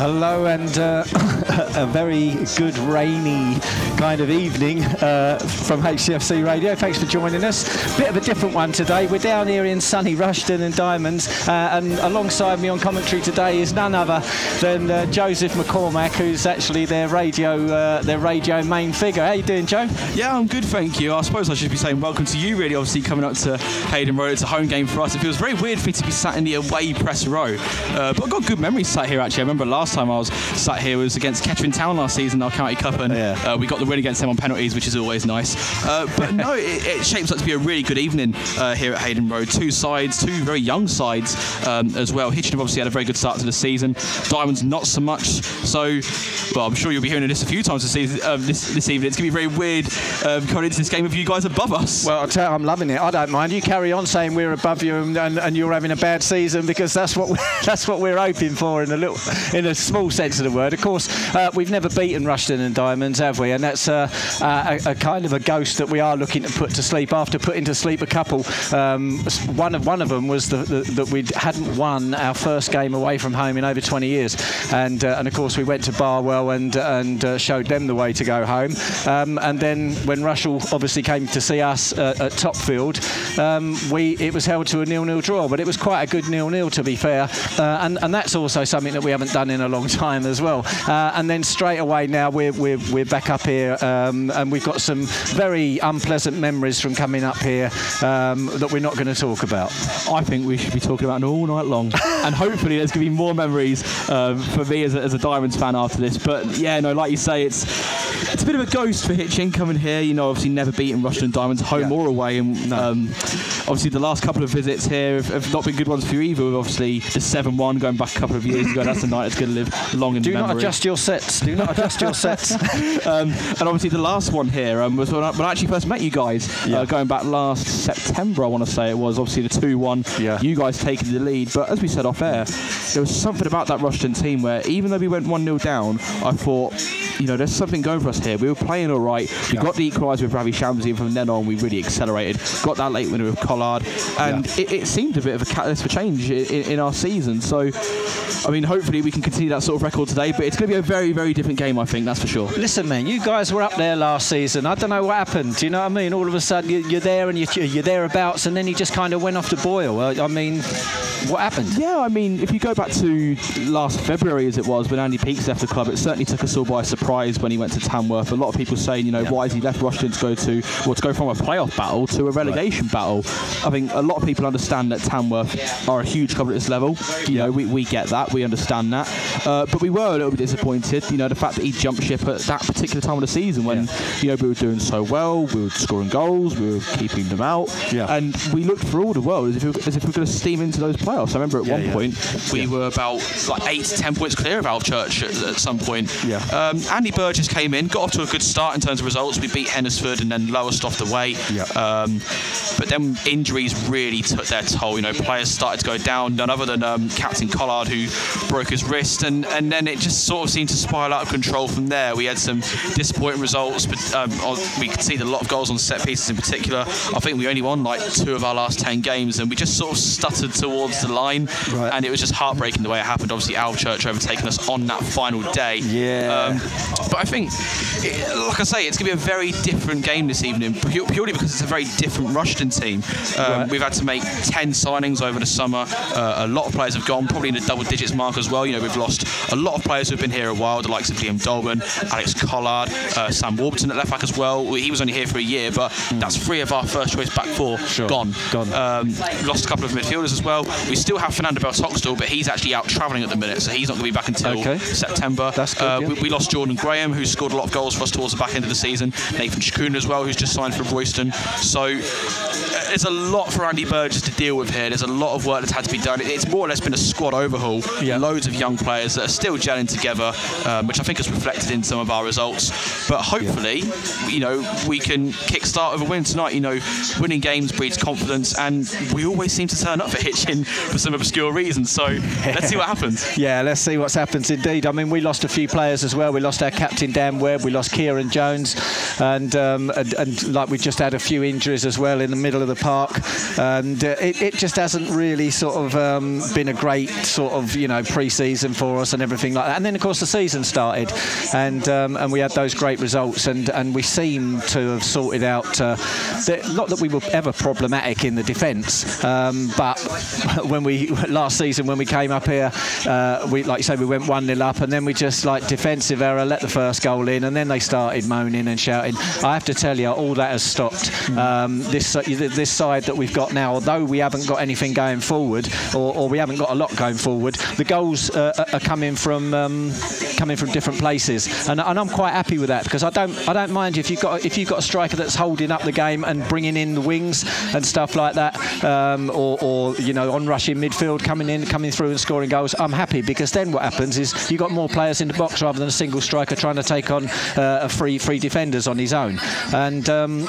Hello, and uh, a very good rainy kind of evening uh, from HCFC Radio. Thanks for joining us. Bit of a different one today. We're down here in sunny Rushden and Diamonds, uh, and alongside me on commentary today is none other than uh, Joseph McCormack, who's actually their radio uh, their radio main figure. How you doing, Joe? Yeah, I'm good, thank you. I suppose I should be saying welcome to you, really. Obviously, coming up to Hayden Road, it's a home game for us. It feels very weird for me to be sat in the away press row, uh, but I've got good memories sat here. Actually, I remember last time I was sat here was against Kettering Town last season, our county cup, and Yeah. uh, we got the win against them on penalties, which is always nice. Uh, but no, it, it shapes up to be a really good evening uh, here at Hayden Road. Two sides, two very young sides um, as well. Hitchin have obviously had a very good start to the season. Diamonds not so much. So, well, I'm sure you'll be hearing this a few times this season. Um, this, this evening, it's going to be very weird um, coming into this game with you guys above us. Well, I'll tell you, I'm loving it. I don't mind. You carry on saying we're above you and, and, and you're having a bad season because that's what we, that's what we're hoping for in a little, in a small sense of the word. Of course, uh, we've never beaten Rushden and Diamonds, have we? And that's uh, uh, a, a kind of a ghost that we are looking to put to sleep. After putting to sleep a couple, um, one of one of them was the, the, that we hadn't won our first game away from home in over 20 years, and uh, and of course we went to Barwell and and uh, showed them the way to go home. Um, and then when Russell obviously came to see us uh, at Top Field, um, we it was held to a nil-nil draw, but it was quite a good nil-nil to be fair, and and that's also something that we haven't done in a long time as well. Uh, and then straight away now we're we're, we're back up here, um, and we've got some very unpleasant memories from coming up here um, that we're not going to talk about. I think we should be talking about it all night long, and hopefully there's going to be more memories um, for me as a, as a Diamonds fan after this. But yeah, no, like you say, it's it's a bit of a ghost for Hitchin coming here. You know, obviously never beaten Rushden Diamonds home Yeah. or away, and um, obviously the last couple of visits here have, have not been good ones for you either. Obviously the seven-one going back a couple of years ago. That's a night that's going to live long in Do memory. not adjust your sets. Do not adjust your sets. Um, and obviously the last one here um, was when I, when I actually first met you guys, Yeah. uh, going back last September, I want to say it was. Obviously the 2-1, Yeah. you guys taking the lead. But as we said off air, there was something about that Rushden team where even though we went 1-0 down, I thought, you know, there's something going for us here. We were playing all right. We got the equaliser with Ravi Shamsi, and from then on we really accelerated. Got that late winner with Collard, and it, it seemed a bit of a catalyst for change in, in our season. So, I mean, hopefully we can continue that sort of record today. But it's going to be a very, very different game, I think. That's for sure. Listen, man, you guys were up there last season. I don't know what happened. Do you know what I mean? All of a sudden, you- you're there and you're, you're thereabouts, and then you just kind of went off the boil. I mean, what happened? Yeah, I mean, if you go back to last February, as it was, when Andy Peaks left the club, it certainly took us all by surprise when he went to Tamworth. A lot of people saying, you know, why has he left Rushden to go to, well, to go from a playoff battle to a relegation battle? I think a lot of people understand that Tamworth are a huge club at this level. You know, we, we get that, we understand that. Uh, but we were a little bit disappointed, you know, the fact that he jumped ship at that particular time of the season when, you know, we were doing so well, we were scoring goals, we were keeping them out. Yeah. And we looked for all the world as if, we- as if we were going to steam into those playoffs. I remember at Yeah, one yeah. point we were about like eight to ten points clear of Alvechurch at, at some point. Yeah. Um, Andy Burgess came in, got off to a good start in terms of results. We beat Hednesford and then Lowestoft away. Yeah. Um, but then injuries really took their toll. You know, players started to go down. None other than um, Captain Collard who broke his wrist, and and then it just sort of seemed to spiral out of control from there. We had some disappointing results, but um, we could see a lot of goals on set pieces in particular. I think we only won like two of our last ten games, and we just sort of stuttered towards the line, Right. and it was just heartbreaking the way it happened. Obviously, Alvechurch overtaking us on that final day. Yeah. Um, but I think, it, like I say, it's going to be a very different game this evening, purely because it's a very different Rushden team. Um, Right. We've had to make 10 signings over the summer. Uh, a lot of players have gone, probably in the double digits mark as well. You know, we've lost a lot of players who've been here a while, the likes of Liam Dolman, Alex Collard, uh, Sam Warburton at left back as well. He was only here for a year, but that's three of our first choice back four Sure. gone. Gone. Um, lost a couple of midfielders as well. We still have Fernando Beltoxtal, but he's actually out travelling at the minute, so he's not going to be back until Okay. September. That's good, Uh, yeah. we, we lost Jordan Graham, who scored a lot of goals for us towards the back end of the season. Nathan Chakuna as well, who's just signed for Royston. So uh, there's a lot for Andy Burgess to deal with here. There's a lot of work that's had to be done. It's more or less been a squad overhaul. Yeah. Loads of young players that are still gelling together, um, which I think is reflected in some of our results. But hopefully, you know, we can kickstart with a win tonight. You know, winning games breeds confidence, and we always seem to turn up for Hitchin for some obscure reason. So let's see what happens. Yeah, let's see what's happens Indeed, I mean, we lost a few players as well. We lost our captain Dan Webb, we lost Kieran Jones, and um, and, and, like we just had a few injuries as well in the middle of the park, and uh, it, it, just hasn't really sort of um, been a great sort of you know pre-season for us and everything like that. And then of course the season started, and um, and we had those great results, and and we seem to have sorted out. Uh, not that we were ever problematic in the defence, um, but when we last season when we came up here, uh, we like you say we went one 0 up, and then we just like defensive error, let the first goal in, and then they started moaning and shouting. I have to tell you, all that has stopped. Um, this uh, this side that we've got now, although we haven't got anything going forward, or, or we haven't got a lot going forward, the goals uh, are coming from um, coming from different places, and, and I'm quite happy with that because I don't I don't mind if you've got if you've got a striker that's holding up the game and bringing in the wings and stuff like that, um, or, or, you know on rushing midfield coming in coming through and scoring goals. I'm happy because then what happens is you've got more players in the box rather than a single striker trying to take on uh, a free free defenders on his own. And um,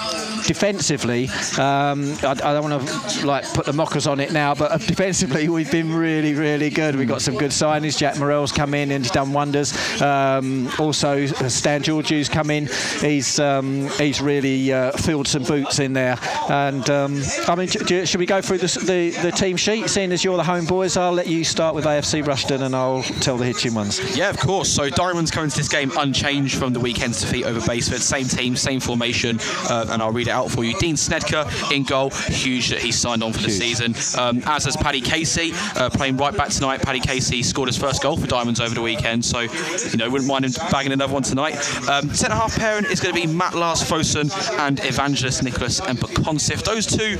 defensively, um, I, I, don't want to like put the mockers on it now, but defensively we've been really really good. We've got some good signings. Jack Morell's come in and he's done wonders. Um, also Stan Georgiou's come in. He's um, he's really uh, filled some boots in there. And um, I mean, should we go through the, the, the team sheet? Seeing as you're the home boys, I'll let you start with AFC Rushden and I'll tell the Hitchin ones. Yeah, of course. So Diamonds coming to this game unchanged from the weekend's defeat over Basford. Same team, same formation, uh, and I'll read it out for you. Dean Snedker in goal. Huge that he's signed on for huge. the season. Um, as has Paddy Casey uh, playing right back tonight. Paddy Casey scored his first goal for Diamonds over the weekend, so you know wouldn't mind him bagging another one tonight. Um, centre half pairing is going to be Matt Lars Fosun and Evangelist Nicholas Mpakonsif. Those two,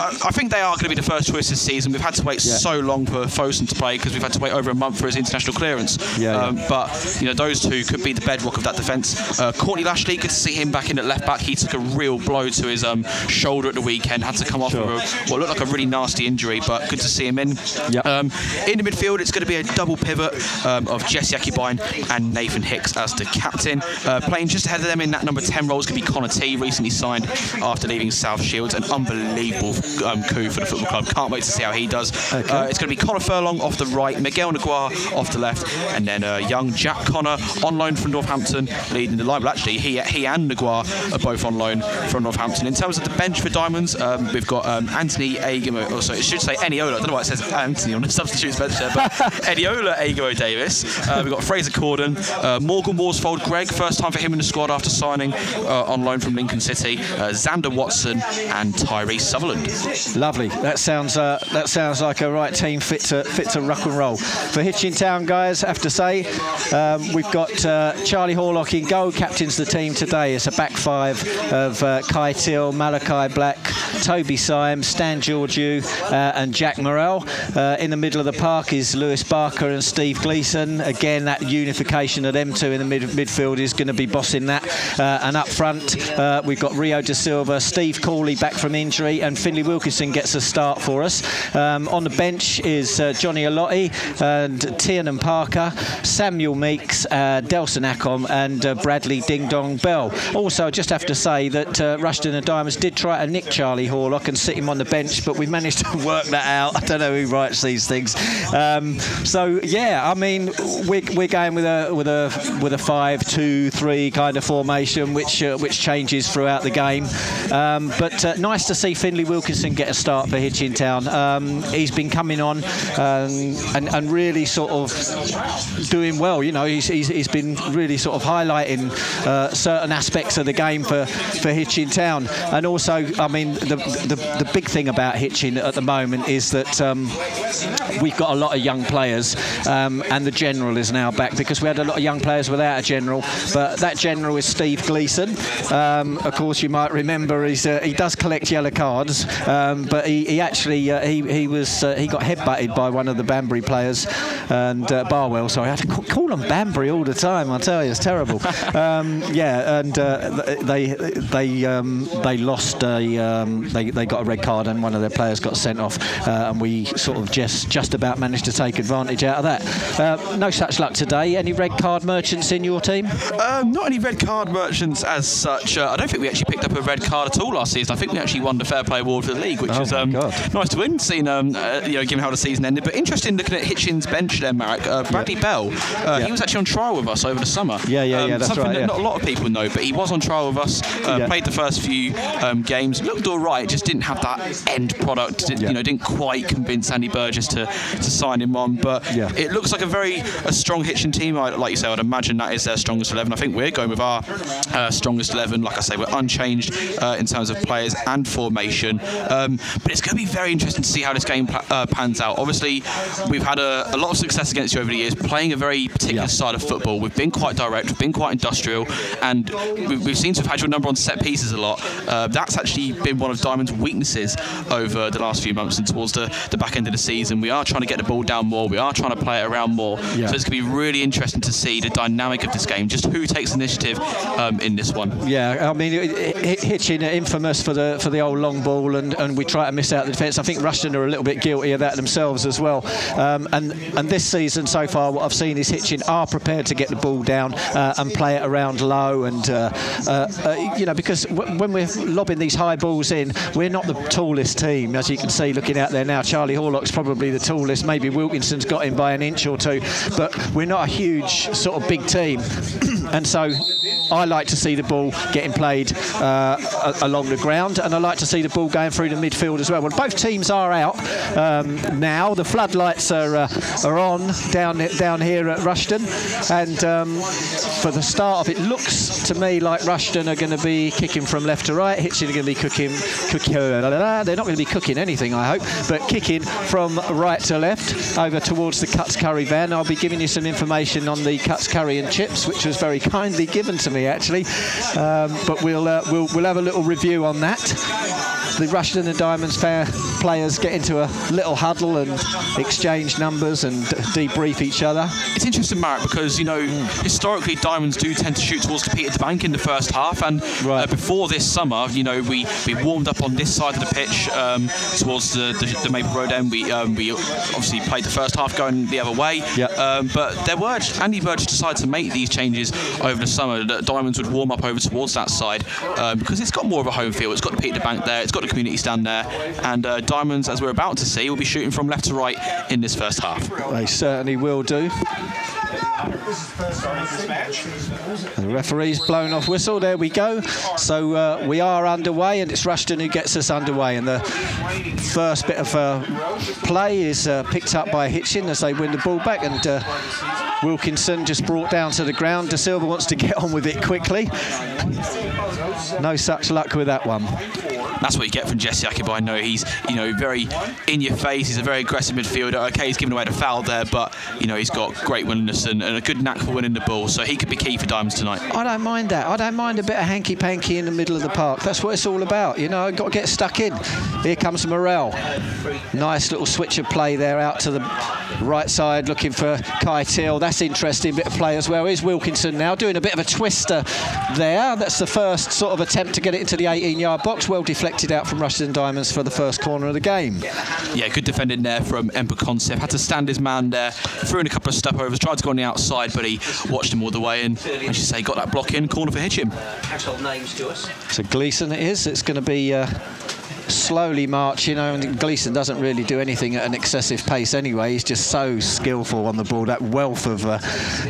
uh, I think they are going to be the first choice this season. We've had to wait yeah. so long for Fosun to play because we've had to wait over a month for his international clearance. Yeah, um, yeah. But you know those two could be the bedrock of that defence. Uh, Courtney Lashley, good to see him back in at left back. He took a real blow to his um, shoulder at the weekend. Had to come off sure. with a, what looked like a really nasty injury, but good to see him in. Yep. Um, in the midfield, it's going to be a double pivot um, of Jesse Akibine and Nathan Hicks as the captain. Uh, playing just ahead of them in that number 10 role is going to be Connor T, recently signed after leaving South Shields. An unbelievable um, coup for the football club. Can't wait to see how he does. Okay. Uh, it's going to be Connor Furlong off the right, Miguel Naguar off the left, and then uh, young Jack Connor on loan from Northampton leading the line. Well, actually, he, he and Naguar are both on loan from Northampton. In terms of the bench for Diamonds, um, we've got um, Anthony Agamo, also it should say Eniola. I don't know why it says Anthony on the substitutes bench there, but Eniola Agamo Davis. Uh, we've got Fraser Corden, uh, Morgan Worsfold, Greg, first time for him in the squad after signing uh, on loan from Lincoln City, uh, Xander Watson, and Tyree Sutherland. Lovely. That sounds uh, that sounds like a right team fit to fit to rock and roll. For Hitchin Town guys, I have to say, um, we've got uh, Charlie Horlock in goal, captains the team today. It's a back five of Kai Till, Malachi Black, Toby Syme, Stan Georgiou, and Jack Morell. Uh, in the middle of the park is Lewis Barker and Steve Gleeson. Again, that unification of them two in the mid- midfield is going to be bossing that. Uh, and up front, uh, we've got Rio de Silva, Steve Cooley back from injury, and Finley Wilkinson gets a start for us. Um, on the bench is uh, Johnny Alotti and Tiernan Parker, Samuel Meeks, uh, Delson Acom, and uh, Bradley Ding Dong Bell. Also, I just have to say that uh, Rushden and Diamonds did try to nick Charlie Horlock and sit him on the bench, but we managed to work that out. I don't know who writes these things. Um, so yeah, I mean, we're, we're going with a with a with a five-two-three kind of formation, which uh, which changes throughout the game. Um, but uh, nice to see Finley Wilkinson get a start for Hitchin Town. Um, he's been coming on um, and, and really sort of doing well. You know, he's, he's, he's been really sort of highlighting uh, certain aspects of the game for, for Hitchin Town. And also, I mean, the, the, the big thing about Hitchin at the moment is that um, we've got a lot of young players um, and the general is now back because we had a lot of young players without a general. But that general is Steve Gleeson. Um, of course, you might remember he's, uh, he does collect yellow cards, um, but he, he actually uh, he, he was uh, he got headbutted by one of the Banbury players and uh, Barwell. Sorry, I have to call them Banbury all the time. I tell you, it's terrible. um, yeah, and uh, they they um, they lost a um, they, they got a red card and one of their players got sent off, uh, and we sort of just just about managed to take advantage out of that. Uh, no such luck today. Any red card merchants in your team? Um, not any red card merchants as such. Uh, I don't think we actually picked up a red card at all last season. I think we actually won the Fair Play Award for the league, which oh was um, nice to win. Seeing um, uh, you know, given how the season ended, but interesting looking at Hitchin's bench there, Marek. Uh, Bradley yeah. Bell, yeah. he was actually on trial with us over the summer. Yeah, yeah, yeah. Um, that's something right, that yeah. not a lot of people know, but he was on trial with us. Uh, played the first few um, games, looked all right, just didn't have that end product. Did, You know, didn't quite convince Andy Burgess to, to sign him on. But it looks like a very a strong Hitchin team. I, like you say, I'd imagine that is their strongest eleven. I think we're going with our uh, strongest eleven. Like I say, we're unchanged uh, in terms of players and formation. Um, but it's going to be very interesting to see how this game uh, pans out. Obviously, we've had a, a, lot of success against you over the years, playing a very particular yeah. style of football. We've been quite direct, we've been quite industrial, and we've, we've seen to have had your number on set pieces a lot. Uh, that's actually been one of Diamond's weaknesses over the last few months and towards the, the back end of the season. We are trying to get the ball down more. We are trying to play it around more. Yeah. So it's going to be really interesting to see the dynamic of this game, just who takes initiative um, in this one. Yeah, I mean, Hitchin infamous for the for the old long ball, and, and we try to miss out the defence. I think Rushden are a little bit guilty of that themselves as well. Um, and and this season so far, what I've seen is Hitchin are prepared to get the ball down uh, and play it around low, and uh, uh, uh you know because w- when we're lobbing these high balls in, we're not the tallest team, as you can see looking out there now. Charlie Horlock's probably the tallest. Maybe Wilkinson's got him by an inch or two, but we're not a huge sort of big team, and so I like to see the ball getting played uh, along the ground, and I like to see the ball going through the midfield as well. Well, both teams are out um, now. The floodlights are uh, are on down down here at Rushden, and um, for the start of it, looks to me like Rushden are going to be kicking from left to right. Hitchin are going to be cooking, cooking. They're not going to be cooking anything, I hope, but kicking from right to left over towards the Cuts Curry van. I'll be giving you some information on the Cuts Curry and chips, which was very kindly given to me actually. Um, but we'll, uh, we'll we'll have a little review on that. The Rushden and Diamonds Fair players get into a little huddle and exchange numbers and debrief each other. It's interesting, Mark, because you know mm. historically Diamonds do tend to shoot towards the Peter Bank in the first half, and uh, right. uh, before this summer, you know we, we warmed up on this side of the pitch um, towards the, the, the, Maple Road end. We um, we obviously played the first half going the other way, yep. um, but there were Andy Burgess decided to make these changes over the summer. That Diamonds would warm up over towards that side um, because it's got more of a home feel. It's got the Peter Bank there. It's got the community stand there, and uh, Diamonds, as we're about to see, will be shooting from left to right in this first half. They certainly will do. The referee's blown off whistle. There we go. So uh, we are underway, and it's Rushden who gets us underway. And the first bit of uh, play is uh, picked up by Hitchin as they win the ball back, and uh, Wilkinson just brought down to the ground. De Silva wants to get on with it quickly. No such luck with that one that's what you get from Jesse Akibai. No, he's you know very in your face. He's a very aggressive midfielder. Okay, he's given away the foul there, but you know he's got great willingness and, and, a good knack for winning the ball. So he could be key for Diamonds tonight. I don't mind that. I don't mind a bit of hanky panky in the middle of the park. That's what it's all about. You know, I've got to get stuck in. Here comes Morel. Nice little switch of play there out to the right side, looking for Kai Till. That's interesting bit of play as well. Here's Wilkinson now doing a bit of a twister there. That's the first sort of attempt to get it into the 18-yard box. Well deflected deflected out from Rushden Diamonds for the first corner of the game. Yeah, good defending there from Ember Concept. Had to stand his man there, threw in a couple of step overs, tried to go on the outside, but he watched him all the way and, as you say, got that block in, corner for Hitchin. So Gleeson it is. It's going to be. Uh, slowly march, you know, and Gleeson doesn't really do anything at an excessive pace anyway. He's just so skillful on the ball, that wealth of, uh,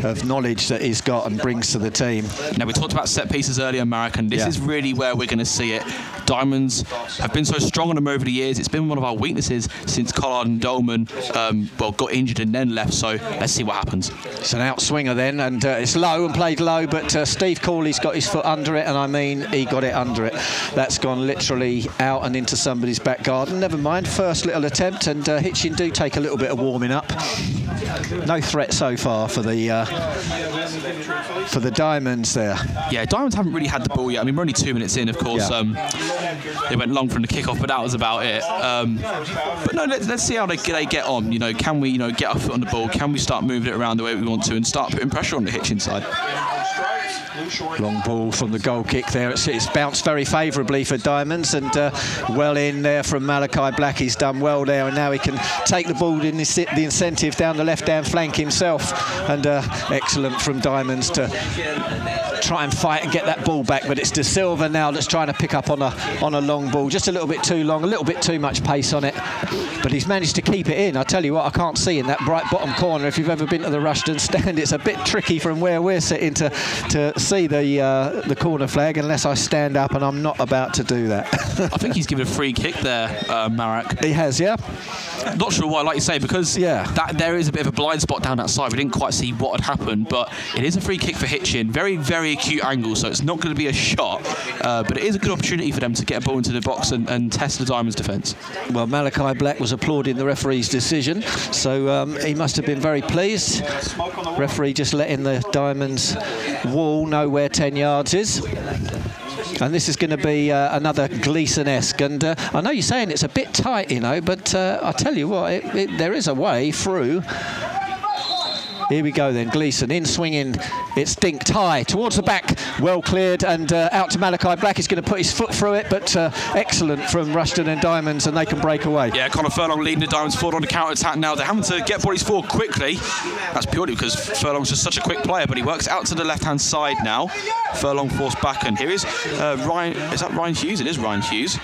of knowledge that he's got and brings to the team. Now, we talked about set pieces earlier, Marek, and this yeah. is really where we're going to see it. Diamonds have been so strong on them over the years. It's been one of our weaknesses since Collard and Dolman, um, well, got injured and then left. So let's see what happens. It's an outswinger then, and uh, it's low and played low, but uh, Steve Corley's got his foot under it, and I mean, he got it under it. That's gone literally out and into into somebody's back garden. Never mind, first little attempt, and uh, Hitchin do take a little bit of warming up. No threat so far for the uh, for the Diamonds there. Yeah, Diamonds haven't really had the ball yet. I mean, we're only two minutes in, of course. Yeah. Um, they went long from the kickoff, but that was about it. Um, but no, let's, let's see how they, they get on. You know, can we you know get our foot on the ball? Can we start moving it around the way we want to and start putting pressure on the Hitchin side? Long ball from the goal kick there. It's, it's bounced very favourably for Diamonds and uh, well in there from Malachi Black. He's done well there and now he can take the ball in the, the incentive down the left hand flank himself. And uh, excellent from Diamonds to try and fight and get that ball back. But it's De Silva now that's trying to pick up on a on a long ball, just a little bit too long, a little bit too much pace on it. But he's managed to keep it in. I tell you what, I can't see in that bright bottom corner. If you've ever been to the Rushden stand, it's a bit tricky from where we're sitting to to see the uh, the corner flag unless I stand up, and I'm not about to do that. I think he's given a free kick there, uh, Marek. He has, yeah. Not sure why, like you say, because yeah. that there is a bit of a blind spot down that side. We didn't quite see what had happened, but it is a free kick for Hitchin. Very, very acute angle, so it's not going to be a shot, uh, but it is a good opportunity for them to get a ball into the box and, and test the Diamonds' defence. Well, Malachi Black was applauding the referee's decision, so um, he must have been very pleased. Referee just letting the Diamonds wall know where 10 yards is. And this is going to be uh, another Gleeson-esque. And uh, I know you're saying it's a bit tight, you know, but uh, I tell you what, it, it, there is a way through. Here we go then. Gleeson in swinging. It's dinked high towards the back. Well cleared and uh, out to Malachi Black. He's going to put his foot through it, but uh, excellent from Rushden and Diamonds, and they can break away. Yeah, Connor Furlong leading the Diamonds forward on the counter attack now. They're having to get bodies forward quickly. That's purely because Furlong's just such a quick player, but he works out to the left hand side now. Furlong forced back, and here is uh, Ryan. Is that Ryan Hughes? It is Ryan Hughes.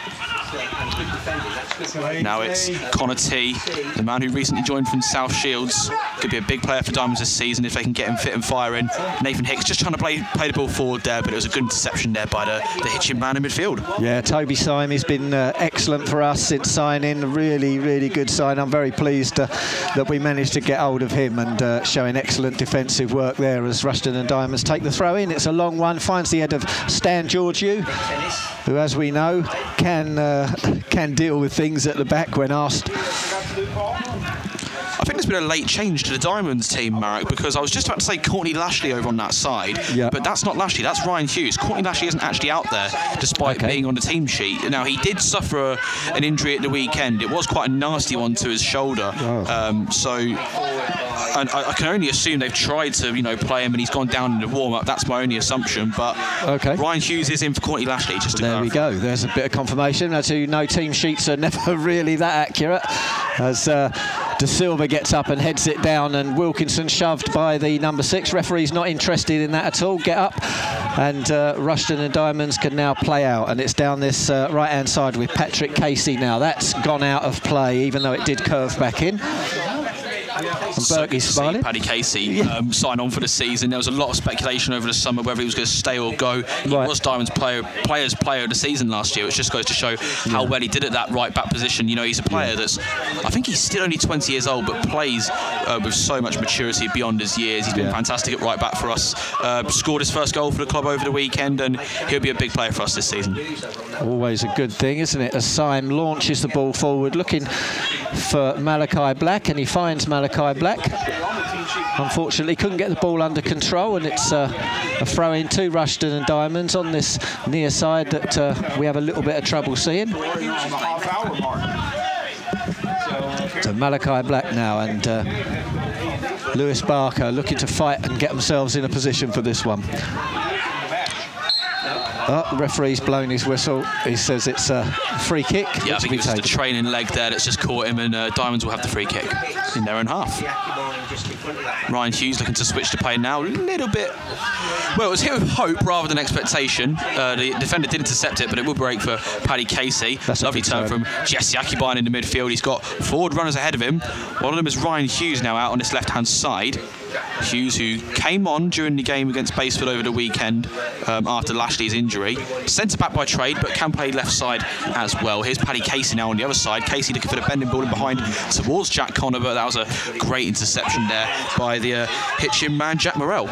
Now it's Connor T, the man who recently joined from South Shields. Could be a big player for Diamonds this season if they can get him fit and firing. Nathan Hicks just trying to play play the ball forward there, but it was a good interception there by the, the Hitchin man in midfield. Yeah, Toby Syme has been uh, excellent for us since signing. Really, really good sign. I'm very pleased uh, that we managed to get hold of him and uh, showing excellent defensive work there as Rushden and Diamonds take the throw in. It's a long one, finds the head of Stan Georgiou, who, as we know, can uh, Uh, can deal with things at the back when asked. I think there's been a late change to the Diamonds team, Marek, because I was just about to say Courtney Lashley over on that side, yeah. but that's not Lashley, that's Ryan Hughes. Courtney Lashley isn't actually out there, despite okay. being on the team sheet. Now, he did suffer a, an injury at the weekend. It was quite a nasty one to his shoulder. Oh. Um, so and I, I, can only assume they've tried to, you know, play him and he's gone down in the warm up. That's my only assumption. But okay. Ryan Hughes is in for Courtney Lashley. Just there we go. There's a bit of confirmation. As you know, team sheets are never really that accurate. As uh, De Silva gets up and heads it down, and Wilkinson shoved by the number six. Referee's not interested in that at all. Get up, and uh, Rushden and Diamonds can now play out, and it's down this uh, right-hand side with Patrick Casey now. That's gone out of play, even though it did curve back in. And Berkey's smiling. Paddy Casey yeah. um, sign on for the season. There was a lot of speculation over the summer whether he was going to stay or go. He right. was Diamonds player, players player of the season last year, which just goes to show how yeah. well he did at that right back position. You know, he's a player yeah. that's, I think he's still only 20 years old, but plays uh, with so much maturity beyond his years. He's been fantastic at right back for us. Uh, scored his first goal for the club over the weekend, and he'll be a big player for us this season. Always a good thing, isn't it? As Syme launches the ball forward, looking for Malachi Black, and he finds Malachi Black. Unfortunately, couldn't get the ball under control, and it's uh, a throw in to Rushden and Diamonds on this near side that uh, we have a little bit of trouble seeing. So Malachi Black now, and uh, Lewis Barker looking to fight and get themselves in a position for this one. Oh, the referee's blown his whistle. He says it's a free kick. Yeah, I think it's the training leg there that's just caught him, and uh, Diamonds will have the free kick in their own half. Ryan Hughes looking to switch to play now. A little bit. Well, it was hit with hope rather than expectation. Uh, the defender did intercept it, but it will break for Paddy Casey. That's Lovely turn from Jesse Akibine in the midfield. He's got forward runners ahead of him. One of them is Ryan Hughes now out on this left hand side. Hughes, who came on during the game against Basford over the weekend um, after Lashley's injury. Centre back by trade, but can play left side as well. Here's Paddy Casey now on the other side. Casey looking for the bending ball in behind towards Jack Connor, but that was a great interception there by the uh, man, Jack Morrell.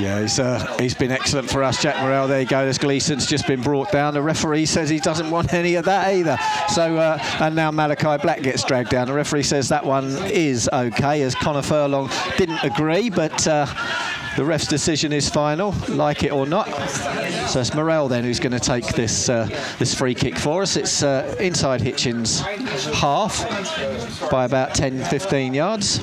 Yeah, he's, uh, he's been excellent for us, Jack Morrell. There you go. There's Gleeson's just been brought down. The referee says he doesn't want any of that either. So, uh, and now Malachi Black gets dragged down. The referee says that one is okay, as Connor Furlong didn't agree but uh, the ref's decision is final, like it or not. So it's Morel then who's going to take this uh, this free kick for us. It's uh, inside Hitchin's half by about 10, 15 yards.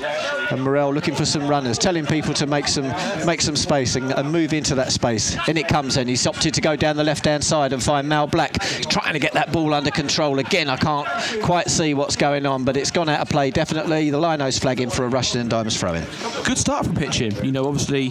And Morel looking for some runners, telling people to make some make some space and, and move into that space. In it comes then. He's opted to go down the left-hand side and find Mal Black. Trying to get that ball under control. Again, I can't quite see what's going on, but it's gone out of play definitely. The Lino's flagging for a Rushden and Diamonds throw-in. Good start from Hitchin. You know, obviously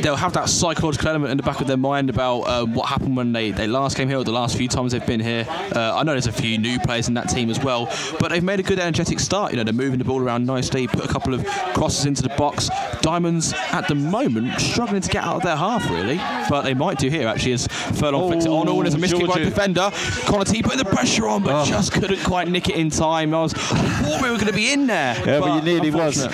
they'll have that psychological element in the back of their mind about uh, what happened when they, they last came here or the last few times they've been here. Uh, I know there's a few new players in that team as well, but they've made a good energetic start. You know, they're moving the ball around nicely, put a couple of crosses into the box. Diamonds at the moment struggling to get out of their half really, but they might do here actually as Furlong oh, flicks it on. Oh, there's a miss by defender. Conatee putting the pressure on, but oh. just couldn't quite nick it in time. I was thought we were going to be in there. Yeah, but, but you nearly was.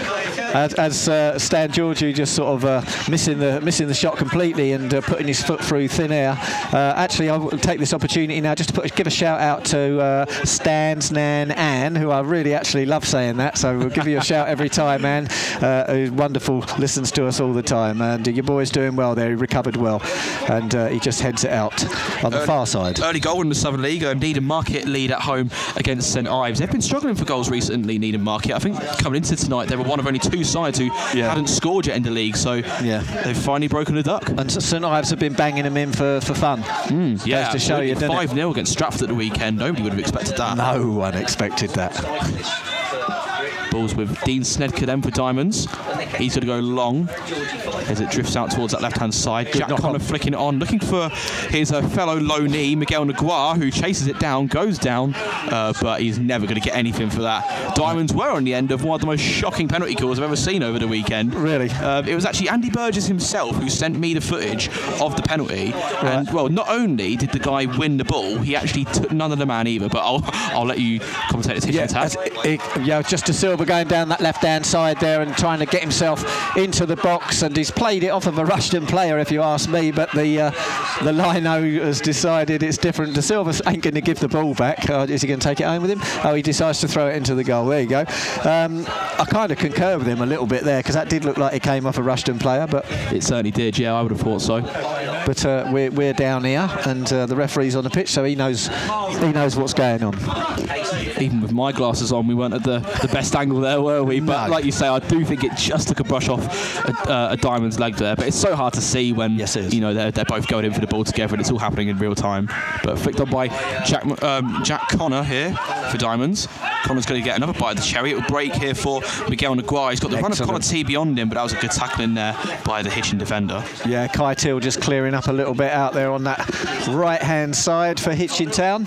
As, as uh, Stan Georgiou just sort of uh, missing the missing the shot completely and uh, putting his foot through thin air. Uh, actually, I'll take this opportunity now just to put, give a shout out to uh, Stan's Nan Anne, who I really actually love saying that. So we'll give you a shout every time, Anne. Uh, who's wonderful, listens to us all the time, and your boy's doing well there. He recovered well, and he just heads it out on the far side. Early goal in the Southern League. Needham Market lead at home against St Ives. They've been struggling for goals recently. Needham Market. I think coming into tonight, they were one of only two sides who yeah. hadn't scored yet in the league. So yeah. they've finally broken the duck. And St Ives have been banging them in for, for fun. Mm, yeah, to show you, 5 0 against Stratford at the weekend. Nobody would have expected that. No one expected that. Balls with Dean Snedker then for Diamonds. He's going to go long as it drifts out towards that left hand side. Good Jack Connor on. flicking it on, looking for his uh, fellow low knee, Miguel Naguar, who chases it down, goes down, uh, but he's never going to get anything for that. Diamonds were on the end of one of the most shocking penalty calls I've ever seen over the weekend. Really? Uh, it was actually Andy Burgess himself who sent me the footage of the penalty. Right. And, well, not only did the guy win the ball, he actually took none of the man either, but I'll, I'll let you commentate the yeah, yeah, just to a going down that left hand side there and trying to get himself into the box, and he's played it off of a Rushden player, if you ask me. But the uh, the lino has decided it's different. De Silva ain't going to give the ball back. Uh, is he going to take it home with him? Oh, he decides to throw it into the goal. There you go. Um, I kind of concur with him a little bit there because that did look like it came off a Rushden player, but it certainly did. Yeah, I would have thought so. But uh, we're, we're down here, and uh, the referee's on the pitch, so he knows he knows what's going on. Even with my glasses on, we weren't at the, the best angle there, were we? But no. like you say, I do think it just took a brush off a, uh, a, diamond's leg there. But it's so hard to see when yes, you know they're, they're both going in for the ball together and it's all happening in real time. But flicked on by Jack um, Jack Connor here for diamonds. Connor's going to get another bite of the cherry. It will break here for Miguel Naguar. He's got the Excellent. run of Conor T beyond him, but that was a good tackle in there by the Hitchin defender. Yeah, Kai Till just clearing up a little bit out there on that right hand side for Hitchin Town.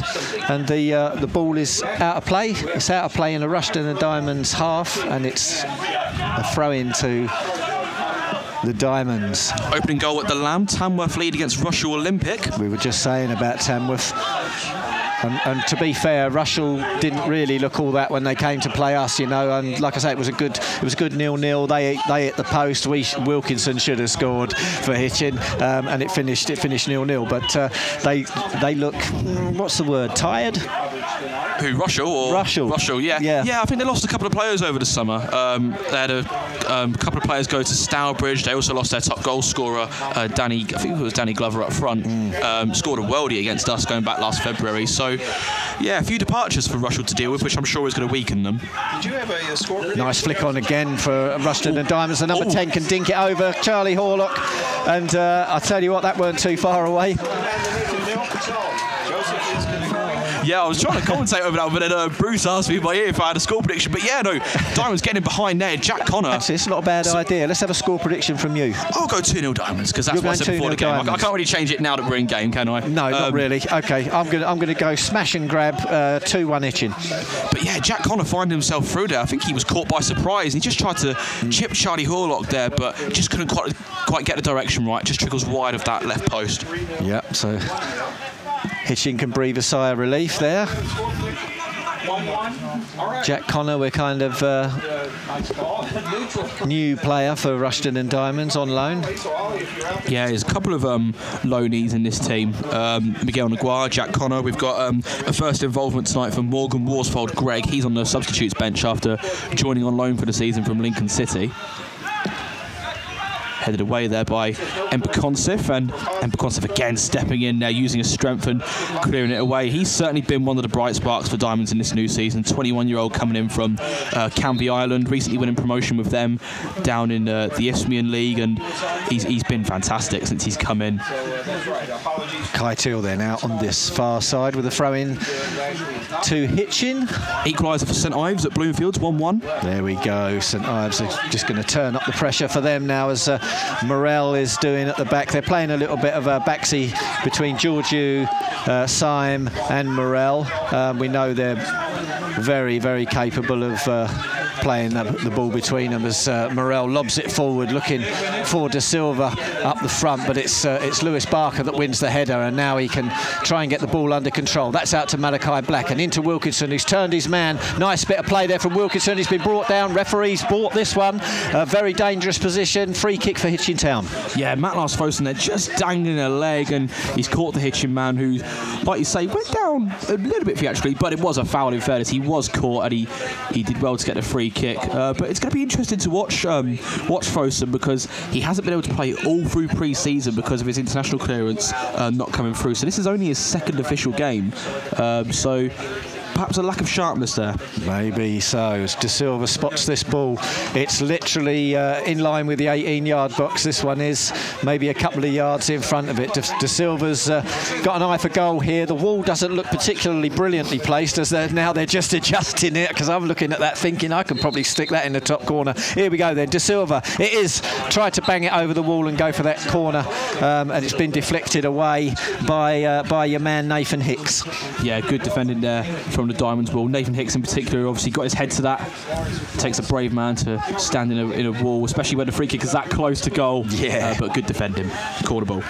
And the uh, the ball is out of play. It's out of play in a rush Rushden and Diamonds half, and it's a throw in to the Diamonds. Opening goal at the Lamb. Tamworth lead against Russell Olympic. We were just saying about Tamworth. And, and, to be fair, Russell didn't really look all that when they came to play us, you know. And like I say, it was a good, it was a good nil-nil. They they hit the post. We Wilkinson should have scored for Hitchin, um, and it finished it finished nil-nil. But uh, they they look, what's the word? Tired. Who Rushall or Russell? Rushall, yeah, yeah. Yeah, I think they lost a couple of players over the summer. Um, they had a um, couple of players go to Stourbridge. They also lost their top goal scorer, uh, Danny. I think it was Danny Glover up front. Mm. Um, scored a worldie against us going back last February. So, yeah, a few departures for Russell to deal with, which I'm sure is going to weaken them. Did you have a, a score? Nice flick on again for Rushden and Diamonds. The number Ooh. 10 can dink it over. Charlie Horlock. And uh, I tell you what, that weren't too far away. Yeah, I was trying to commentate over that, but then uh, Bruce asked me in my ear if I had a score prediction. But yeah, no, Diamonds getting behind there. Jack Connor. Actually, it's not a bad so, idea. Let's have a score prediction from you. I'll go 2 0 Diamonds because that's You're what I said before the game. I, I, can't really change it now that we're in game, can I? No, um, not really. Okay, I'm going to I'm gonna go smash and grab uh, 2 1 Hitchin. But yeah, Jack Connor finding himself through there. I think he was caught by surprise. He just tried to mm. chip Charlie Horlock there, but just couldn't quite, quite get the direction right. Just trickles wide of that left post. Yeah, so Hitchin can breathe a sigh of relief there. Jack Connor, we're kind of uh, new player for Rushden and Diamonds on loan. Yeah, there's a couple of um, loanees in this team. Um, Miguel Naguar, Jack Connor. We've got um, a first involvement tonight from Morgan Worsfold Greg. He's on the substitutes bench after joining on loan for the season from Lincoln City. Headed away there by Embakonsif, and Embakonsif again stepping in there, using his strength and clearing it away. He's certainly been one of the bright sparks for Diamonds in this new season. 21 year old coming in from uh, Island, recently winning promotion with them down in uh, the Isthmian League, and he's, he's been fantastic since he's come in. Kai Teal then out on this far side with a throw in to Hitchin. Equaliser for St Ives at Bloomfields, 1 1. There we go. St Ives are just going to turn up the pressure for them now as uh, Morel is doing at the back. They're playing a little bit of a backseat between Georgiou, uh, Syme, and Morel. Um, we know they're very, very capable of. Uh, playing the, the, ball between them as uh, Morel lobs it forward, looking for De Silva up the front. But it's uh, it's Lewis Barker that wins the header, and now he can try and get the ball under control. That's out to Malachi Black and into Wilkinson, who's turned his man. Nice bit of play there from Wilkinson. He's been brought down. Referees bought this one. A very dangerous position. Free kick for Hitchin Town. Yeah, Matt Lars Fosun there just dangling a leg, and he's caught the Hitchin man, who, like you say, went down a little bit theatrically, but it was a foul in fairness. He was caught, and he, he did well to get the free kick. Uh, but it's going to be interesting to watch um, watch Fosun because he hasn't been able to play all through pre-season because of his international clearance uh, not coming through. So this is only his second official game. Um, so perhaps a lack of sharpness there. Maybe so. As De Silva spots this ball, it's literally uh, in line with the 18-yard box. This one is maybe a couple of yards in front of it. De, De Silva's uh, got an eye for goal here. The wall doesn't look particularly brilliantly placed as they're now they're just adjusting it because I'm looking at that thinking I can probably stick that in the top corner. Here we go then. De Silva. It is tried to bang it over the wall and go for that corner, um, and it's been deflected away by uh, by your man Nathan Hicks. Yeah, good defending there from from the Diamonds wall. Nathan Hicks in particular obviously got his head to that. Takes a brave man to stand in a, in a wall, especially when the free kick is that close to goal. Yeah. Uh, but good defending. Corner ball.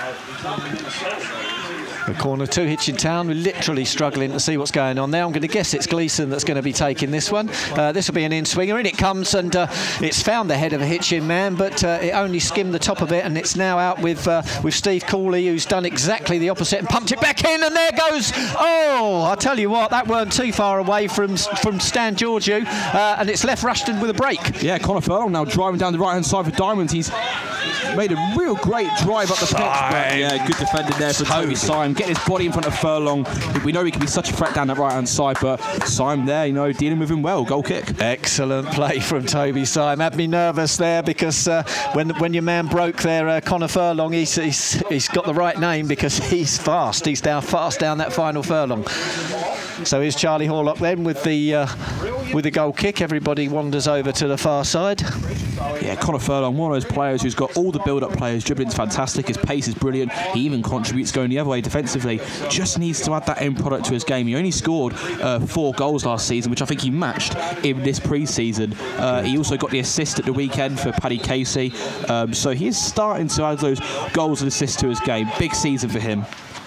The corner two, Hitchin Town. We're literally struggling to see what's going on there. I'm going to guess it's Gleeson that's going to be taking this one. Uh, this will be an in swinger. In it comes, and uh, it's found the head of a Hitchin man, but uh, it only skimmed the top of it, and it's now out with uh, with Steve Cooley, who's done exactly the opposite and pumped it back in, and there goes. Oh, I tell you what, that weren't too far away from from Stan Georgiou, uh, and it's left Rushden with a break. Yeah, Connor Furlong now driving down the right hand side for Diamonds. He's made a real great drive up the pitch. But yeah, good defending there for Toby Syme getting his body in front of Furlong. We know he can be such a threat down that right hand side, but Syme there, you know, dealing with him well. Goal kick. Excellent play from Toby Syme. Had me nervous there because uh, when when your man broke there, uh, Connor Furlong, he's, he's, he's got the right name because he's fast. He's down fast down that final furlong. So here's Charlie Horlock then with the uh, with the goal kick. Everybody wanders over to the far side. Yeah, Connor Furlong, one of those players who's got all the build-up players. Dribbling's fantastic. His pace is brilliant. He even contributes going the other way defensively. Just needs to add that end product to his game. He only scored uh, four goals last season, which I think he matched in this pre-season. Uh, he also got the assist at the weekend for Paddy Casey. Um, so he is starting to add those goals and assists to his game. Big season for him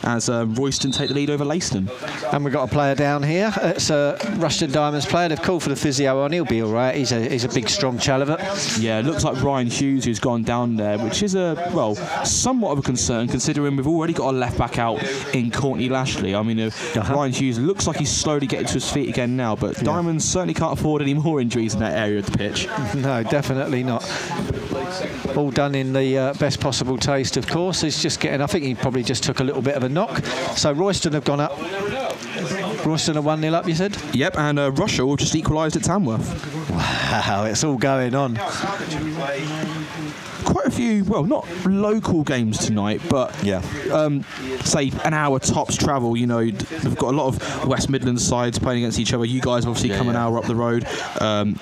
as uh, Royston take the lead over Leiston. And we've got a player down here. It's a Rushden Diamonds player. They've called for the physio on. He'll be all right. He's a, he's a big, strong Chalivert. Yeah, it looks like Ryan Hughes who's gone down there, which is a, well, somewhat of a concern considering we've already got a left back out in Courtney Lashley. I mean, uh, uh-huh. Ryan Hughes looks like he's slowly getting to his feet again now, but yeah. Diamonds certainly can't afford any more injuries in that area of the pitch. No, definitely not. All done in the uh, best possible taste, of course. He's just getting, I think he probably just took a little bit of a knock. So Royston have gone up. Royston are 1 0 up, you said? Yep, and uh, Rushall have just equalised at Tamworth. Wow, it's all going on quite a few, well, not local games tonight, but yeah, um, say an hour tops travel. You know, we've got a lot of West Midlands sides playing against each other. You guys obviously yeah, come yeah. an hour up the road. Um,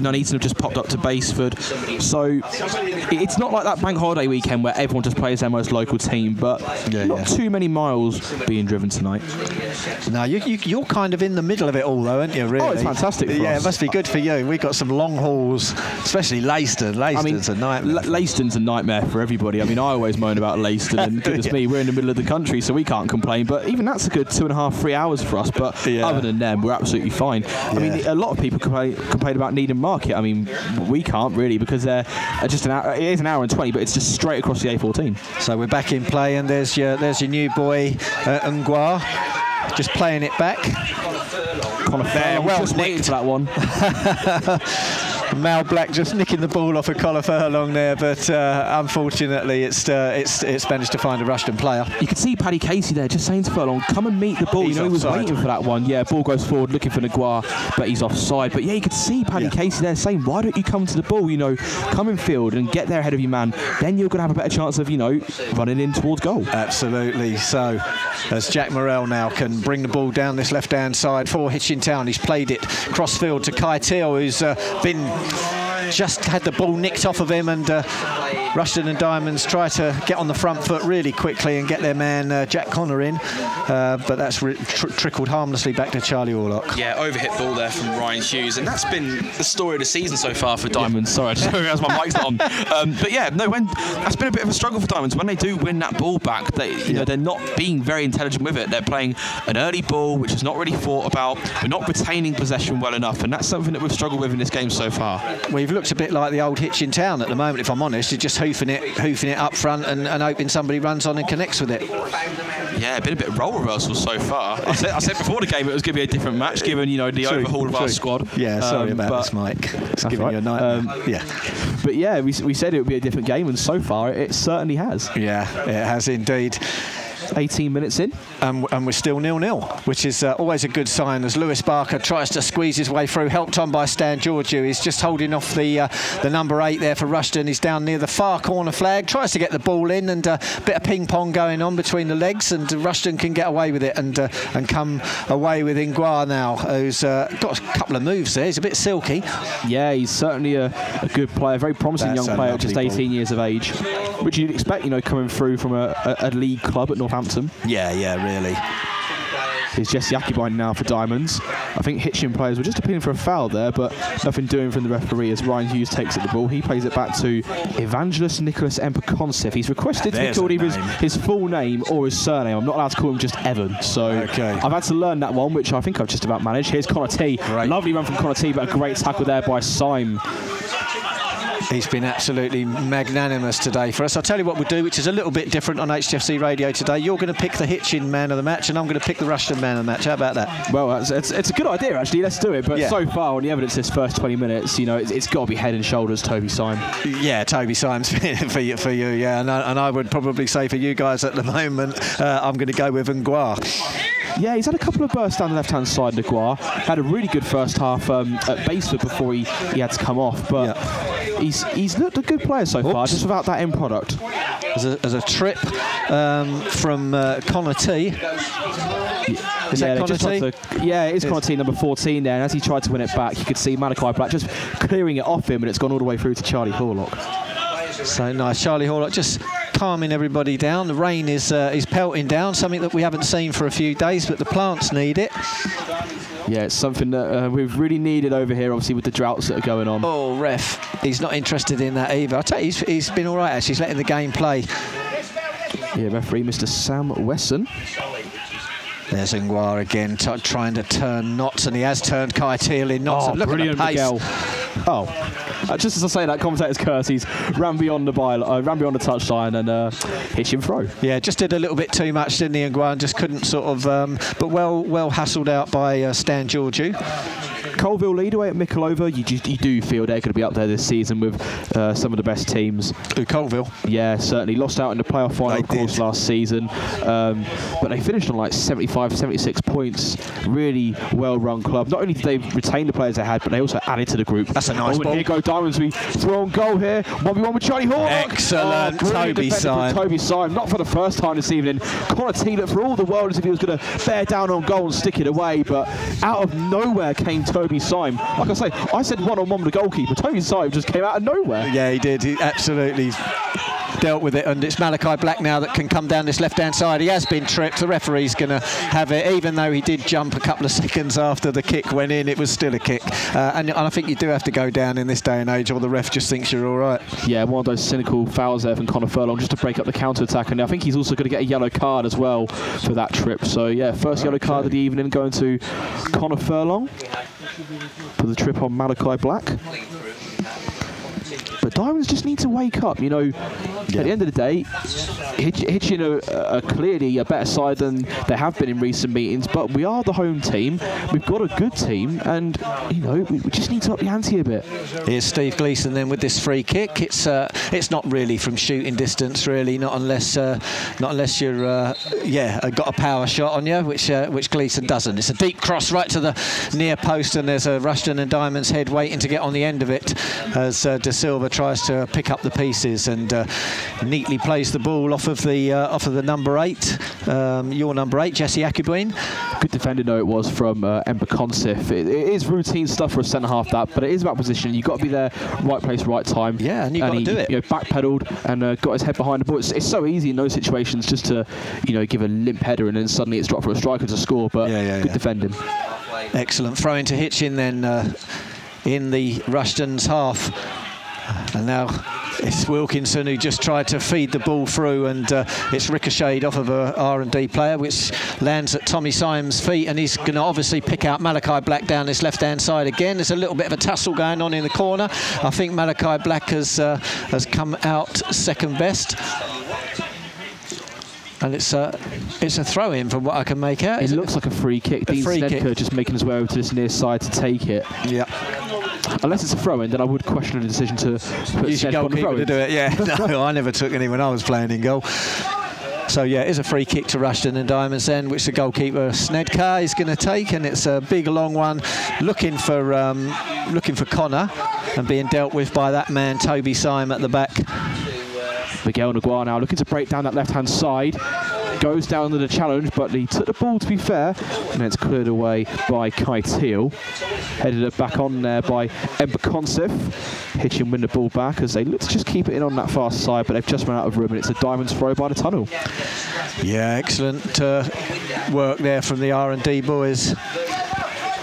Nuneaton have just popped up to Basford. So it's not like that bank holiday weekend where everyone just plays their most local team, but yeah, not too many miles being driven tonight. No, you, you, are kind of in the middle of it all, though, aren't you, really? Oh, it's fantastic Yeah, us. it must be good for you. We've got some long hauls, especially Leicester. Leiston's I mean, a nightmare. L- Leiston's a nightmare for everybody. I mean, I always moan about Leiston, and goodness yeah. me, we're in the middle of the country, so we can't complain. But even that's a good two and a half, three hours for us. But other than them, we're absolutely fine. I mean, a lot of people complain, complain about Needham Market. I mean, we can't really because they're just an hour. It is an hour and twenty, but it's just straight across the A14. So we're back in play, and there's your there's your new boy uh, Ngwa, just playing it back. Connor there, well just waiting for that one. Mal Black just nicking the ball off a of Colin Furlong there, but uh, unfortunately, it's uh, it's it's managed to find a Rushden player. You can see Paddy Casey there just saying to Furlong, come and meet the ball. He's you know, he was offside. waiting for that one. Yeah, ball goes forward looking for Naguar, but he's offside. But yeah, you could see Paddy Yeah. Casey there saying, why don't you come to the ball? You know, come in field and get there ahead of your man. Then you're going to have a better chance of, you know, running in towards goal. Absolutely. So, as Jack Morrell now can bring the ball down this left-hand side for Hitchin Town, he's played it crossfield to Kai Teal, who's uh, been just had the ball nicked off of him, and uh, Rushden and Diamonds try to get on the front foot really quickly and get their man uh, Jack Connor in, uh, but that's ri tr- trickled harmlessly back to Charlie Horlock. Yeah, overhit ball there from Ryan Hughes, and that's been the story of the season so far for Diamonds. Sorry, I just realised my mic's not on. Um, but yeah, no, when that's been a bit of a struggle for Diamonds. When they do win that ball back, they you know they're not being very intelligent with it. They're playing an early ball, which is not really thought about. They're not retaining possession well enough, and that's something that we've struggled with in this game so far. We've looked a bit like the old Hitchin Town at the moment, if I'm honest. You're just hoofing it, hoofing it up front, and, and hoping somebody runs on and connects with it. Yeah, been a bit of role reversal so far. I said, I said before the game it was going to be a different match, given you know the overhaul of our squad. Yeah, sorry Um, about this, Mike. It's giving right. you a nightmare. Um, yeah. But yeah, we, we said it would be a different game, and so far it certainly has. Yeah, it has indeed. 18 minutes in. And, and we're still nil-nil, which is uh, always a good sign as Lewis Barker tries to squeeze his way through, helped on by Stan Georgiou. He's just holding off the uh, the number eight there for Rushden. He's down near the far corner flag, tries to get the ball in, and a bit of ping pong going on between the legs, and Rushden can get away with it and uh, and come away with Ingua now, who's uh, got a couple of moves there. He's a bit silky. Yeah, he's certainly a, a good player, very promising That's young player, just 18 ball. years of age, which you'd expect, you know, coming through from a, a, a league club at Northampton. Yeah, yeah, really. Here's Jesse Akibine now for Diamonds. I think Hitchin players were just appealing for a foul there, but nothing doing from the referee as Ryan Hughes takes at the ball. He plays it back to Evangelist Nicholas Emperconcev. He's requested to be called either his, his full name or his surname. I'm not allowed to call him just Evan, so Okay. I've had to learn that one, which I think I've just about managed. Here's Connor T. Great. Lovely run from Connor T, but a great tackle there by Syme. He's been absolutely magnanimous today for us. I'll tell you what we'll do, which is a little bit different on HTFC Radio today. You're going to pick the Hitchin man of the match, and I'm going to pick the Rushden man of the match. How about that? Well, it's, it's, it's a good idea actually. Let's do it. But Yeah. so far, on the evidence, this first 20 minutes, you know, it's, it's got to be head and shoulders Toby Syme. Yeah, Toby Symes for you, for you yeah. And I, and I would probably say for you guys at the moment, uh, I'm going to go with Ngwa. Yeah, he's had a couple of bursts down the left-hand side, Naguar. Had a really good first half um, at Basford before he, he had to come off. But he's he's looked a good player so far, just without that end product. As a, as a trip um, from uh, Connor T. Is yeah, that Connor just T? yeah, it is Connor T, number 14 there. And as he tried to win it back, you could see Malachi Black just clearing it off him, and it's gone all the way through to Charlie Horlock. So nice, Charlie Horlock just calming everybody down. The rain is uh, is pelting down, something that we haven't seen for a few days, but the plants need it. Yeah, it's something that uh, we've really needed over here, obviously, with the droughts that are going on. Oh, ref, he's not interested in that either. I tell you, he's, he's been all right actually. He's letting the game play. Yeah, referee Mr. Sam Wesson. There's Ingwar again, trying to turn knots, and he has turned Kai Teal in knots. Oh, look brilliant, at. Miguel. Oh, uh, just as I say that, commentator's curse. He's ran beyond the by, uh, ran beyond the touchline and uh, hit him throw. Yeah, just did a little bit too much, didn't he? And just couldn't sort of, um, but well, well hassled out by uh, Stan Georgiou. Coalville lead away at Mickleover. You, just, you do feel they're going to be up there this season with uh, some of the best teams. Who Coalville? Yeah, certainly lost out in the playoff final, They of course, did. last season. Um, but they finished on like 75, 76 points. Really well-run club. Not only did they retain the players they had, but they also added to the group. That's a nice oh, ball. Here go Diamonds. We throw on goal here. One v one with Charlie Horlock. Excellent, Oh, Toby Syme. Toby Syme. Not for the first time this evening. Connor T looked for all the world as if he was going to bear down on goal and stick it away, but out of nowhere came Toby Syme. Like I say, I said one-on-one with the goalkeeper. Toby Syme just came out of nowhere. Yeah, he did. He absolutely dealt with it, and it's Malachi Black now that can come down this left-hand side. He has been tripped. The referee's going to have it, even though he did jump a couple of seconds after the kick went in. It was still a kick, uh, and, and I think you do have to go down in this day and age, or the ref just thinks you're all right. Yeah, one of those cynical fouls there from Connor Furlong just to break up the counter attack. And I think he's also going to get a yellow card as well for that trip. So, yeah, first yellow card of the evening going to Connor Furlong for the trip on Malachi Black. Diamonds just need to wake up. You know, at the end of the day, Hitch, Hitchin are, are clearly a better side than they have been in recent meetings. But we are the home team. We've got a good team, and you know, we, we just need to up the ante a bit. Here's Steve Gleeson then with this free kick. It's uh, it's not really from shooting distance, really, not unless uh, not unless you're uh, yeah uh, got a power shot on you, which uh, which Gleeson doesn't. It's a deep cross right to the near post, and there's a Rushden and Diamonds head waiting to get on the end of it as uh, De Silva tries to pick up the pieces and uh, neatly plays the ball off of the uh, off of the number eight, um, your number eight, Jesse Akibween. Good defending though it was from uh, Ember Consif. It, it is routine stuff for a centre half that, but it is about position. You've got to be there, right place, right time. Yeah, and you've got to do it. You know, backpedaled and uh, got his head behind the ball. It's, it's so easy in those situations just to, you know, give a limp header and then suddenly it's dropped for a striker to score. But Yeah, yeah, good yeah. defending. Excellent throw into Hitchin then uh, in the Rushden's half. And now it's Wilkinson who just tried to feed the ball through, and uh, it's ricocheted off of a R&D player, which lands at Tommy Symes' feet, and he's going to obviously pick out Malachi Black down this left-hand side again. There's a little bit of a tussle going on in the corner. I think Malachi Black has uh, has come out second best. And it's a, it's a throw in from what I can make out. It looks like a free kick. Dean free kick. Snedker just making his way over to this near side to take it. Yeah. Unless it's a throw in, then I would question the decision to put Use your Snedker on the goalkeeper to do it. Yeah, no, I never took any when I was playing in goal. So yeah, it's a free kick to Rushden and Diamonds End, which the goalkeeper Snedker is going to take, and it's a big long one, looking for um, looking for Connor, and being dealt with by that man Toby Syme at the back. Miguel Naguar now looking to break down that left-hand side. Goes down to the challenge, but he took the ball to be fair, and it's cleared away by Kai Teal. Headed it back on there by Ember Consif. Hitchin win the ball back as they look to just keep it in on that far side, but they've just run out of room, and it's a diamonds throw by the tunnel. Yeah, excellent uh, work there from the R&D boys.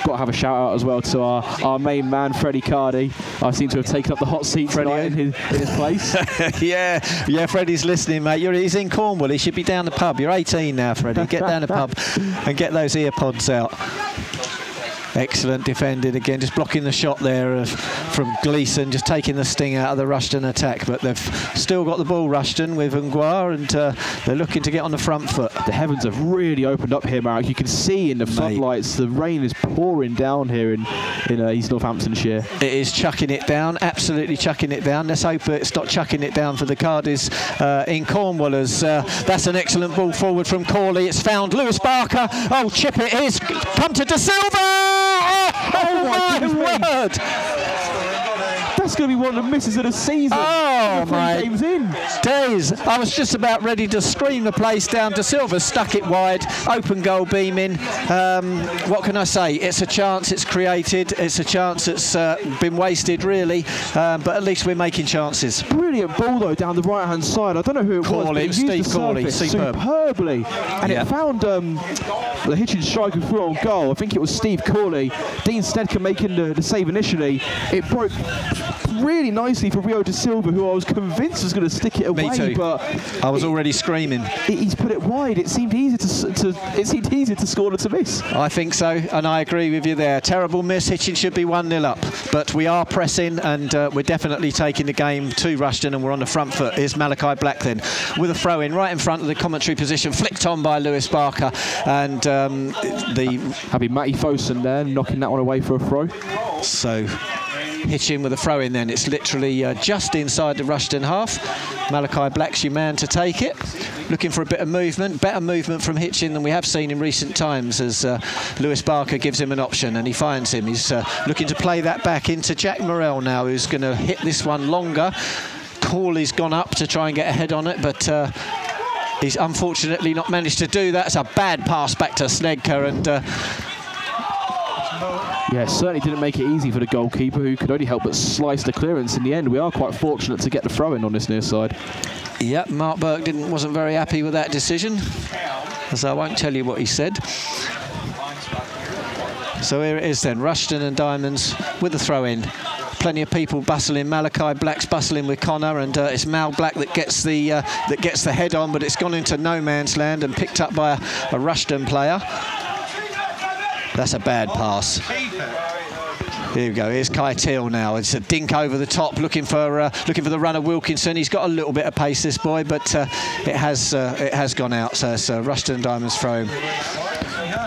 Got to have a shout out as well to our, our main man, Freddie Cardi. I seem to have taken up the hot seat Freddie, tonight in his, in his place. yeah, yeah, Freddie's listening, mate. You're, he's in Cornwall. He should be down the pub. You're 18 now, Freddie. Get down the pub and get those ear pods out. Excellent defended again, just blocking the shot there of, from Gleeson, just taking the sting out of the Rushden attack. But they've still got the ball, Rushden, with Nguar, and uh, they're looking to get on the front foot. The heavens have really opened up here, Marek. You can see in the floodlights the rain is pouring down here in, in uh, East Northamptonshire. It is chucking it down, absolutely chucking it down. Let's hope it's not chucking it down for the Cardis uh, in Cornwall. As uh, that's an excellent ball forward from Corley. It's found Lewis Barker. Oh, chip it is. Come to De Silva. Oh, my word! That's going to be one of the misses of the season. Oh, my games in. days. I was just about ready to scream the place down. De Silva. stuck it wide. Open goal beaming. Um, what can I say? It's a chance. It's created. It's a chance that's uh, been wasted, really. Um, but at least we're making chances. Brilliant ball though down the right hand side. I don't know who it was. But it used Steve the Corley, superb. superbly, and Yeah. it found um, the Hitchin striker through on goal. I think it was Steve Corley. Dean Snedker making the, the save initially. It broke really nicely for Rio de Silva, who I was convinced was going to stick it away, Me too. but I was already screaming. he- he's put it wide. It seemed easier to, to it seemed easier to score than to miss. I think so, and I agree with you there. Terrible miss. Hitchin should be 1 0 up, but we are pressing and uh, we're definitely taking the game to Rushden and we're on the front foot. Here's Malachi Black then with a throw in right in front of the commentary position, flicked on by Lewis Barker, and um, the Happy Matty Fosun there, knocking that one away for a throw. so. Hitchin with a throw in then. It's literally uh, just inside the Rushden half. Malachi Black's your man to take it. Looking for a bit of movement, better movement from Hitchin than we have seen in recent times as uh, Lewis Barker gives him an option and he finds him. He's uh, looking to play that back into Jack Morell now, who's going to hit this one longer. Corley's gone up to try and get ahead on it, but. Uh, He's unfortunately not managed to do that. It's a bad pass back to Snedker, and uh, Yeah, certainly didn't make it easy for the goalkeeper, who could only help but slice the clearance. In the end, we are quite fortunate to get the throw in on this near side. Yep, Mark Burke didn't wasn't very happy with that decision, as I won't tell you what he said. So here it is then, Rushden and Diamonds with the throw in. Plenty of people bustling. Malachi Black's bustling with Connor, and uh, it's Mal Black that gets the uh, that gets the head on, but it's gone into no man's land and picked up by a, a Rushden player. That's a bad pass. Here we go. Here's Kai Teal now. It's a dink over the top, looking for uh, looking for the runner Wilkinson. He's got a little bit of pace, this boy, but uh, it has uh, it has gone out. So it's uh, Rushden Diamonds throw.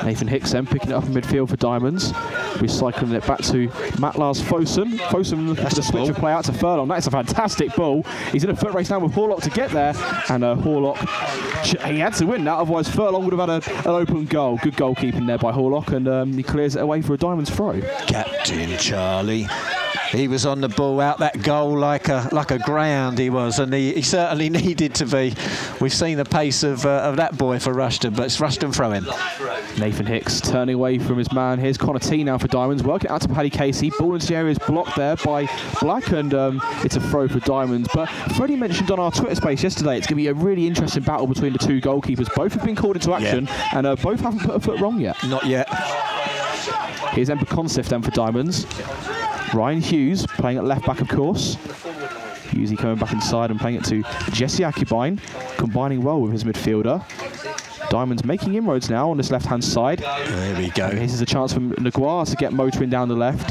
Nathan Hicks then picking it up in midfield for Diamonds. Recycling it back to Matt Lars Fosun. Fosun looking for the switch of play out to Furlong. That is a fantastic ball. He's in a foot race now with Horlock to get there. And uh, Horlock, he had to win that, otherwise Furlong would have had a, an open goal. Good goalkeeping there by Horlock, and um, he clears it away for a Diamonds throw. Captain Charlie. He was on the ball out that goal like a like a ground he was, and he, he certainly needed to be. We've seen the pace of, uh, of that boy for Rushden, but it's Rushden throwing. Nathan Hicks turning away from his man. Here's Connor T now for Diamonds, working out to Paddy Casey. Ball into the area is blocked there by Black, and um, it's a throw for Diamonds. But Freddie mentioned on our Twitter space yesterday it's going to be a really interesting battle between the two goalkeepers. Both have been called into action, yeah. and uh, both haven't put a foot wrong yet. Not yet. Here's Ember Consif then for Diamonds. Ryan Hughes playing at left back, of course. Hughesy coming back inside and playing it to Jesse Akubine, combining well with his midfielder. Diamonds making inroads now on this left-hand side. There we go. And this is a chance for Naguar to get motoring down the left.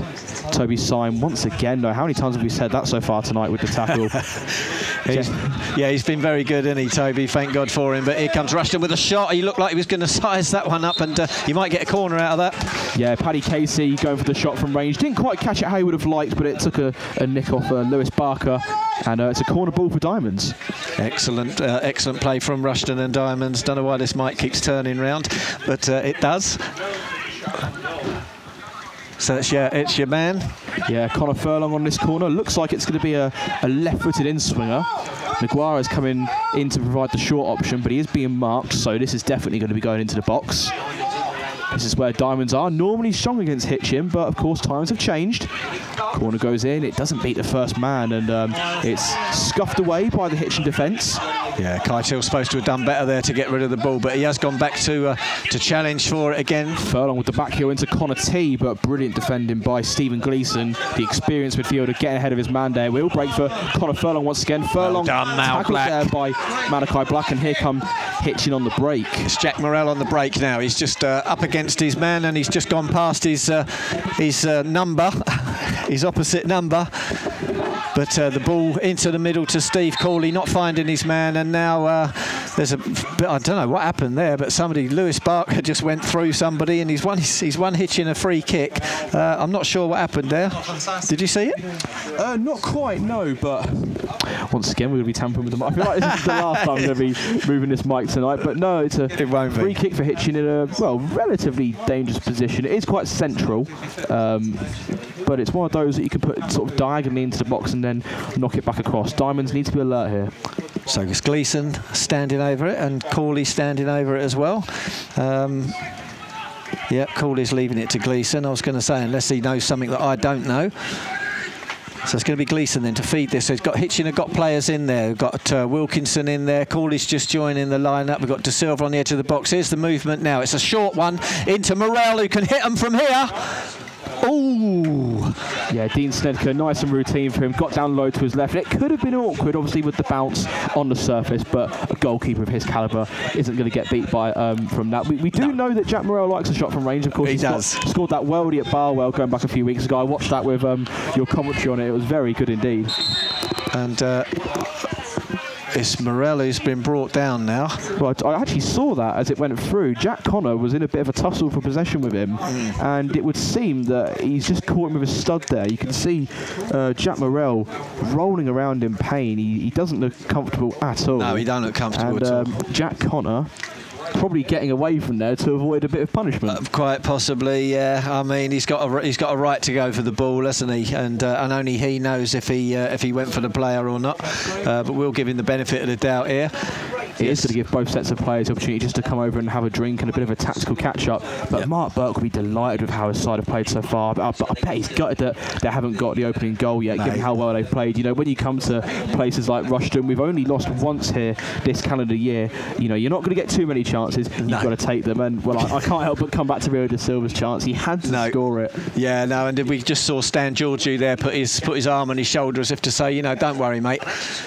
Toby Syme once again. No, how many times have we said that so far tonight with the tackle? he's, yeah, he's been very good, isn't he, Toby? Thank God for him. But here comes Rushden with a shot. He looked like he was going to size that one up, and uh, he might get a corner out of that. Yeah, Paddy Casey going for the shot from range. Didn't quite catch it how he would have liked, but it took a, a nick off uh, Lewis Barker. And uh, it's a corner ball for Diamonds. Excellent, uh, excellent play from Rushden and Diamonds. Don't know why this mic keeps turning round, but uh, it does. So it's your, it's your man. Yeah, Connor Furlong on this corner. Looks like it's going to be a, a left-footed in-swinger. Naguara is coming in to provide the short option, but he is being marked, so this is definitely going to be going into the box. This is where Diamonds are. Normally strong against Hitchin, but of course times have changed. Corner goes in. It doesn't beat the first man, and um, it's scuffed away by the Hitchin defence. Yeah, Kai Teal's supposed to have done better there to get rid of the ball, but he has gone back to uh, to challenge for it again. Furlong with the back heel into Connor T, but brilliant defending by Stephen Gleeson, the experienced midfielder getting ahead of his man there. Wheel break for Connor Furlong once again. Furlong well done now, tackled there by Malachi Black, and here come Hitchin on the break. It's Jack Morell on the break now. He's just uh, up against his man, and he's just gone past his uh, his uh, number, his opposite number. But uh, the ball into the middle to Steve Corley, not finding his man, and now uh, there's a I don't know what happened there, but somebody Lewis Barker just went through somebody, and he's one he's one Hitchin a free kick. Uh, I'm not sure what happened there. Did you see it? Uh, not quite, no. But once again, we're going to be tampering with the mic. I feel like this is the last time I'm going to be moving this mic tonight. But no, it's a it free be. kick for Hitchin in a well relatively dangerous position. It is quite central. Um, but it's one of those that you can put sort of diagonally into the box and then knock it back across. Diamonds need to be alert here. So it's Gleeson standing over it and Corley standing over it as well. Um, yeah, Corley's leaving it to Gleeson. I was going to say, unless he knows something that I don't know. So it's going to be Gleeson then to feed this. So he's got Hitchin, and got players in there. We've got uh, Wilkinson in there. Corley's just joining the lineup. We've got De Silva on the edge of the box. Here's the movement now. It's a short one into Morel who can hit them from here. Oh! Yeah, Dean Snedker, nice and routine for him. Got down low to his left. It could have been awkward, obviously, with the bounce on the surface, but a goalkeeper of his calibre isn't going to get beat by um, from that. We, we do no. know that Jack Morel likes a shot from range. Of course, he does. Scored that worldie at Barwell going back a few weeks ago. I watched that with um, your commentary on it. It was very good indeed. And uh, it's Morel who's been brought down now. Well, I actually saw that as it went through. Jack Connor was in a bit of a tussle for possession with him, mm. and it would seem that he's just caught him with a stud there. You can see uh, Jack Morel rolling around in pain. He, he, doesn't look comfortable at all. No, he doesn't look comfortable and, at all. Um, Jack Connor probably getting away from there to avoid a bit of punishment. Uh, quite possibly, yeah. I mean, he's got a he's got a right to go for the ball, hasn't he? And uh, and only he knows if he uh, if he went for the player or not. Uh, but we'll give him the benefit of the doubt here. It yes. is going to give both sets of players the opportunity just to come over and have a drink and a bit of a tactical catch up. But. Mark Burke will be delighted with how his side have played so far. But I, I bet he's gutted that they haven't got the opening goal yet, no. given how well they've played. You know, when you come to places like Rushden, we've only lost once here this calendar year. You know, you're not going to get too many chances. You've no. got to take them. And well, I, I, can't help but come back to Rio de Silva's chance. He had to no. score it. Yeah, no, and we just saw Stan Georgiou there put his put his arm on his shoulder as if to say, you know, don't worry, mate.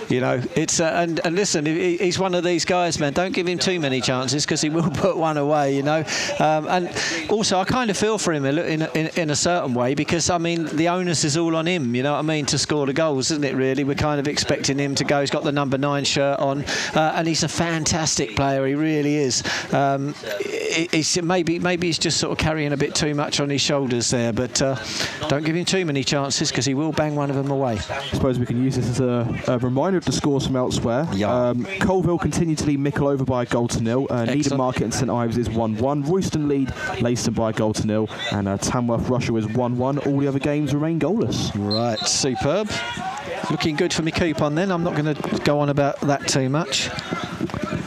You know, it's uh, and and listen, he's one of these these guys, man. Don't give him too many chances because he will put one away, you know. Um, and also, I kind of feel for him in, in, in, a certain way because, I mean, the onus is all on him, you know what I mean, to score the goals, isn't it, really? We're kind of expecting him to go. He's got the number nine shirt on uh, and he's a fantastic player. He really is. Um, it's maybe maybe he's just sort of carrying a bit too much on his shoulders there, but uh, don't give him too many chances because he will bang one of them away. I suppose we can use this as a, a reminder of the scores from elsewhere. Yeah. Um, Coalville continue to lead Mickleover by a goal to nil. Uh, Needham Market and St Ives is 1-1. Royston lead Leiston by a goal to nil, and uh, Tamworth Rushall is 1-1. All the other games remain goalless. Right, superb. Looking good for me coupon then. I'm not going to go on about that too much.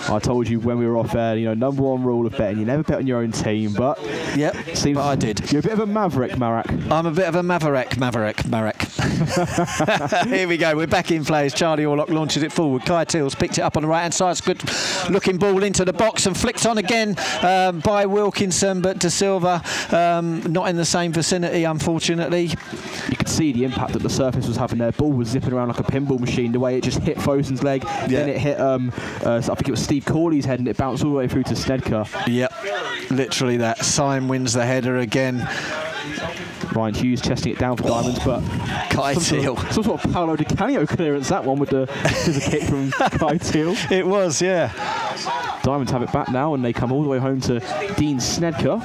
I told you when we were off air, you know, number one rule of betting, you never bet on your own team, but yep, seems but I did. You're a bit of a maverick, Marek. I'm a bit of a maverick, maverick, Marek. Here we go. We're back in play as Charlie Horlock launches it forward. Kai Teals picked it up on the right hand side. It's good looking ball into the box and flicked on again um, by Wilkinson, but De Silva um, not in the same vicinity, unfortunately. You could see the impact that the surface was having there. Ball was zipping around like a pinball machine. The way it just hit Fosun's leg, yeah. then it hit. Um, uh, I think it was Steve Corley's head, and it bounced all the way through to Snedker. Yep, literally that. Syme wins the header again. Ryan Hughes chesting it down for Diamonds, but Kai some Teal. Sort of, some sort of Paolo Di Canio clearance, that one with the scissor kick from Kai Teal. It was, yeah. Diamonds have it back now, and they come all the way home to Dean Snedker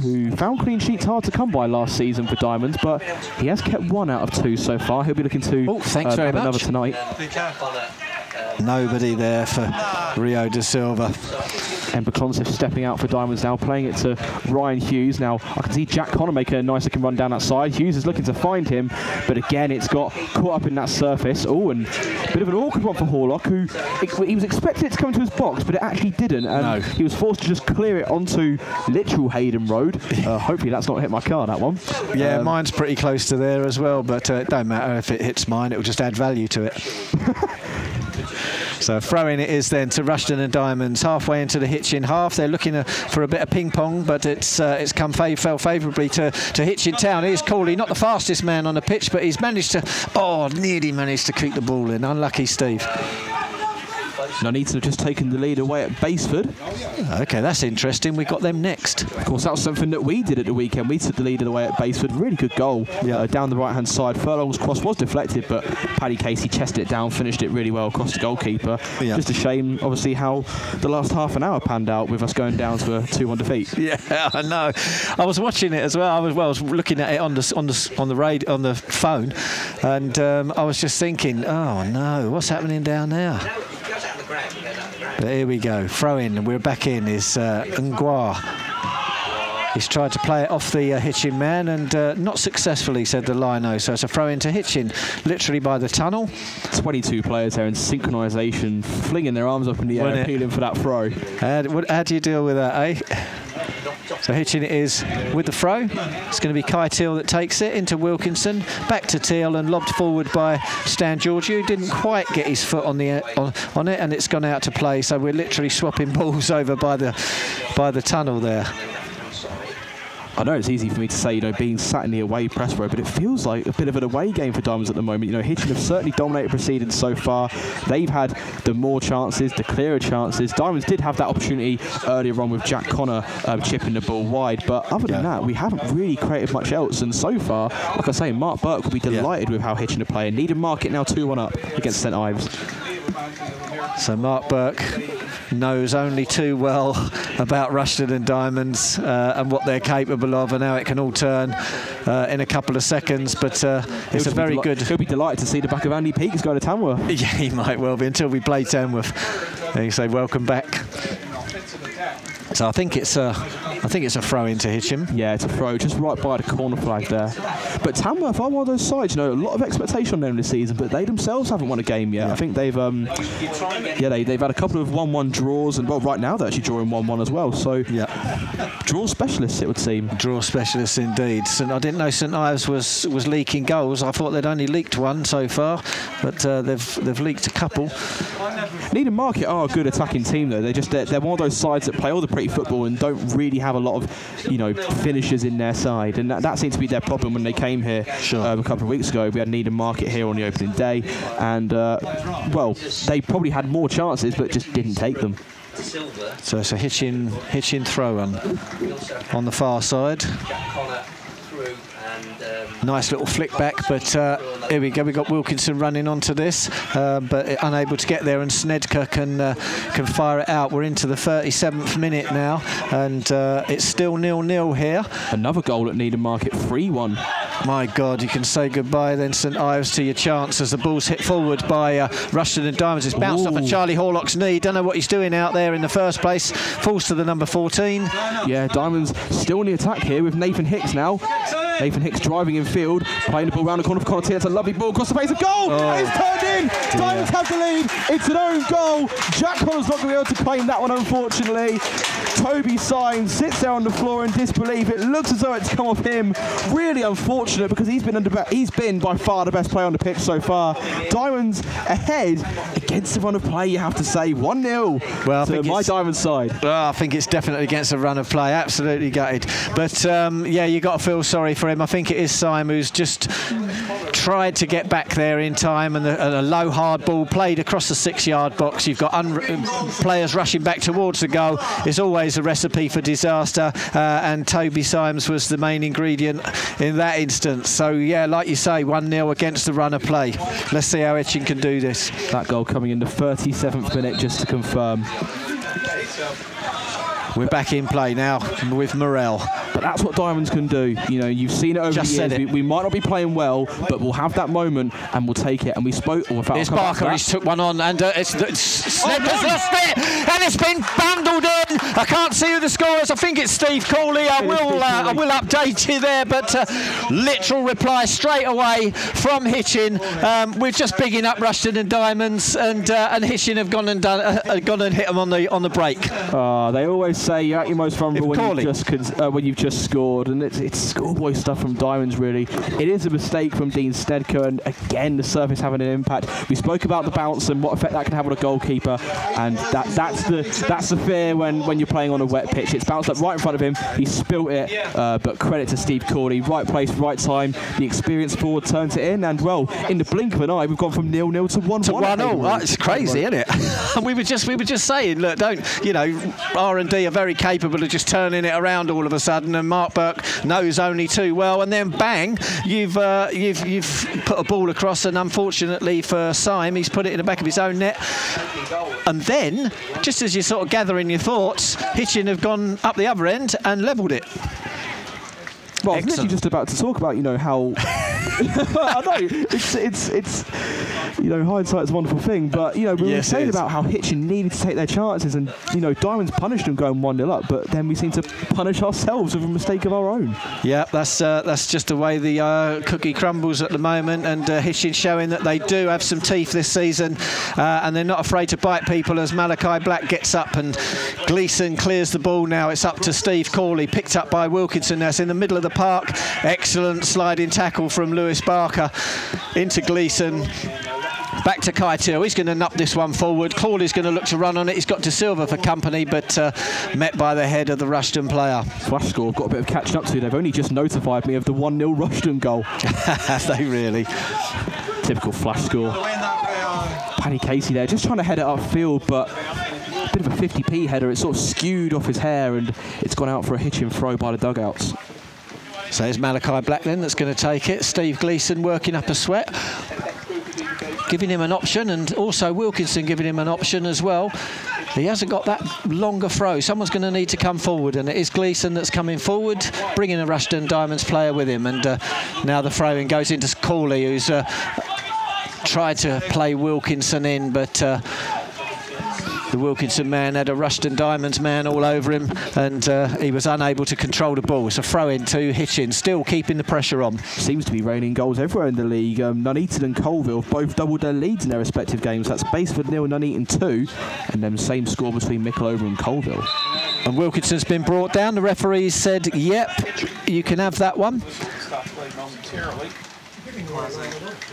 who found clean sheets hard to come by last season for Diamonds, but he has kept one out of two so far. He'll be looking to oh, thanks uh, very much. another tonight. Nobody there for Rio de Silva. Ember Clonsif stepping out for Diamonds now, playing it to Ryan Hughes. Now, I can see Jack Connor making a nice looking run down that side. Hughes is looking to find him, but again, it's got caught up in that surface. Oh, and a bit of an awkward one for Horlock, who he was expecting it to come into his box, but it actually didn't. And no. he was forced to just clear it onto literal Hayden Road. Uh, hopefully, that's not hit my car, that one. Yeah, um, mine's pretty close to there as well, but uh, it don't matter if it hits mine, it will just add value to it. So throwing it is then to Rushden and Diamonds halfway into the Hitchin half. They're looking uh, for a bit of ping pong, but it's uh, it's come fell favourably to, to Hitchin Town. Here's Corley, not the fastest man on the pitch, but he's managed to, oh, nearly managed to keep the ball in. Unlucky Steve. Nuneaton have just taken the lead away at Basford. Okay, that's interesting. We got them next. Of course, that was something that we did at the weekend. We took the lead away at Basford. Really good goal yeah. uh, down the right hand side. Furlong's cross was deflected, but Paddy Casey chested it down, finished it really well across the goalkeeper. Yeah. Just a shame, obviously, how the last half an hour panned out with us going down to a 2 1 defeat. Yeah, I know. I was watching it as well. I was, well, I was looking at it on the on the on the radio on the phone, and um, I was just thinking, oh no, what's happening down there? But here we go. Throw in. We're back in. Is uh, Ngwa. He's tried to play it off the uh, Hitchin man and uh, not successfully, said the Lino. So it's a throw into Hitchin, literally by the tunnel. 22 players there in synchronisation, flinging their arms up in the air, appealing for that throw. How, how do you deal with that, eh? So Hitchin it is with the throw. It's going to be Kai Teal that takes it into Wilkinson, back to Teal and lobbed forward by Stan Georgiou. Didn't quite get his foot on the on, on it, and it's gone out to play. So we're literally swapping balls over by the by the tunnel there. I know it's easy for me to say, you know, being sat in the away press row, but it feels like a bit of an away game for Diamonds at the moment. You know, Hitchin have certainly dominated proceedings so far. They've had the more chances, the clearer chances. Diamonds did have that opportunity earlier on with Jack Connor um, chipping the ball wide, but other than yeah. that, we haven't really created much else. And so far, like I say, Mark Burke will be delighted yeah. with how Hitchin are playing. Needham Market now 2 1 up against St Ives. So Mark Burke knows only too well about Rushden and Diamonds uh, and what they're capable of and how it can all turn uh, in a couple of seconds. But uh, it's a very good. He'll be delighted to see the back of Andy Peaks go to Tamworth. Yeah, he might well be until we play Tamworth. And you say welcome back. So I think it's a, I think it's a throw into Hitchin. Yeah, it's a throw just right by the corner flag there. But Tamworth are one of those sides, you know, a lot of expectation on them this season, but they themselves haven't won a game yet. Yeah. I think they've, um, yeah, they, they've had a couple of 1-1 draws, and well, right now they're actually drawing 1-1 as well. So yeah, draw specialists, it would seem. Draw specialists indeed. St, I didn't know St Ives was was leaking goals. I thought they'd only leaked one so far, but uh, they've they've leaked a couple. Needham Market are a good attacking team though. They just they're, they're one of those sides that play all the pretty football and don't really have a lot of, you know, finishers in their side. And that, that seemed to be their problem when they came here Sure. um, a couple of weeks ago. We had Needham Market here on the opening day, and uh, well, they probably had more chances, but just didn't take them. So it's a Hitchin, Hitchin throw on, on the far side. Nice little flick back, but uh, here we go. We got Wilkinson running onto this, uh, but unable to get there, and Snedker can uh, can fire it out. We're into the 37th minute now, and uh, it's still nil-nil here. Another goal at Needham Market, 3-1. My God, you can say goodbye then, St Ives, to your chance as the ball's hit forward by uh, Rushden and Diamonds. It's bounced off of Charlie Horlock's knee. Don't know what he's doing out there in the first place. Falls to the number 14. Yeah, Diamonds still in the attack here with Nathan Hicks now. Nathan Hicks driving in field, playing the ball around the corner for Conte. It's a lovely ball across the face of goal. Oh. It's turned in. Diamonds have the lead. It's an own goal. Jack Connors not going to be able to claim that one, unfortunately. Toby Symes sits there on the floor in disbelief. It looks as though it's come off him. Really unfortunate because he's been under, he's been by far the best player on the pitch so far. Diamonds ahead against the run of play. You have to say 1-0 Well, I to think my Diamond side. Oh, I think it's definitely against a run of play. Absolutely gutted. But um, yeah, you got to feel sorry for him. I think it is Syme who's just tried to get back there in time, and, the, and a low hard ball played across the six-yard box. You've got un- players rushing back towards the goal. It's always a recipe for disaster. Uh, and Toby Symes was the main ingredient in that instance. So yeah, like you say, one 0 against the run of play. Let's see how Hitchin can do this. That goal coming in the 37th minute, just to confirm. We're back in play now with Morel. But that's what Diamonds can do. You know, you've seen it over Just the said years. it. We, we might not be playing well, but we'll have that moment and we'll take it. And we spoke. Or if I'll It's come back to Barker. He's took one on, and uh, it's, it's Snedker's no. lost it, and it's been bundled in. I can't see who the score is. I think it's Steve Corley. I will, uh, I will update you there, but uh, literal reply straight away from Hitchin. Um, we're just bigging up Rushden and Diamonds, and uh, and Hitchin have gone and done, uh, uh, gone and hit them on the on the break. Ah, they always say you're at your most vulnerable when you've, just cons- uh, when you've just scored, and it's, it's schoolboy stuff from Diamonds, really. It is a mistake from Dean Snedker, and again, the surface having an impact. We spoke about the bounce and what effect that can have on a goalkeeper, and that, that's the that's the fear when, when you're playing on a wet pitch. It's bounced up right in front of him, he spilt it, uh, but credit to Steve Corley, right place, right time. The experienced forward turns it in, and well, in the blink of an eye, we've gone from nil nil to one to one. That's crazy, isn't it? and we were just we were just saying, look, don't you know, R and D are very capable of just turning it around all of a sudden, and Mark Burke knows only too well, and then bang, you've uh, you've you've put a ball across, and unfortunately for Syme, he's put it in the back of his own net. And then, just as you're sort of gathering your thoughts, Hitchin have gone up the other end and levelled it. Well, I was literally just about to talk about, you know, how I know it's it's it's you know hindsight's a wonderful thing, but you know we were Yes, it saying about how Hitchin needed to take their chances, and you know Diamonds punished them going one 0 up, but then we seem to punish ourselves with a mistake of our own. Yeah, that's uh, that's just the way the uh, cookie crumbles at the moment, and uh, Hitchin showing that they do have some teeth this season, uh, and they're not afraid to bite people. As Malachi Black gets up and Gleeson clears the ball now, it's up to Steve Corley, picked up by Wilkinson. That's in the middle of the park. Excellent sliding tackle from Lewis Barker into Gleeson. Back to Kai Teal. He's going to nup this one forward. Corley's going to look to run on it. He's got De Silva for company, but uh, met by the head of the Rushden player. Flash score, I've got a bit of catching up to. They've only just notified me of the 1 0 Rushden goal. Have they really? Typical flash score. Paddy Casey there, just trying to head it upfield, but a bit of a 50p header. It's sort of skewed off his hair, and it's gone out for a Hitchin throw by the dugouts. So it's Malachi Black then that's going to take it. Steve Gleeson working up a sweat, giving him an option, and also Wilkinson giving him an option as well. He hasn't got that longer throw. Someone's going to need to come forward, and it is Gleeson that's coming forward, bringing a Rushden Diamonds player with him. And uh, now the throw in goes into Corley, who's uh, tried to play Wilkinson in, but. Uh, the Wilkinson man had a Rushden Diamonds man all over him, and uh, he was unable to control the ball. It's a throw in to Hitchin, still keeping the pressure on. seems to be raining goals everywhere in the league. Um, Nuneaton and Coalville both doubled their leads in their respective games. That's Basford nil, Nuneaton two, and then same score between Mickleover and Coalville. And Wilkinson's been brought down. The referee said, yep, you can have that one.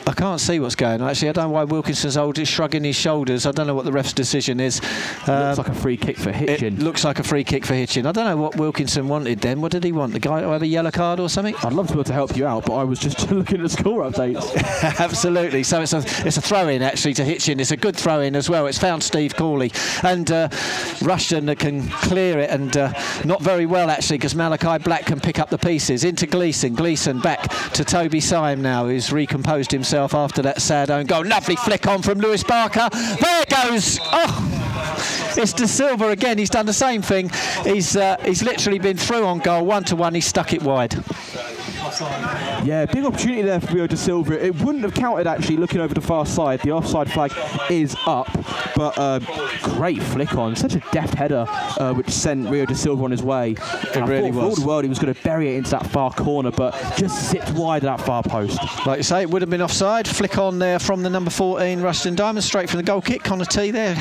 I can't see what's going on. Actually, I don't know why Wilkinson's holding, shrugging his shoulders. I don't know what the ref's decision is. Um, Looks like a free kick for Hitchin. it looks like a free kick for Hitchin. I don't know what Wilkinson wanted then. What did he want? The guy who had a yellow card or something? I'd love to be able to help you out, but I was just looking at the score updates. Absolutely. So it's a it's a throw in actually to Hitchin. It's a good throw in as well. It's found Steve Corley and uh, Rushden can clear it and uh, not very well actually because Malachi Black can pick up the pieces into Gleeson. Gleeson back to Toby Syme now who's recomposed himself after that sad own goal. Lovely flick on from Lewis Barker. There goes. Oh. It's De Silva again. He's done the same thing. He's uh, he's literally been through on goal, one to one. He stuck it wide. Yeah, big opportunity there for Rio de Silva. It wouldn't have counted actually looking over the far side. The offside flag is up, but uh, great flick on. Such a deft header, uh, which sent Rio de Silva on his way. It really For all was. the world, he was going to bury it into that far corner, but just zipped wide of that far post. Like you say, it would have been offside. Flick on there from the number 14, Rushden Diamond, straight from the goal kick. Connor T there,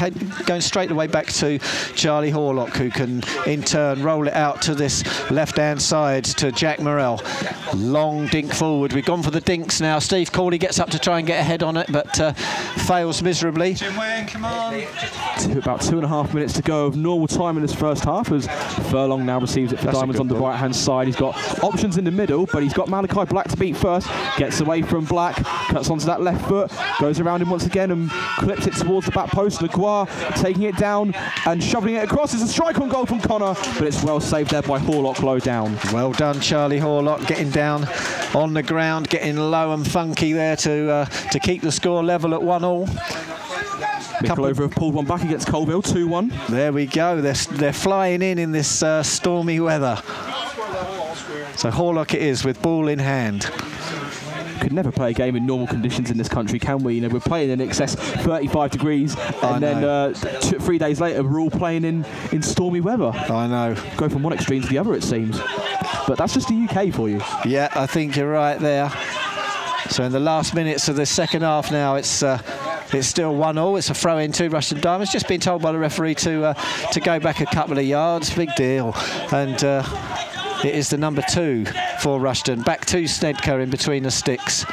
going straight away back to Charlie Horlock, who can in turn roll it out to this left hand side to Jack Morrell. Long dink forward. We've gone for the dinks now. Steve Corley gets up to try and get ahead on it, but uh, fails miserably. Jim Wain, come Two, about two and a half minutes to go of normal time in this first half as Furlong now receives it for That's Diamonds on the ball. right hand side. He's got options in the middle, but he's got Malachi Black to beat first. Gets away from Black, cuts onto that left foot, goes around him once again and clips it towards the back post. Laguar taking it down and shoving it across. It's a strike on goal from Connor, but it's well saved there by Horlock low down. Well done, Charlie Horlock, getting down on the ground, getting low and funky there to uh, to keep the score level at one all. Mickleover have pulled one back against Coalville, 2 1. There we go. They're, they're flying in in this uh, stormy weather. So Horlock it is with ball in hand. Could never play a game in normal conditions in this country, can we? You know, we're playing in excess 35 degrees, I and then uh, t- three days later, we're all playing in, in stormy weather. I know. Go from one extreme to the other, it seems. But that's just the UK for you. Yeah, I think you're right there. So in the last minutes of the second half now, it's uh, it's still one all. It's a throw in to Rushden Diamonds. Just been told by the referee to uh, to go back a couple of yards. Big deal. And uh, it is the number two for Rushden. Back to Snedker in between the sticks.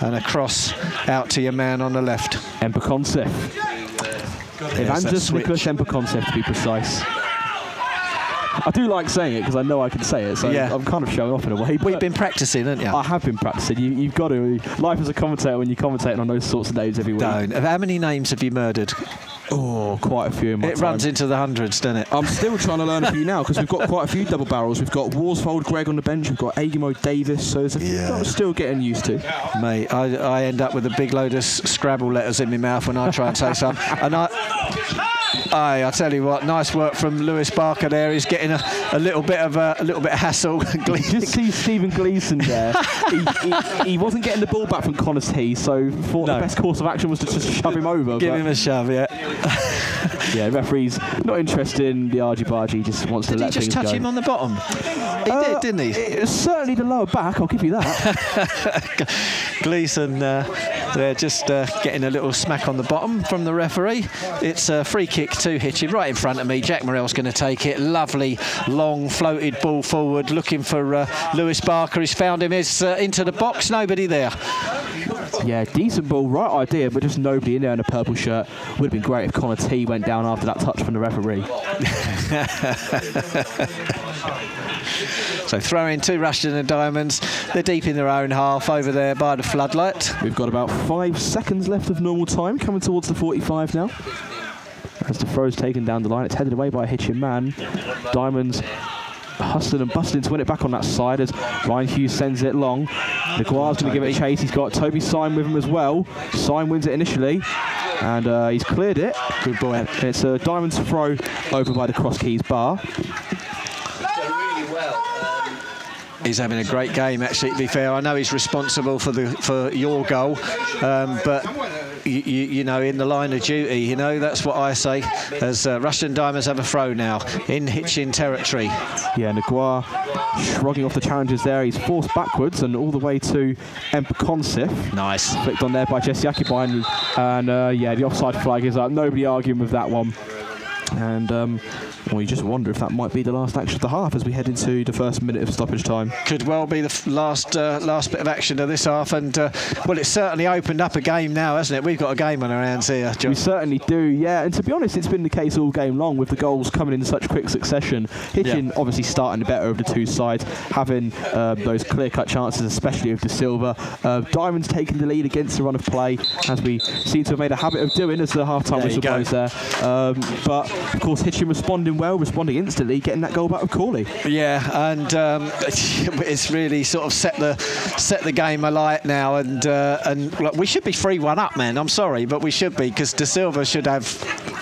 And a cross out to your man on the left. Emper Concept. that Evangelist. Nicholas Emper to be precise. I do like saying it because I know I can say it, so Yeah. I'm kind of showing off in a way. We've been practicing, haven't you? I have been practicing. You, you've got to. Life as a commentator when you're commentating on those sorts of names every week. Don't. How many names have you murdered? Oh, quite a few in my It time. runs into the hundreds, doesn't it? I'm still trying to learn a few now because we've got quite a few double barrels. We've got Warsfold Greg on the bench. We've got Agimo Davis. So there's a few Yeah. that I'm still getting used to. Mate, I, I end up with a big load of Scrabble letters in my mouth when I try and say something. And I, I, I tell you what, nice work from Lewis Barker there. He's getting a, a little bit of a, a little bit of hassle. Just see Stephen Gleeson there. he, he, he wasn't getting the ball back from Connor T, so thought No. the best course of action was to just shove him over. Give him a shove, yeah. yeah, referee's not interested in the argy bargy. Just wants to let things go. Did he just touch go. him on the bottom? He Uh, did, didn't he? It's certainly the lower back. I'll give you that. Gleeson uh, they're just uh, getting a little smack on the bottom from the referee. It's a free kick to Hitchin right in front of me. Jack Morell's going to take it. Lovely long floated ball forward, looking for uh, Lewis Barker. He's found him. Is uh, into the box. Nobody there. yeah, decent ball, right idea, but just nobody in there in a purple shirt. Would have been great if Connor T went down after that touch from the referee. So throwing two Rushden and Diamonds. They're deep in their own half over there by the floodlight. We've got about five seconds left of normal time, coming towards the 45 now. As the throw's taken down the line, it's headed away by a Hitchin man. Diamonds hustling and bustling to win it back on that side as Ryan Hughes sends it long. Naguar's going to give it a chase. He's got Toby Syme with him as well. Syme wins it initially, and uh, he's cleared it. Good boy. It's a Diamonds throw over by the Cross Keys bar. He's having a great game, actually. To be fair, I know he's responsible for the for your goal, um, but you, you, know, in the line of duty, you know, that's what I say. As uh, Rushden Diamonds have a throw now in Hitchin territory. Yeah, Naguar shrugging off the challenges there. He's forced backwards and all the way to Emper Consif. Nice. flicked on there by Jesse Akibine. And uh, yeah, the offside flag is up. Nobody arguing with that one. And um, well, you just wonder if that might be the last action of the half as we head into the first minute of stoppage time. Could well be the f- last uh, last bit of action of this half, and uh, well, it's certainly opened up a game now, hasn't it? We've got a game on our hands here, John. We certainly do, yeah. And to be honest, it's been the case all game long with the goals coming in such quick succession. Hitchin Yeah. obviously starting the better of the two sides, having uh, those clear-cut chances, especially with De Silva. Uh, Diamonds taking the lead against the run of play, as we seem to have made a habit of doing as the half-time whistle blows there. Um, but of course, Hitchin responding well, responding instantly, getting that goal back with Corley. Yeah, and um, it's really sort of set the set the game alight now, and uh, and look, we should be three one up, man. I'm sorry, but we should be because De Silva should have.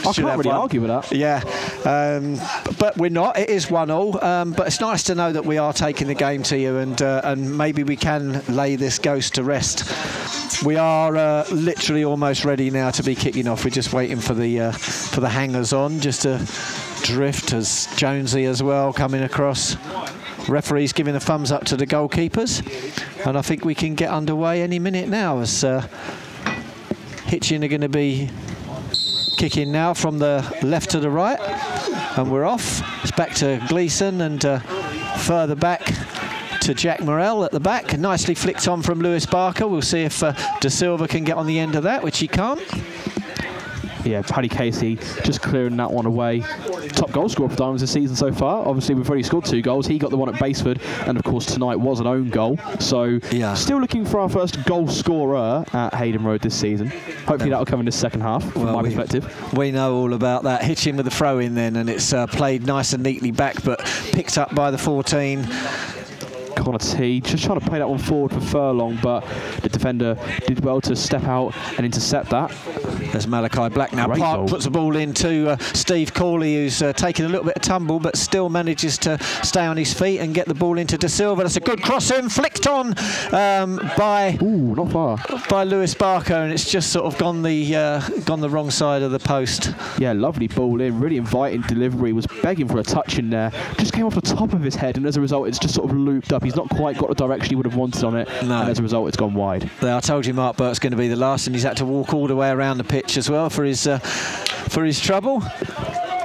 I should can't have really one. argue with that. Yeah, um, but we're not. It is one all. Um, but it's nice to know that we are taking the game to you, and uh, and maybe we can lay this ghost to rest. We are uh, literally almost ready now to be kicking off. We're just waiting for the uh, for the hangers on, drift as Jonesy as well coming across. Referee's giving a thumbs up to the goalkeepers, and I think we can get underway any minute now as uh, Hitchin are going to be kicking now from the left to the right, and we're off. It's back to Gleeson and uh, further back to Jack Morell at the back. Nicely flicked on from Lewis Barker. We'll see if uh, De Silva can get on the end of that, which he can't. Yeah, Paddy Casey just clearing that one away. Top goal scorer for Diamonds this season so far. Obviously, we've already scored two goals. He got the one at Basford, and of course, tonight was an own goal. So, Yeah. still looking for our first goal scorer at Hayden Road this season. Hopefully, that'll come in the second half, from Well, my we- perspective. We know all about that. Hitchin with the throw in then, and it's uh, played nice and neatly back, but picked up by the 14. Connor T just trying to play that one forward for Furlong, but the defender did well to step out and intercept that. There's Malachi Black now. Great Park goal. puts the ball into uh, Steve Corley, who's uh, taking a little bit of tumble, but still manages to stay on his feet and get the ball into De Silva. That's a good cross in, flicked on um, by Ooh, not far. by Lewis Barker, and it's just sort of gone the uh, gone the wrong side of the post. Yeah, lovely ball in, really inviting delivery, was begging for a touch in there. Just came off the top of his head, and as a result, it's just sort of looped up. He's not quite got the direction he would have wanted on it, No. and as a result, it's gone wide. I told you Mark Burke's going to be the last, and he's had to walk all the way around the pitch as well for his uh, for his trouble.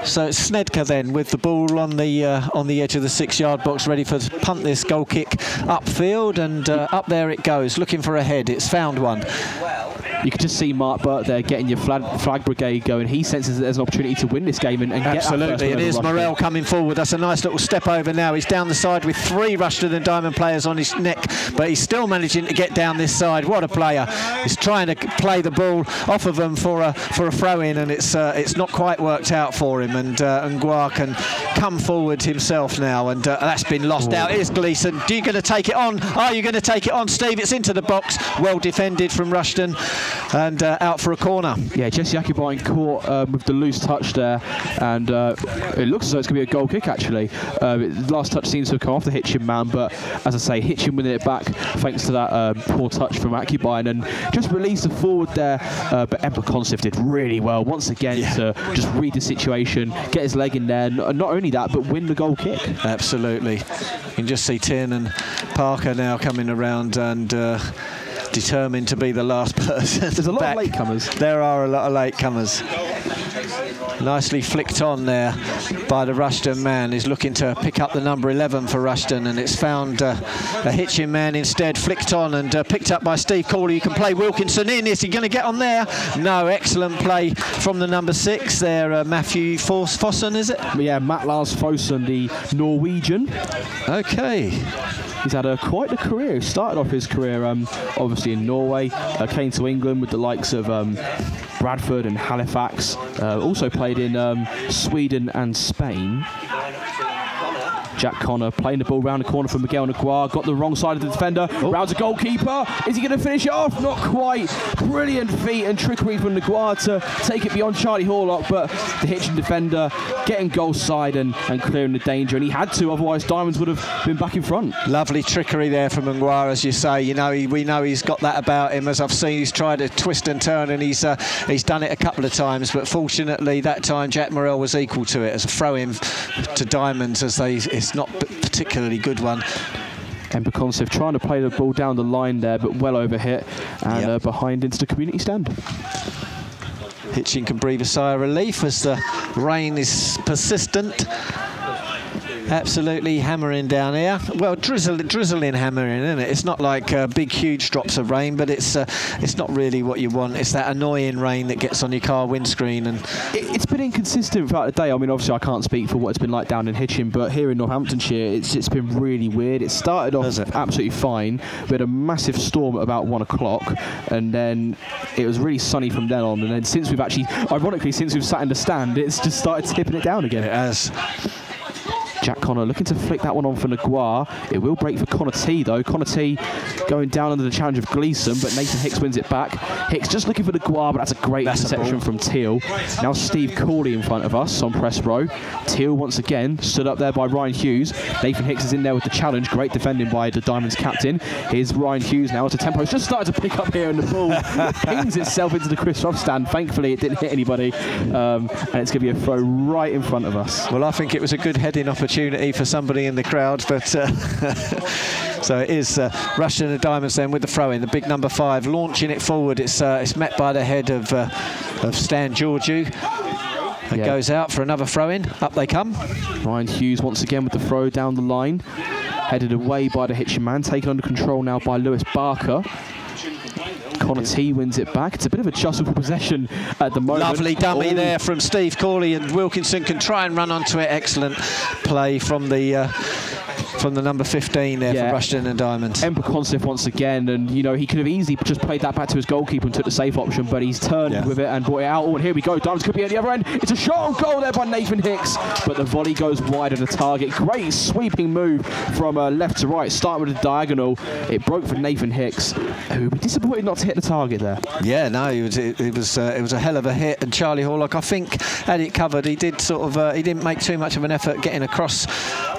So it's Snedker then with the ball on the uh, on the edge of the six-yard box, ready for to punt this goal kick upfield, and uh, up there it goes, looking for a head. It's found one. You could just see Mark Burke there getting your flag, flag brigade going. He senses that there's an opportunity to win this game and, and Absolutely, it is. Morrell coming forward. That's a nice little step over now. He's down the side with three Rushden and Diamond players on his neck, but he's still managing to get down this side. What a player! He's trying to play the ball off of them for a for a throw in, and it's uh, it's not quite worked out for him. And uh, and Guar can come forward himself now, and uh, that's been lost out. Here's Gleeson. Are you going to take it on? Are you going to take it on, Steve? It's into the box. Well defended from Rushden, and uh, out for a corner. Yeah, Jesse Akibine caught um, with the loose touch there, and uh, it looks as though it's going to be a goal kick actually. Uh, the last touch seems to have come off the Hitchin man, but as I say, Hitchin winning it back thanks to that um, poor touch from Akibine and just released the forward there. Uh, but Emma Consif did really well once again Yeah. to just read the situation, get his leg in there, and not only that, but win the goal kick. Absolutely. You can just see Tin and Parker now coming around and uh, determined to be the last person. There's a lot back. of latecomers. There are a lot of latecomers. Nicely flicked on there by the Rushden man. He's looking to pick up the number 11 for Rushden, and it's found uh, a Hitchin man instead. Flicked on and uh, picked up by Steve Corley. You can play Wilkinson in. Is he going to get on there? No. Excellent play from the number six there, uh, Matthew Foss- Fossen, is it? Yeah, Matt Lars Fossen, the Norwegian, Okay. He's had a, quite a career. He started off his career um, obviously in Norway, uh, came to England with the likes of um, Bradford and Halifax. Uh, also played in um, Sweden and Spain. Jack Connor playing the ball round the corner for Miguel Naguar. Got the wrong side of the defender. Rounds a goalkeeper. Is he going to finish it off? Not quite. Brilliant feat and trickery from Naguar to take it beyond Charlie Horlock. But the Hitchin defender getting goal side and, and clearing the danger. And he had to, otherwise Diamonds would have been back in front. Lovely trickery there from Naguar, as you say. You know, he, we know he's got that about him. As I've seen, he's tried to twist and turn, and he's uh, he's done it a couple of times. But fortunately, that time Jack Morrell was equal to it as a throw-in to Diamonds, as they it's not a particularly good one. Consif trying to play the ball down the line there, but well over hit and Yep. uh, behind into the community stand. Hitchin can breathe a sigh of relief as the rain is persistent absolutely hammering down here. Well, drizzling, drizzling hammering, isn't it? It's not like uh, big, huge drops of rain, but it's uh, it's not really what you want. It's that annoying rain that gets on your car windscreen and. It, has been inconsistent throughout the day. I mean, obviously, I can't speak for what it's been like down in Hitchin, but here in Northamptonshire, it's it's been really weird. It started off it? absolutely fine. We had a massive storm at about one o'clock, and then it was really sunny from then on. And then since we've actually, ironically, since we've sat in the stand, it's just started tipping it down again. It has. Jack Connor looking to flick that one on for Naguar. It will break for Connor T though. Connor T going down under the challenge of Gleeson, but Nathan Hicks wins it back. Hicks just looking for Naguar, but that's a great that's interception a from Teal. Now Steve Corley in front of us on press row. Teal once again stood up there by Ryan Hughes. Nathan Hicks is in there with the challenge. Great defending by the Diamonds captain. Here's Ryan Hughes now. It's a tempo. It's just started to pick up here, and the ball pings itself into the Chris Rough stand. Thankfully, it didn't hit anybody, um, and it's going to be a throw right in front of us. Well, I think it was a good heading opportunity opportunity for somebody in the crowd, but uh, so it is uh, Rushden and Diamonds then with the throw in, the big number five launching it forward. It's uh, it's met by the head of uh, of Stan Georgiou. It yeah. goes out for another throw in. Up they come. Ryan Hughes once again with the throw down the line. Headed away by the Hitchin man, taken under control now by Lewis Barker. Connor T wins it back. It's a bit of a jostle for possession at the moment. Lovely dummy oh. there from Steve Corley, and Wilkinson can try and run onto it. Excellent play from the. Uh, from the number 15 there yeah. for Rushden and Diamonds. Emper Constiff once again, and you know he could have easily just played that back to his goalkeeper and took the safe option, but he's turned yeah. with it and brought it out. Oh, and here we go. Diamonds could be at the other end. It's a shot on goal there by Nathan Hicks, but the volley goes wide of the target. Great sweeping move from uh, left to right, starting with a diagonal. It broke for Nathan Hicks, who be disappointed not to hit the target there. Yeah, no, it was it, it was uh, it was a hell of a hit, and Charlie Horlock, I think, had it covered. He did sort of uh, he didn't make too much of an effort getting across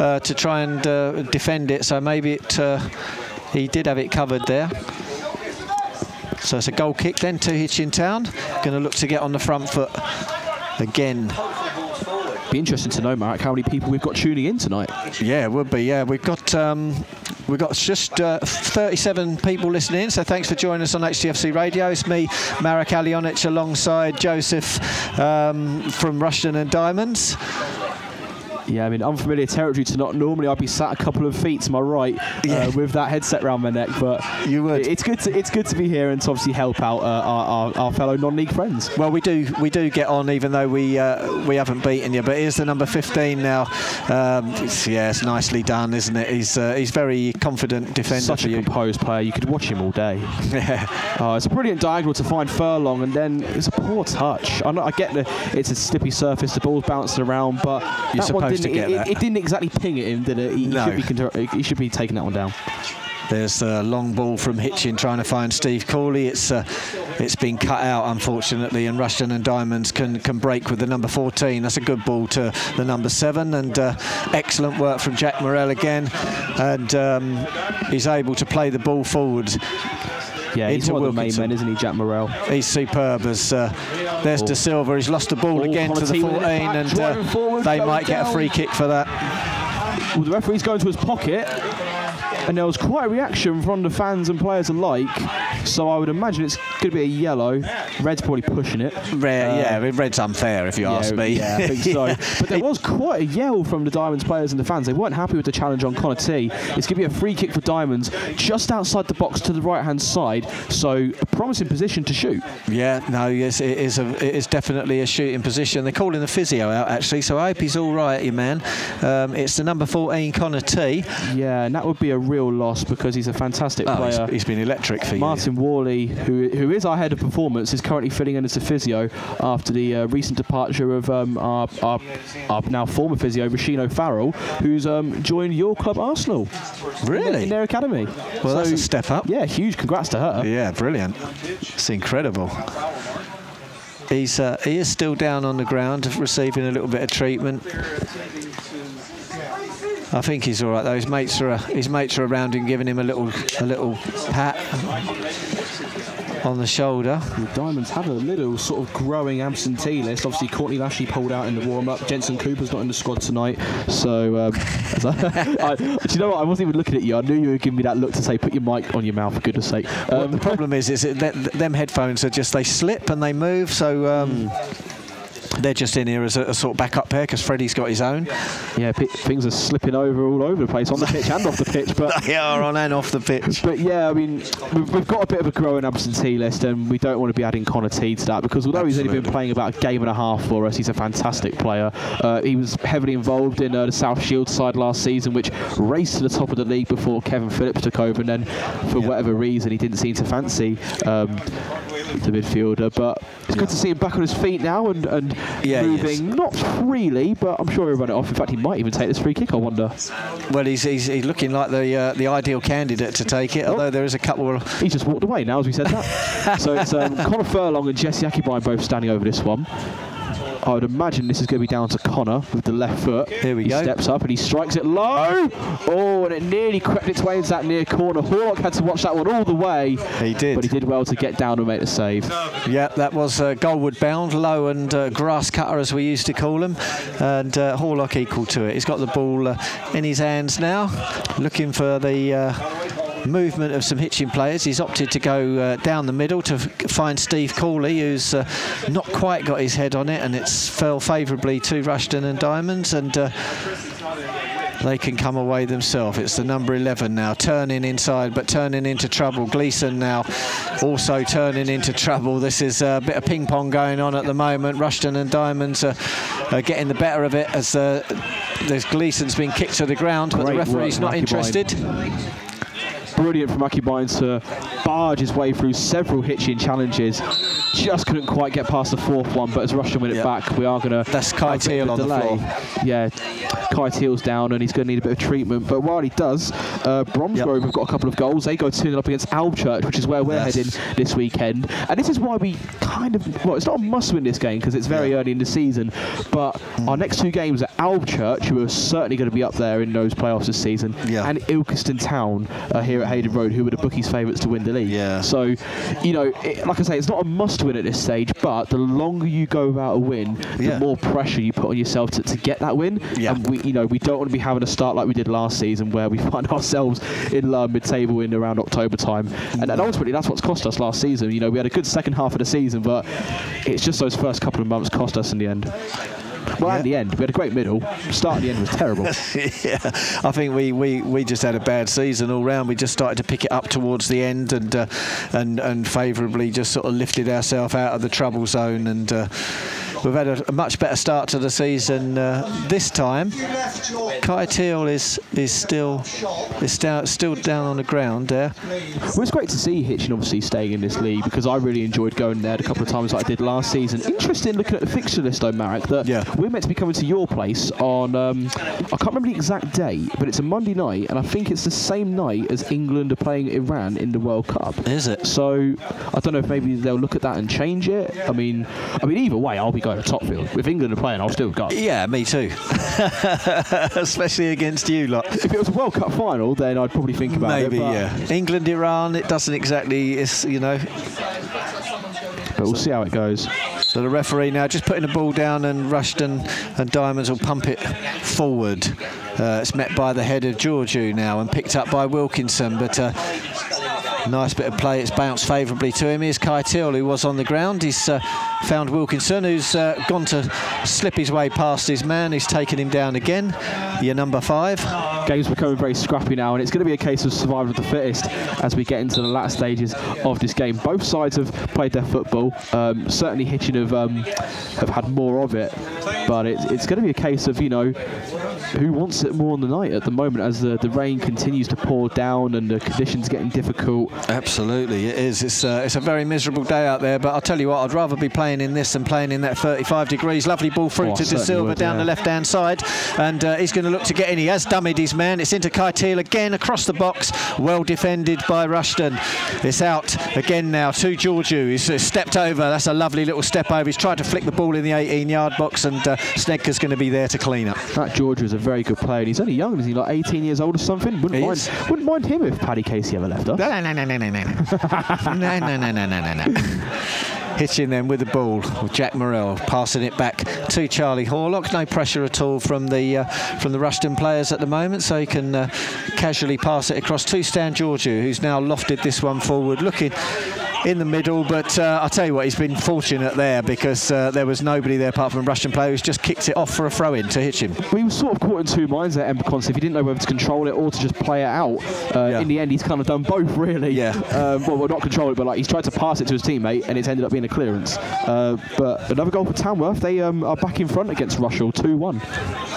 uh, to try and defend it so maybe it uh, he did have it covered there. So it's a goal kick then to Hitchin Town. Going to look to get on the front foot again. Be interesting to know, Mark, how many people we've got tuning in tonight. Yeah, it would be. Yeah, we've got um, we've got just uh, 37 people listening. So thanks for joining us on HTFC Radio. It's me, Marek Alionic, alongside Joseph um, from Rushden and Diamonds. Yeah, I mean, unfamiliar territory to not normally I'd be sat a couple of feet to my right uh, yeah. with that headset around my neck, but you would. It's good to it's good to be here and to obviously help out uh, our, our, our, fellow non-league friends. Well, we do we do get on even though we uh, we haven't beaten you, but here's the number 15 now. Um, it's, yeah, it's nicely done, isn't it? He's uh, he's very confident defender. Such a you. composed player. You could watch him all day. yeah. Oh, it's a brilliant diagonal to find Furlong, and then it's a poor touch. I, I get the it's a slippy surface, the ball's bouncing around, but You're that one didn't. It, it, it, didn't exactly ping at him, did it? He, no. should, be, he should be taking that one down. There's a long ball from Hitchin trying to find Steve Corley. It's uh, it's been cut out unfortunately, and Rushden and Diamonds can can break with the number 14. That's a good ball to the number seven, and uh, excellent work from Jack Morrell again, and um, he's able to play the ball forward. Yeah, he's one of the main men, isn't he, Jack Morrell? He's superb. As uh, there's oh. De Silva. He's lost the ball oh, again to the 14, and uh, forward, they might down. get a free kick for that. Well, the referee's going to his pocket and there was quite a reaction from the fans and players alike. So I would imagine it's going to be a yellow. Red's probably pushing it. Red, uh, yeah, red's unfair if you yeah, ask me. Yeah, I think so. but there was quite a yell from the Diamonds players and the fans. They weren't happy with the challenge on Connor T. It's going to be a free kick for Diamonds just outside the box to the right hand side. So a promising position to shoot. Yeah, no, yes, it is. A, it is definitely a shooting position. They're calling the physio out actually, so I hope he's all right, your man. Um, it's the number 14 Connor T. Yeah, and that would be a real loss because he's a fantastic oh, player. He's, he's been electric for Martin you. Worley, who who is our head of performance, is currently filling in as a physio after the uh, recent departure of um, our, our, our now former physio Rashino Farrell, who's um, joined your club Arsenal. Really? In, in their academy. Well, so, that's a step up. Yeah, huge. Congrats to her. Yeah, brilliant. It's incredible. He's uh, he is still down on the ground, receiving a little bit of treatment. I think he's all right though. His mates are his mates are around him, giving him a little a little pat. on the shoulder. The Diamonds have a little sort of growing absentee list. Obviously, Courtney Lashley pulled out in the warm up. Jensen Cooper's not in the squad tonight. So, um, I, do you know what? I wasn't even looking at you. I knew you were giving me that look to say, put your mic on your mouth, for goodness sake. Um, well, the problem is, is that them headphones are just, they slip and they move. So. Um, mm they're just in here as a, a sort of backup pair because Freddie's got his own. Yeah, p- things are slipping over all over the place on the pitch and off the pitch. But they are on and off the pitch. But yeah, I mean, we've, we've, got a bit of a growing absentee list, and we don't want to be adding Connor T to that because although Absolutely. he's only been playing about a game and a half for us, he's a fantastic player. Uh, he was heavily involved in uh, the South Shield side last season, which raced to the top of the league before Kevin Phillips took over, and then for whatever reason, he didn't seem to fancy. Um, the midfielder. But it's good to see him back on his feet now and, and yeah, moving not freely, but I'm sure he'll run it off. In fact, he might even take this free kick. I wonder. Well, he's, he's, he's looking like the uh, the ideal candidate to take it. Although there is a couple. Of he's just walked away now as we said that. so it's um, Connor Furlong and Jesse Akibine both standing over this one. I would imagine this is going to be down to Connor with the left foot. Here we he go. steps up and he strikes it low. Oh, and it nearly crept its way into that near corner. Horlock had to watch that one all the way. He did. But he did well to get down and make the save. Yeah, that was uh, goalward bound, low and uh, grass cutter as we used to call him. And uh, Horlock equal to it. He's got the ball uh, in his hands now, looking for the uh, movement of some Hitchin players. He's opted to go uh, down the middle to find Steve Corley, who's uh, not quite got his head on it, and it's fell favourably to Rushden and Diamonds. And uh, they can come away themselves. It's the number 11 now, turning inside, but turning into trouble. Gleeson now also turning into trouble. This is a bit of ping pong going on at the moment. Rushden and Diamonds are, are getting the better of it as uh, there's Gleeson's been kicked to the ground, but Great the referee's not interested brilliant from Akibine to barge his way through several Hitchin challenges. Just couldn't quite get past the fourth one, but as Rushden win it yep. back, we are going to. That's Kai Teal on delay. the floor. Yeah, Kai Teal's down and he's going to need a bit of treatment. But while he does, uh, Bromsgrove yep. have got a couple of goals. They go 2 0 up against Alvechurch, which is where we're yes. heading this weekend. And this is why we kind of. Well, it's not a must win this game because it's very yeah. early in the season. But mm. our next two games are Alvechurch, who are certainly going to be up there in those playoffs this season, yeah. and Ilkeston Town uh, here at Hayden Road, who were the bookies' favourites to win the league. Yeah. So, you know, it, like I say, it's not a must win at this stage, but the longer you go without a win, yeah. the more pressure you put on yourself to, to get that win. Yeah. And we, you know, we don't want to be having a start like we did last season, where we find ourselves in low mid-table in around October time, and, and mm. ultimately that's what's cost us last season. You know, we had a good second half of the season, but it's just those first couple of months cost us in the end. Well, yeah. at the end, we had a great middle. Start at the end was terrible. yeah, I think we, we, we just had a bad season all round. We just started to pick it up towards the end and uh, and and favourably just sort of lifted ourselves out of the trouble zone and. Uh, we've had a, a, much better start to the season uh, this time. Kai Teal is is still is down, still down on the ground there. Well, it's great to see Hitchin obviously staying in this league because I really enjoyed going there a couple of times like I did last season. Interesting looking at the fixture list though, Marek, that yeah. we're meant to be coming to your place on um, I can't remember the exact date, but it's a Monday night, and I think it's the same night as England are playing Iran in the World Cup. Is it? So I don't know if maybe they'll look at that and change it. I mean, I mean either way, I'll be going to Top Field. If England are playing, I'll still go. Yeah, me too. Especially against you lot. If it was a World Cup final, then I'd probably think about maybe, it. Maybe, yeah. England, Iran, it doesn't exactly, it's, you know. But we'll see how it goes. So the referee now just putting the ball down and Rushden and Diamonds will pump it forward. Uh, it's met by the head of Georgiou now and picked up by Wilkinson, but uh, Nice bit of play. It's bounced favourably to him. Here's Kai who was on the ground. He's uh, found Wilkinson, who's uh, gone to slip his way past his man. He's taken him down again. Your number five. Game's becoming very scrappy now, and it's going to be a case of survival of the fittest as we get into the last stages of this game. Both sides have played their football. Um, certainly, Hitchin have um, have had more of it, but it's, it's going to be a case of you know who wants it more on the night at the moment as the, the rain continues to pour down and the conditions getting difficult. Absolutely, it is. It's uh, it's a very miserable day out there. But I'll tell you what, I'd rather be playing in this than playing in that 35 degrees. Lovely ball through oh, to De Silva would, down yeah. the left hand side, and uh, he's going to look to get in. He has dummied his man. It's into Kai Teal again across the box. Well defended by Rushden. It's out again now to Georgiou. He's uh, stepped over. That's a lovely little step over. He's tried to flick the ball in the 18 yard box, and uh, Snedker's going to be there to clean up. That Georgiou is a very good player. And he's only young, is he? Like 18 years old or something? Wouldn't He mind. is. Wouldn't mind him if Paddy Casey ever left us. No, no, no, no, no, no, no, no, no, no, no, no, no, no. Hitchin them with the ball Jack Morrell, passing it back to Charlie Horlock. No pressure at all from the uh, from the Rushden players at the moment, so he can uh, casually pass it across to Stan Georgiou, who's now lofted this one forward, looking in the middle. But uh, I'll tell you what, he's been fortunate there because uh, there was nobody there apart from a Rushden player who's just kicked it off for a throw in to hit him. We were sort of caught in two minds there, Embacons. If he didn't know whether to control it or to just play it out, uh, Yeah. in the end, he's kind of done both, really. Yeah. Um, well, well, not control it, but like he's tried to pass it to his teammate, and it's ended up being a clearance. Uh, but another goal for Tamworth. They um, are back in front against Rushall, 2-1.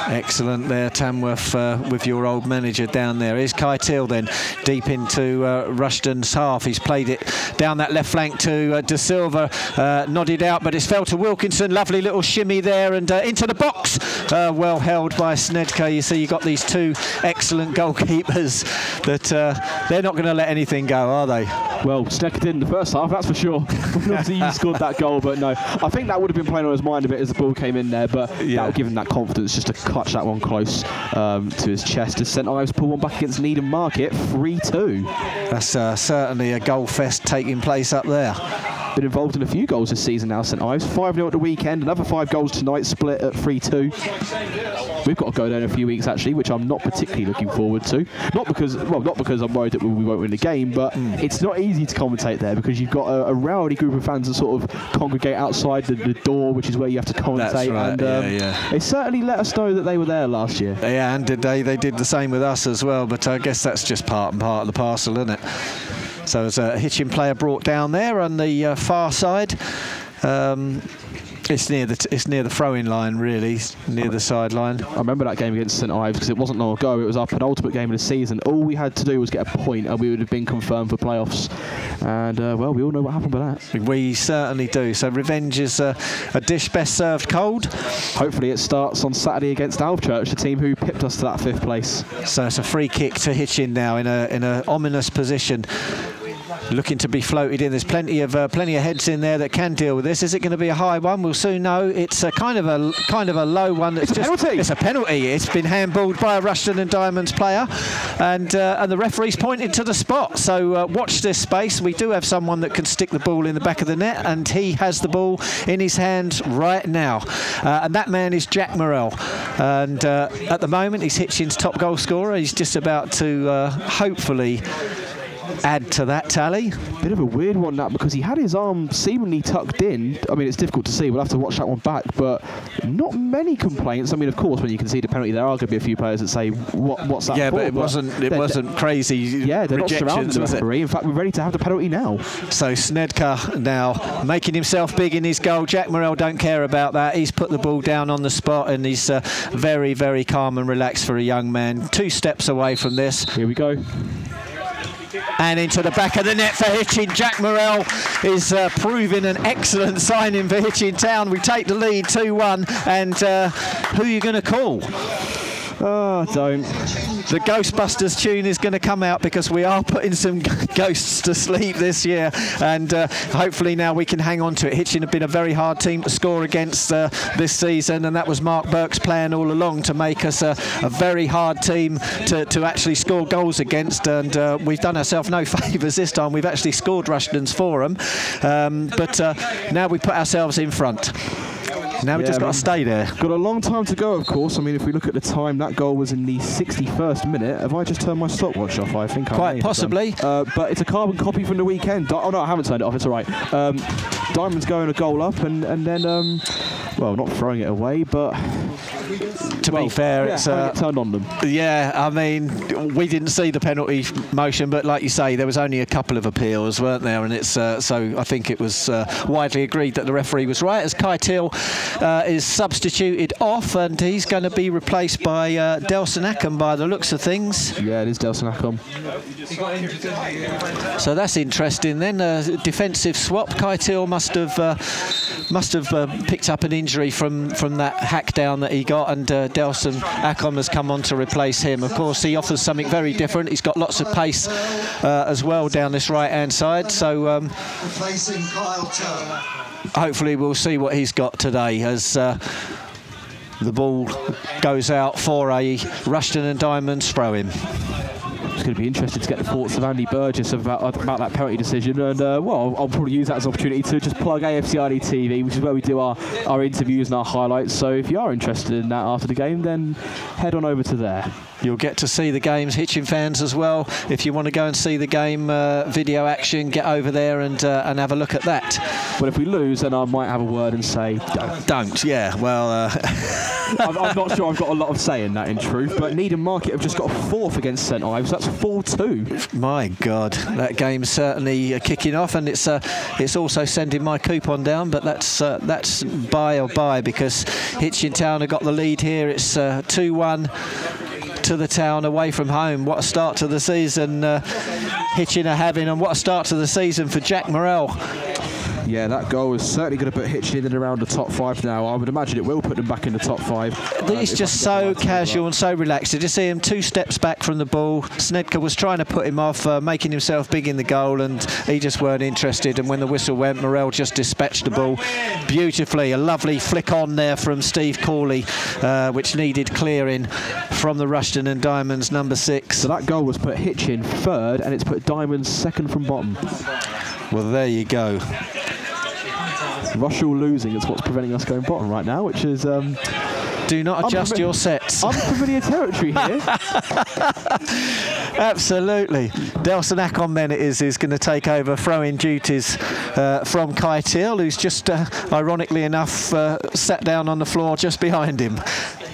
Excellent there, Tamworth, uh, with your old manager down there. Here's Kai Teal then, deep into uh, Rushden's half. He's played it down that left flank to uh, De Silva, uh, nodded out, but it's fell to Wilkinson. Lovely little shimmy there and uh, into the box. Uh, well held by Snedker. You see, you've got these two excellent goalkeepers that uh, they're not going to let anything go, are they? Well, Snedker did in the first half, that's for sure. Obviously, he scored that goal, but no. I think that would have been playing on his mind a bit as the ball came in there, but Yeah. that would give him that confidence just to clutch that one close um, to his chest. As St Ives pull one back against Needham Market, 3 2. That's uh, certainly a goal fest taking place up there. Been involved in a few goals this season now, St Ives. 5 0 at the weekend, another five goals tonight, split at 3 2. We've got to go down a few weeks actually, which I'm not particularly looking forward to. Not because, well, not because I'm worried that we won't win the game, but it's not easy to commentate there because you've got a, a rowdy group of fans that sort of congregate outside the, the door, which is where you have to commentate. right, and yeah, um, yeah. they certainly let us know that they were there last year. Yeah, and today they did the same with us as well, but I guess that's just part and part of the parcel, isn't it? So there's a Hitchin player brought down there on the uh, far side. Um, it's near the t- it's near the throwing line, really, near the sideline. I remember that game against St Ives because it wasn't long ago. It was our penultimate game of the season. All we had to do was get a point, and we would have been confirmed for playoffs. And uh, well, we all know what happened with that. We certainly do. So revenge is uh, a dish best served cold. Hopefully, it starts on Saturday against Alvechurch, the team who pipped us to that fifth place. So it's a free kick to Hitchin now in a in a ominous position. Looking to be floated in. There's plenty of uh, plenty of heads in there that can deal with this. Is it going to be a high one? We'll soon know. It's a kind of a kind of a low one. It's, It's a just, penalty. It's a penalty. It's been handballed by a Rushden and Diamonds player, and uh, and the referee's pointed to the spot. So uh, watch this space. We do have someone that can stick the ball in the back of the net, and he has the ball in his hands right now. Uh, and that man is Jack Morrell. And uh, at the moment, he's Hitchin's top goal scorer. He's just about to uh, hopefully add to that tally. Bit of a weird one that because he had his arm seemingly tucked in. I mean, it's difficult to see. We'll have to watch that one back. But not many complaints. I mean, of course, when you concede a penalty, there are going to be a few players that say, "What? What's that Yeah, for?" but it wasn't. It they're- wasn't crazy Yeah, they're not surrounding the referee. In fact, we're ready to have the penalty now. So Snedker now making himself big in his goal. Jack Morrell don't care about that. He's put the ball down on the spot and he's uh, very, very calm and relaxed for a young man. Two steps away from this Here we go. And into the back of the net for Hitchin. Jack Morrell is uh, proving an excellent signing for Hitchin Town. We take the lead 2-1 and uh, who are you going to call? Oh, don't. The Ghostbusters tune is going to come out because we are putting some ghosts to sleep this year, and uh, hopefully now we can hang on to it. Hitchin have been a very hard team to score against uh, this season, and that was Mark Burke's plan all along to make us a, a very hard team to, to actually score goals against. And uh, we've done ourselves no favours this time. We've actually scored Rushden's for them, um, but uh, now we put ourselves in front. Now we Yeah, just got to stay there. Got a long time to go, of course. I mean, if we look at the time, that goal was in the 61st minute. Have I just turned my stopwatch off? I think I Quite done. possibly. Uh, but it's a carbon copy from the weekend. Di- oh no, I haven't turned it off. It's all right. Um, Diamond's going a goal up, and and then um, well, not throwing it away, but To well, be fair, yeah, it's uh, it turned on them. Yeah, I mean, we didn't see the penalty motion, but like you say, there was only a couple of appeals, weren't there? And it's uh, so I think it was uh, widely agreed that the referee was right. As Kai Teal uh, is substituted off, and he's going to be replaced by uh, Delson Ackham by the looks of things. Yeah, it is Delson Acom. So that's interesting. Then uh, defensive swap. Kai Teal must have uh, must have uh, picked up an injury from from that hack down that he got, and uh, Delson Delson Acom has come on to replace him. Of course, he offers something very different. He's got lots of pace uh, as well down this right-hand side. So um, hopefully we'll see what he's got today as uh, the ball goes out for a Rushden and Diamonds throw in. It's going to be interesting to get the thoughts of Andy Burgess about, about that penalty decision. And, uh, well, I'll, I'll, probably use that as an opportunity to just plug AFC TV, which is where we do our, our interviews and our highlights. So if you are interested in that after the game, then head on over to there. You'll get to see the games, Hitchin fans as well. If you want to go and see the game uh, video action, get over there and uh, and have a look at that. But if we lose, then I might have a word and say don't. Don't, yeah. Well, uh, I'm, I'm, not sure I've got a lot of say in that, in truth. But Needham Market have just got a fourth against St Ives. That's four-two. My God, that game's certainly uh, kicking off, and it's uh, it's also sending my coupon down. But that's uh, that's buy or buy because Hitchin Town have got the lead here. It's two-one to the town away from home. What a start to the season uh, Hitchin are having, and what a start to the season for Jack Morrell. Yeah, that goal is certainly going to put Hitchin in and around the top five now. I would imagine it will put them back in the top five. He's just so casual and so relaxed. Did you see him two steps back from the ball? Snedker was trying to put him off, uh, making himself big in the goal, and he just weren't interested. And when the whistle went, Morrell just dispatched the ball beautifully. A lovely flick on there from Steve Corley, uh, which needed clearing from the Rushden and Diamonds number six. So that goal was put Hitchin third, and it's put Diamonds second from bottom. Well, there you go. Rushall losing is what's preventing us going bottom right now, which is. Um, do not adjust your sets. Unfamiliar territory here. Absolutely. Delson then it is is going to take over throwing duties uh, from Kai Teal, who's just uh, ironically enough uh, sat down on the floor just behind him.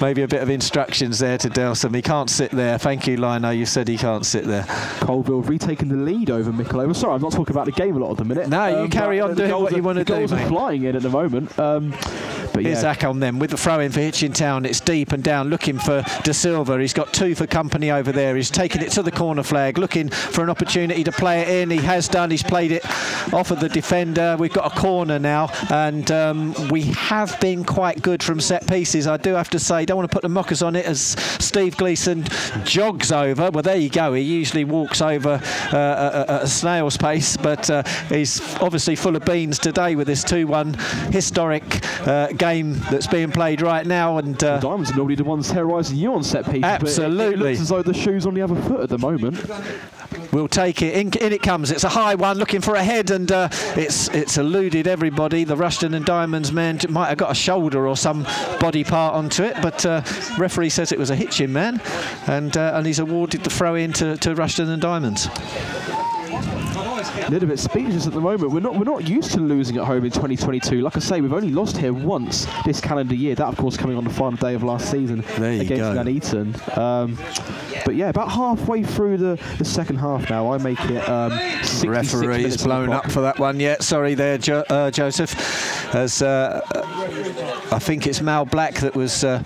Maybe a bit of instructions there to Delson. He can't sit there. Thank you, Lino. You said he can't sit there. Coalville retaking the lead over Mickle. Sorry, I'm not talking about the game a lot at the minute. No, you um, carry on doing what you want to do. Goals are flying in at the moment. Um, but Here's yeah. Acon then with the throw in for Hitchin Town. It's deep and down, looking for De Silva. He's got two for company over there. He's taking it to the corner flag, looking for an opportunity to play it in. He has done. He's played it off of the defender. We've got a corner now, and um, we have been quite good from set pieces. I do have to say, don't want to put the mockers on it as Steve Gleeson jogs over. Well, there you go. He usually walks over uh, at a snail's pace, but uh, he's obviously full of beans today with this 2-1 historic uh, game that's being played right now. And uh, Diamonds are normally the ones terrorising you on set pieces. Absolutely. It, it, looks as though the shoe's on the other foot at the moment. We'll take it. In, in it comes. It's a high one, looking for a head, and uh, it's it's eluded everybody. The Rushden and Diamonds man might have got a shoulder or some body part onto it, but uh, referee says it was a Hitchin man, and uh, and he's awarded the throw in to, to Rushden and Diamonds a little bit speechless at the moment. We're not we're not used to losing at home in 2022. Like I say, we've only lost here once this calendar year. That, of course, coming on the final day of last season against Nuneaton. Um, but yeah, about halfway through the, the second half now, I make it. Um, Referee is blown up for that one. Yeah, sorry there, jo- uh, Joseph. As uh, I think it's Mal Black that was uh,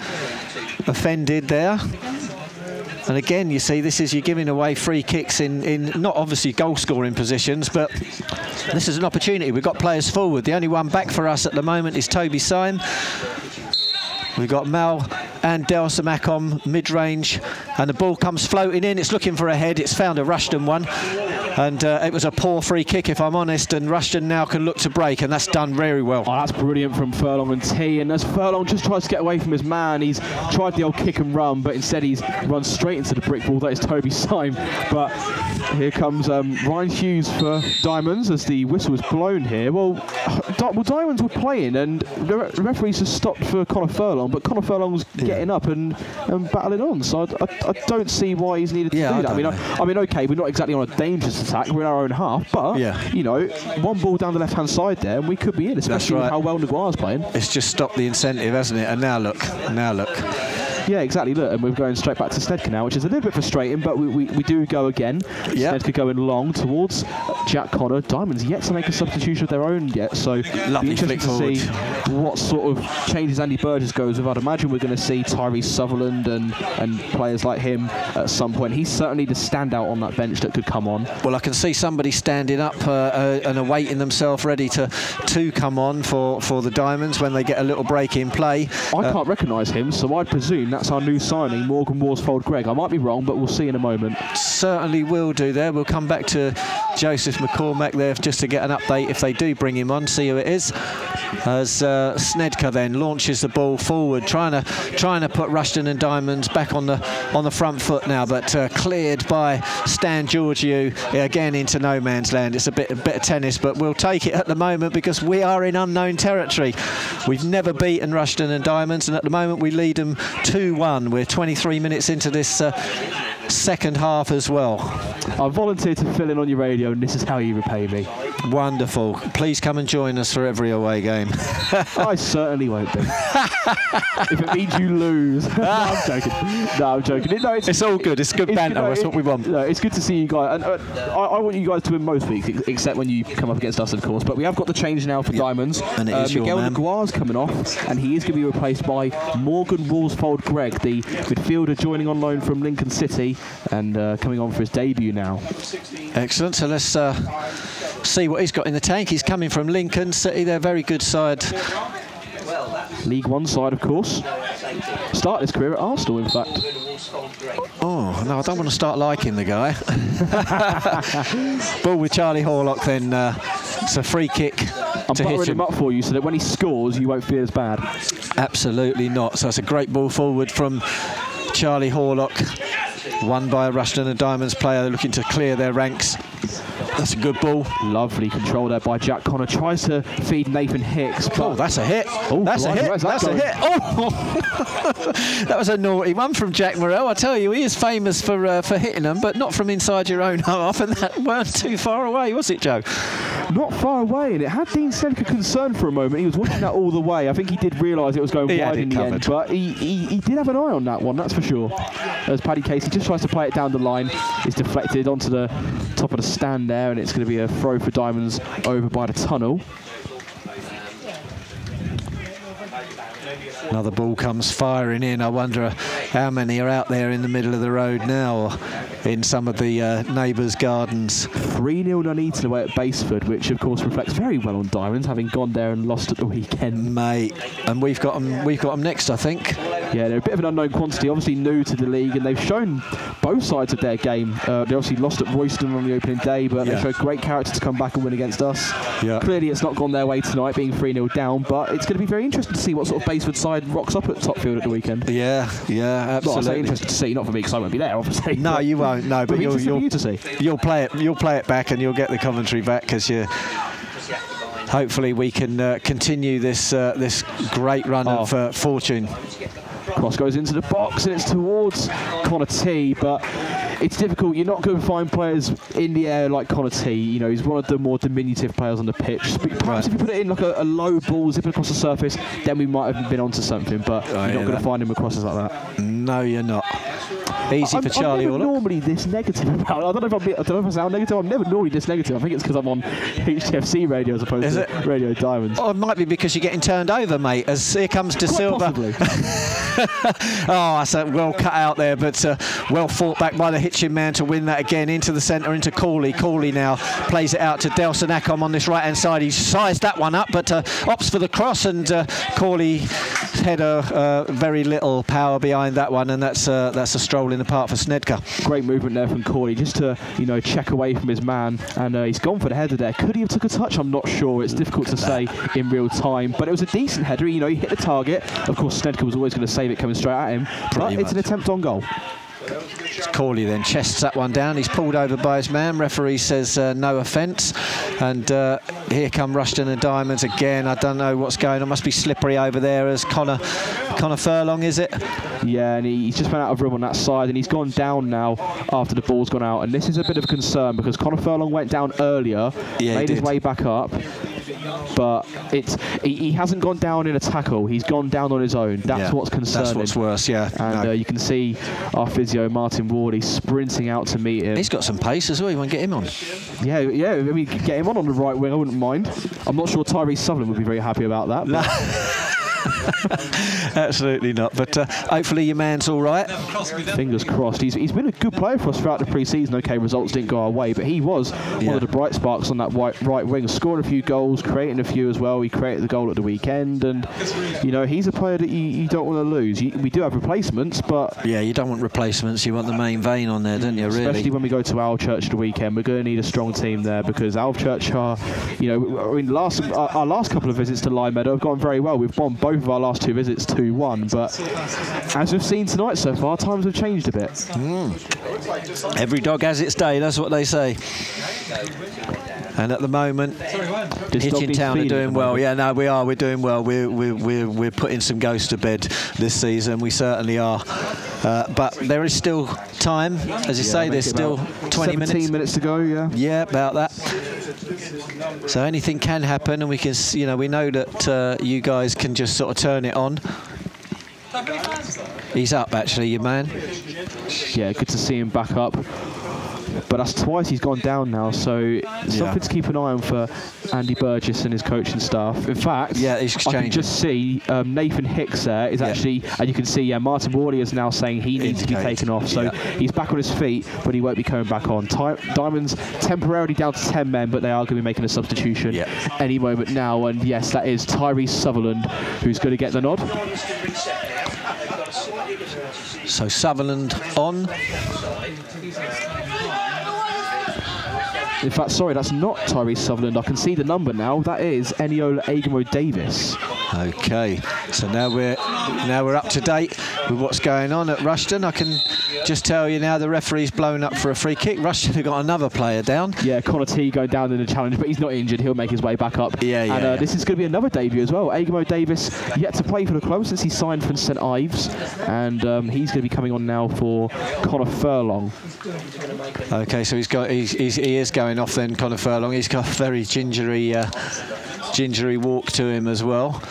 offended there. And again, you see, this is you're giving away free kicks in, in not obviously goal scoring positions, but this is an opportunity. We've got players forward. The only one back for us at the moment is Toby Syme. We've got Mal and Del Samakon mid-range, and the ball comes floating in. It's looking for a head. It's found a Rushden one and uh, it was a poor free kick, if I'm honest. And Rushden now can look to break, and that's done very well. Oh, that's brilliant from Furlong and T. And as Furlong just tries to get away from his man, he's tried the old kick and run, but instead he's run straight into the brick wall. That is Toby Syme. But here comes um, Ryan Hughes for Diamonds as the whistle is blown here. Well, well Diamonds were playing, and the, re- referees have stopped for Connor Furlong, but Connor Furlong's yeah. getting up and, and battling on. So I, I, I, don't see why he's needed to yeah, do that. I, I mean, I, I mean, okay, we're not exactly on a dangerous attack. We're in our own half, but yeah. you know, one ball down the left-hand side there, and we could be in, especially right. with how well Naguar's playing. It's just stopped the incentive, hasn't it? And now look, now look. Yeah, exactly. Look, and we're going straight back to Snedker now, which is a little bit frustrating, but we, we, we do go again. Yep. Snedker going long towards Jack Connor. Diamonds yet to make a substitution of their own yet, so Lovely be interesting to forward. see what sort of changes Andy Burgess goes with. I'd imagine we're going to see Tyree Sutherland and, and players like him at some point. He's certainly the standout on that bench that could come on. Well, I can see somebody standing up uh, uh, and awaiting themselves ready to to come on for, for the Diamonds when they get a little break in play. I uh, can't recognise him, so I'd presume that's our new signing, Morgan Worsfold Greg. I might be wrong, but we'll see in a moment. Certainly will do there. We'll come back to Joseph McCormack there just to get an update if they do bring him on, see who it is. As uh, Snedker then launches the ball forward, trying to trying to put Rushden and Diamonds back on the on the front foot now, but uh, cleared by Stan Georgiou again into no man's land. It's a bit a bit of tennis, but we'll take it at the moment because we are in unknown territory. We've never beaten Rushden and Diamonds, and at the moment we lead them 2-1. We're 23 minutes into this. Uh, second half as well. I volunteered to fill in on your radio, and this is how you repay me. Wonderful. Please come and join us for every away game. I certainly won't be. if it means you lose. no, I'm joking. No, I'm joking. No, it's, it's all good. It's good banter. no, That's what we want. No, it's good to see you guys. And, uh, I, I want you guys to win most weeks, except when you come up against us, of course. But we have got the change now for Diamonds. And it uh, is Miguel. Naguar's coming off, and he is going to be replaced by Morgan Worsfold Greg, the midfielder joining on loan from Lincoln City and uh, coming on for his debut now. Excellent. So let's uh, see what he's got in the tank. He's coming from Lincoln City. They're a very good side. League One side, of course. Started his career at Arsenal, in fact. Oh, no, I don't want to start liking the guy. Ball with Charlie Horlock then. Uh, it's a free kick I'm to buttering him. him up for you so that when he scores, you won't feel as bad. Absolutely not. So it's a great ball forward from Charlie Horlock. Won by a Rushden and Diamonds player looking to clear their ranks. That's a good ball. Lovely control there by Jack Connor. Tries to feed Nathan Hicks. Oh, that's a hit. Oh, that's a hit. that That's a hit. Oh, that was a naughty one from Jack Morrell. I tell you, he is famous for uh, for hitting them, but not from inside your own half, and that weren't too far away, was it, Joe? not far away, and it had Dean Snedker concerned for a moment. He was watching that all the way. I think he did realise it was going He wide in the end, but he, he, he did have an eye on that one, that's for sure. As Paddy Casey just tries to play it down the line, is deflected onto the top of the stand there, and it's going to be a throw for Diamonds over by the tunnel. Another ball comes firing in. I wonder how many are out there in the middle of the road now, or in some of the uh, neighbours' gardens. 3 0 Nuneaton away at Basford, which of course reflects very well on Diamonds, having gone there and lost at the weekend. Mate, and we've got them. We've got them next, I think. Yeah, they're a bit of an unknown quantity, obviously new to the league, and they've shown both sides of their game. Uh, they obviously lost at Royston on the opening day, but Yeah. they showed great character to come back and win against us. Yeah. Clearly, it's not gone their way tonight, being 3 0 down, but it's going to be very interesting to see what sort of Basford side rocks up at Top Field at the weekend. Yeah, yeah, Well, I say absolutely. interested to see, not for me because I won't be there, obviously. No, you won't. No, but it'll you'll, you'll you to see. you'll play it. You'll play it back, and you'll get the commentary back because you. Hopefully, we can uh, continue this uh, this great run of Oh. uh, fortune. Cross goes into the box and it's towards Connor T, but it's difficult. You're not going to find players in the air like Connor T. You know, he's one of the more diminutive players on the pitch. But Perhaps Right. if you put it in like a, a low ball zipping across the surface, then we might have been onto something. But I you're not going to find him across us like that. No, you're not. Easy I'm, for Charlie I'm never normally this negative about. it. I don't know if I'm, I don't know if I sound negative. I'm never normally this negative. I think it's because I'm on HTFC radio as opposed Is to it? Radio Diamonds. Oh, it might be because you're getting turned over, mate. As here comes De Quite Silva. Oh, that's a well cut out there, but uh, well fought back by the Hitchin man to win that again into the centre, into Corley. Corley now plays it out to Delson Acom on this right hand side. He's sized that one up, but uh, opts for the cross, and uh, had a uh, very little power behind that one, and that's uh, that's a stroll in the park for Snedker. Great movement there from Corley, just to you know check away from his man, and uh, he's gone for the header there. Could he have took a touch? I'm not sure. It's difficult to say in real time, but it was a decent header. You know, he hit the target. Of course, Snedker was always going to save it coming straight at him, but Pretty it's an attempt on goal. Corley then chests that one down. He's pulled over by his man. Referee says uh, no offence. And uh, here come Rushden and Diamonds again. I don't know what's going on. Must be slippery over there as Connor Connor Furlong, is it? Yeah, and he- he's just run out of room on that side, and he's gone down now after the ball's gone out. And this is a bit of concern because Connor Furlong went down earlier, Yeah, made his way back up, but it's he, he hasn't gone down in a tackle. He's gone down on his own. That's Yeah, what's concerning. That's what's worse, yeah. And No. uh, you can see our physio Martin Ward. He's sprinting out to meet him. He's got some pace as well. You want to get him on? yeah, yeah. I mean, get him on on the right wing. I wouldn't mind. I'm not sure Tyrese Sutherland would be very happy about that. but Absolutely not. But uh, hopefully your man's all right. Fingers crossed. He's, he's been a good player for us throughout the pre-season. Okay, results didn't go our way, but he was Yeah. one of the bright sparks on that right, right wing, scoring a few goals, creating a few as well. He created the goal at the weekend, and you know he's a player that you, you don't want to lose. You, we do have replacements, but Yeah, you don't want replacements. You want the main vein on there, don't you? Really? especially when we go to Alvechurch the weekend, we're going to need a strong team there because Alvechurch are, you know, I mean, last our, our last couple of visits to Lye Meadow have gone very well. We've won both of our last two visits two one, but as we've seen tonight so far, times have changed a bit. Hmm. Every dog has its day. That's what they say. And at the moment, Hitchin Town are doing well. Yeah, no, we are. We're doing well. We're we're we're, we're putting some ghosts to bed this season. We certainly are. Uh, but there is still time, as you say. There's still about 20 17 minutes. minutes to go. Yeah. Yeah, about that. So anything can happen, and we can, you know, we know that uh, you guys can just sort of turn it on. He's up, actually, your man. Yeah, good to see him back up. But that's twice he's gone down now, so something to keep an eye on for Andy Burgess and his coaching staff. In fact, Yeah, I can just see um, Nathan Hicks there is Yeah. actually, and you can see, yeah, Martin Worley is now saying he needs to be taken off. So yeah. he's back on his feet, but he won't be coming back on. Ti- Diamonds temporarily down to 10 men, but they are going to be making a substitution Yeah. any moment now. And yes, that is Tyrese Sutherland who's going to get the nod. So Sutherland on. In fact, sorry, that's not Tyrese Sutherland. I can see the number now. That is Eniola Agamo Davis. Okay, so now we're now we're up to date with what's going on at Rushden. I can just tell you now the referee's blown up for a free kick. Rushden have got another player down. Yeah, Connor T going down in the challenge, but he's not injured. He'll make his way back up. Yeah, yeah, And uh, yeah. this is going to be another debut as well. Agamo Davis yet to play for the club since he signed from St Ives, and um, he's going to be coming on now for Connor Furlong. Okay, so he's got he's, he's, he is going off then, Conor Furlong. He's got a very gingery uh, gingery walk to him as well.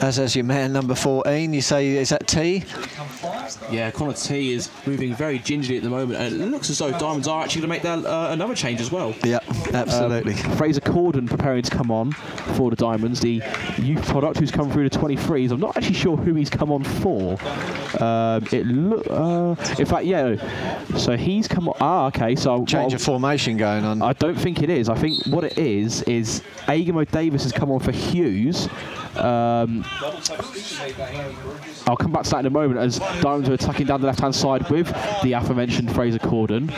As as your man number 14, you say is that T? Yeah, Connor T is moving very gingerly at the moment, and it looks as though Diamonds are actually going to make that uh, another change as well. Yeah, absolutely. Fraser Corden preparing to come on for the Diamonds, the youth product who's come through the 23s. I'm not actually sure who he's come on for. Um, it look, uh, in fact, yeah. So he's come on. Ah, okay. So Change of formation going on. I don't think it is. I think what it is is Agamo Davis has come on for Hughes. Um, I'll come back to that in a moment as Diamonds are attacking down the left-hand side with the aforementioned Fraser Corden.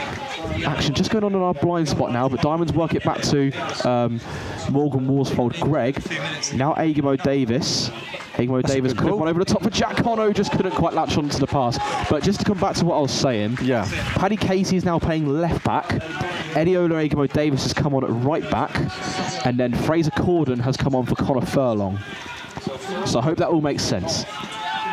Action just going on in our blind spot now, but Diamonds work it back to um, Morgan Worsfold Greg. Now Agamo Davis. Agamo Davis could have gone over the top for Jack Connor, just couldn't quite latch onto the pass. But just to come back to what I was saying, Yeah. Paddy Casey is now playing left back. Ediola Agamo Davis has come on at right back. And then Fraser Corden has come on for Connor Furlong. So I hope that all makes sense.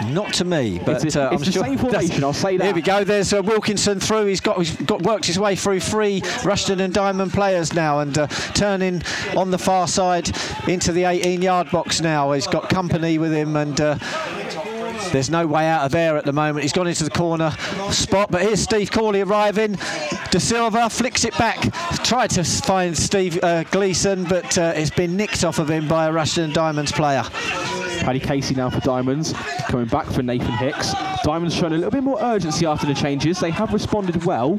Not to me, but It's- uh, it's I'm the sure same formation, I'll say that. Here we go. There's uh, Wilkinson through. He's got he's got worked his way through three Rushden and Diamond players now, and uh, turning on the far side into the 18-yard box now. He's got company with him, and. There's no way out of there at the moment. He's gone into the corner spot, but here's Steve Corley arriving. De Silva flicks it back. Tried to find Steve uh, Gleeson, but uh, it's been nicked off of him by a Rushden and Diamonds player. Paddy Casey now for Diamonds, coming back for Nathan Hicks. Diamonds showing a little bit more urgency after the changes. They have responded well,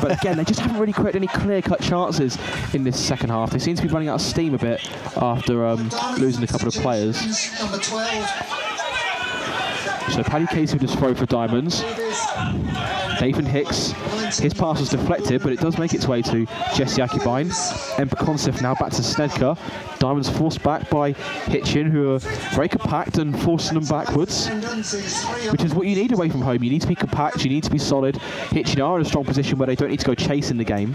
but again, they just haven't really created any clear-cut chances in this second half. They seem to be running out of steam a bit after um, losing a couple of players. Number 12. So Paddy Casey his throw for Diamonds. Nathan Hicks, his pass was deflected, but it does make its way to Jesse Akibine. Emper Consif now back to Snedker. Diamonds forced back by Hitchin, who are very compact and forcing them backwards, which is what you need away from home. You need to be compact, you need to be solid. Hitchin are in a strong position where they don't need to go chasing the game.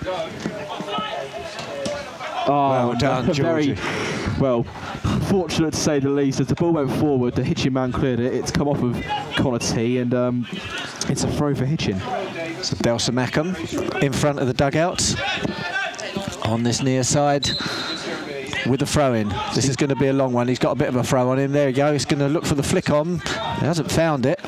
Oh, Well done, ah, very Georgie. Well. Fortunate to say the least, as the ball went forward, the Hitchin man cleared it. It's come off of Connor T, and um, it's a throw for Hitchin. So Belsa Mackham in front of the dugout on this near side. With the throw in. This is going to be a long one. He's got a bit of a throw on him. There you go. He's going to look for the flick on. He hasn't found it.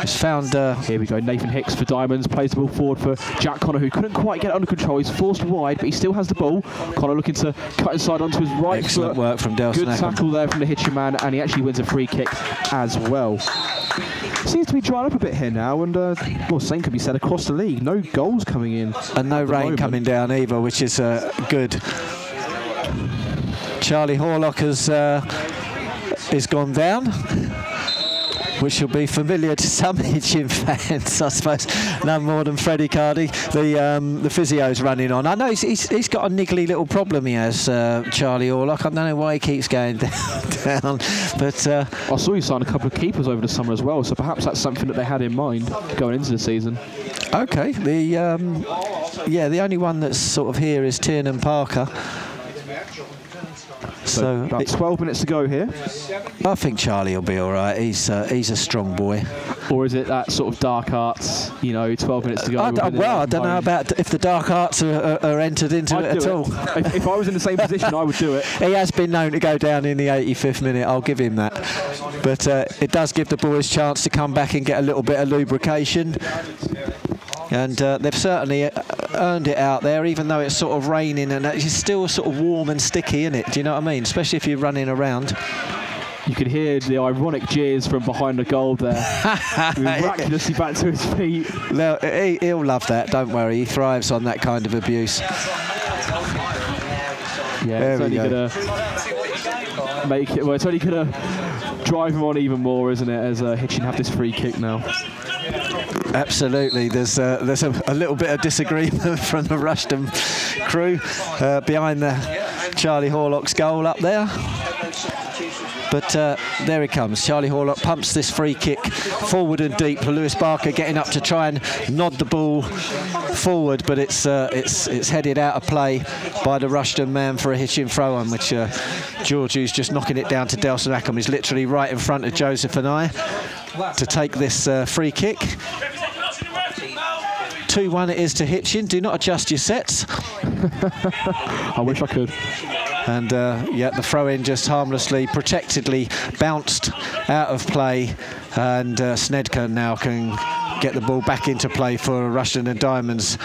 He's found. Uh, Here we go. Nathan Hicks for Diamonds plays the ball forward for Jack Connor, who couldn't quite get it under control. He's forced wide, but he still has the ball. Connor looking to cut inside onto his right Excellent foot. work from Delson Good tackle there from the Hitchin man, and he actually wins a free kick as well. Seems to be drying up a bit here now, and uh, well, same could be said across the league. No goals coming in. and no rain moment. coming down either, which is uh, good. Charlie Horlock has uh, is gone down, which will be familiar to some Hitchin fans, I suppose. No more than Freddie Cardi. The um, the physio's running on. I know he's, he's, he's got a niggly little problem. He has uh, Charlie Horlock. I don't know why he keeps going down, down but. Uh, I saw you sign a couple of keepers over the summer as well, so perhaps that's something that they had in mind going into the season. Okay, the um, yeah, the only one that's sort of here is Tiernan Parker. So, about it- 12 minutes to go here, I think Charlie will be all right. He's uh, he's a strong boy. or is it that sort of dark arts? You know, 12 minutes to go. I d- well, I don't know about if the dark arts are, are, are entered into I'd it at do all. If, if I was in the same position, I would do it. He has been known to go down in the 85th minute. I'll give him that. But uh, it does give the boys chance to come back and get a little bit of lubrication. And uh, they've certainly uh, earned it out there, even though it's sort of raining and it's still sort of warm and sticky, isn't it? Do you know what I mean? Especially if you're running around. You could hear the ironic jeers from behind the goal there. Miraculously back to his feet. No, he, he'll love that. Don't worry. He thrives on that kind of abuse. Yeah, There it's only go. gonna make it. Well, it's only gonna drive him on even more, isn't it? As uh, Hitchin have this free kick now. Absolutely. There's uh, there's a, a little bit of disagreement from the Rushden crew uh, behind the Charlie Horlock's goal up there. But uh, there he comes. Charlie Horlock pumps this free kick forward and deep. Lewis Barker getting up to try and nod the ball forward, but it's uh, it's it's headed out of play by the Rushden man for a Hitchin throw on, which uh, George, who's just knocking it down to Delson Ackham, is literally right in front of Joseph and I to take this uh, free kick. 2 1 it is to Hitchin. Do not adjust your sets. I wish I could. And uh, yeah, the throw in just harmlessly, protectedly bounced out of play. And uh, Snedker now can get the ball back into play for Rushden and Diamonds.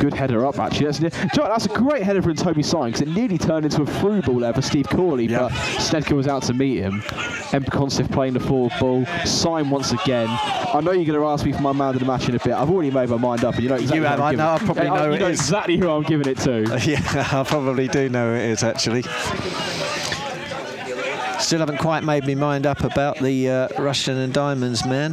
Good header up, actually. That's, John, that's a great header from Toby Syme because it nearly turned into a through ball there for Steve Corley, Yeah. but Snedker was out to meet him. M. Consiff playing the forward ball. Syme once again. I know you're going to ask me for my man of the match in a bit. I've already made my mind up, and you know exactly You who have, I'm I giving- know, I probably Yeah, know know exactly who I'm giving it to. Yeah, I probably do know who it is actually. Still haven't quite made my mind up about the uh, Rushden and Diamonds man.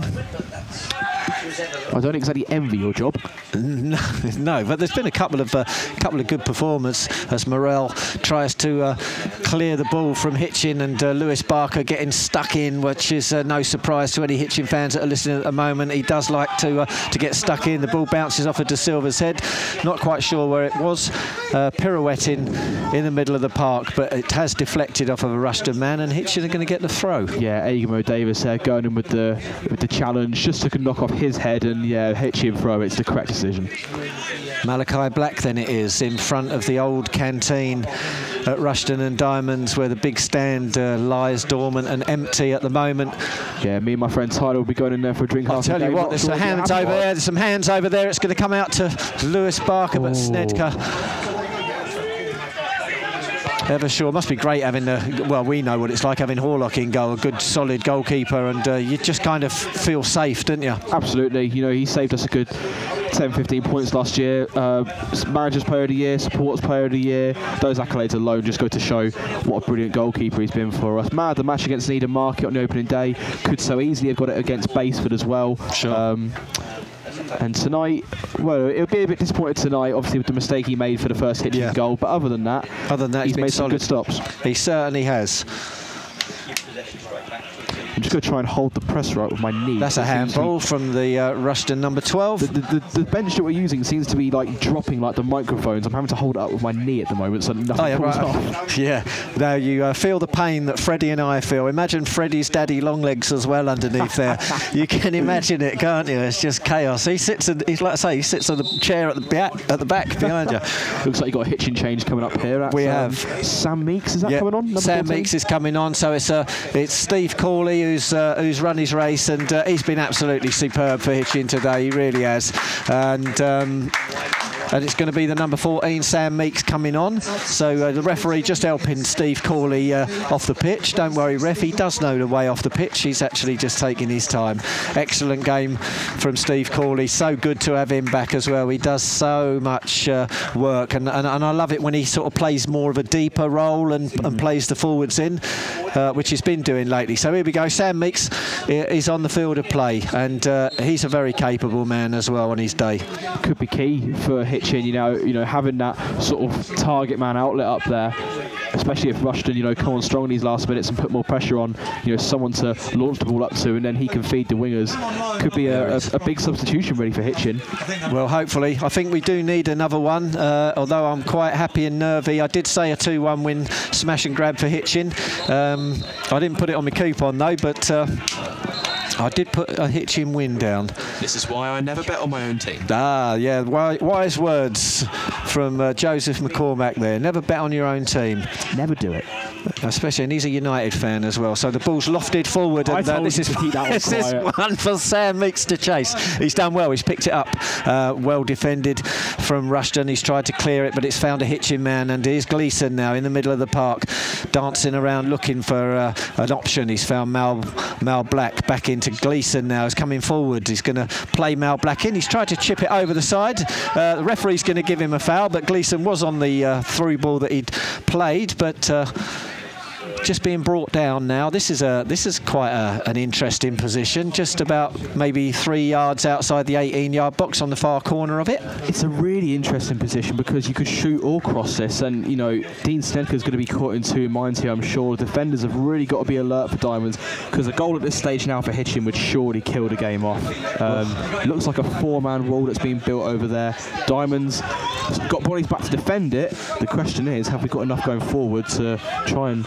I don't exactly envy your job. No, no, but there's been a couple of uh, couple of good performances as Morrell tries to uh, clear the ball from Hitchin and uh, Lewis Barker getting stuck in, which is uh, no surprise to any Hitchin fans that are listening at the moment. He does like to uh, to get stuck in. The ball bounces off of De Silva's head. Not quite sure where it was. Uh, pirouetting in the middle of the park, but it has deflected off of a Rushden man, and Hitchin are going to get the throw. Yeah, Agamo Davis there going in with the with the challenge just to knock off his head and yeah, Hitchin throw. It's the correct decision. Malachi Black then it is in front of the old canteen at Rushden and Diamonds where the big stand uh, lies dormant and empty at the moment. Yeah, me and my friend Tyler will be going in there for a drink I'll tell you what, there's some hands over there, there's some hands over there. It's going to come out to Lewis Barker, but. Snedker. Evershaw must be great having the well. We know what it's like having Horlock in goal, a good solid goalkeeper, and uh, you just kind of feel safe, don't you? Absolutely. You know, he saved us a good 10, 15 points last year. Uh, managers player of the year, supporters player of the year. Those accolades alone just go to show what a brilliant goalkeeper he's been for us. Mad the match against Needham Market on the opening day. Could so easily have got it against Basford as well. Sure. Um, and tonight, well, it'll be a bit disappointed tonight, obviously, with the mistake he made for the first hit Yeah. goal. But other than that, Other than that, he's he's made some solid. good stops. He certainly has. I'm just going to try and hold the press right with my knee. That's a It seems to be- handball from the uh, Rushton number 12. The, the, the, the bench that we're using seems to be like dropping like the microphones. I'm having to hold it up with my knee at the moment so nothing Oh, yeah, falls right. off. yeah. Now you uh, feel the pain that Freddie and I feel. Imagine Freddie's daddy Longlegs as well underneath there. you can imagine it, can't you? It's just chaos. He sits, in, he's like I say, he sits on the chair at the back, at the back behind you. Looks like you got a Hitchin change coming up here. We um, have. Sam Meeks. Is that coming on? Number Sam 14? Meeks is coming on, so it's uh, it's Steve Corley who's uh, who's run his race, and uh, he's been absolutely superb for Hitchin today. He really has, and. Um, and it's going to be the number 14, Sam Meeks, coming on. So uh, the referee just helping Steve Corley uh, off the pitch. Don't worry, ref. He does know the way off the pitch. He's actually just taking his time. Excellent game from Steve Corley. So good to have him back as well. He does so much uh, work, and, and, and I love it when he sort of plays more of a deeper role and, and plays the forwards in, uh, which he's been doing lately. So here we go. Sam Meeks is on the field of play, and uh, he's a very capable man as well on his day. could be key for Hitchin. You know, you know, having that sort of target man outlet up there, especially if Rushden, you know, come on strong in these last minutes and put more pressure on, you know, someone to launch the ball up to, and then he can feed the wingers. Could be a, a, a big substitution really for Hitchin. Well, hopefully. I think we do need another one, uh, although I'm quite happy and nervy. I did say a 2 1 win, smash and grab for Hitchin. Um, I didn't put it on my coupon though, but uh, I did put a Hitchin win down. This is why I never bet on my own team. Ah, yeah, wise words from uh, Joseph McCormack there. Never bet on your own team, Never do it. especially, and he's a United fan as well. So the ball's lofted forward, and uh, this is to that one this is one for Sam Meeks to chase. He's done well. He's picked it up, uh, well defended from Rushden. He's tried to clear it, but it's found a Hitchin man, and here's Gleeson now in the middle of the park, dancing around looking for uh, an option. He's found Mal Mal Black back into Gleeson now. He's coming forward. He's going to play Mal Black in. He's tried to chip it over the side. Uh, the referee's going to give him a foul, but Gleeson was on the uh, through ball that he'd played, but. Uh, just being brought down now. This is a this is quite a, an interesting position. Just about maybe three yards outside the 18-yard box on the far corner of it. It's a really interesting position because you could shoot or cross this, and you know Dean Snedker's going to be caught in two minds here. I'm sure defenders have really got to be alert for Diamonds because a goal at this stage now for Hitchin would surely kill the game off. Um, looks like a four-man wall that's been built over there. Diamonds got bodies back to defend it. The question is, have we got enough going forward to try and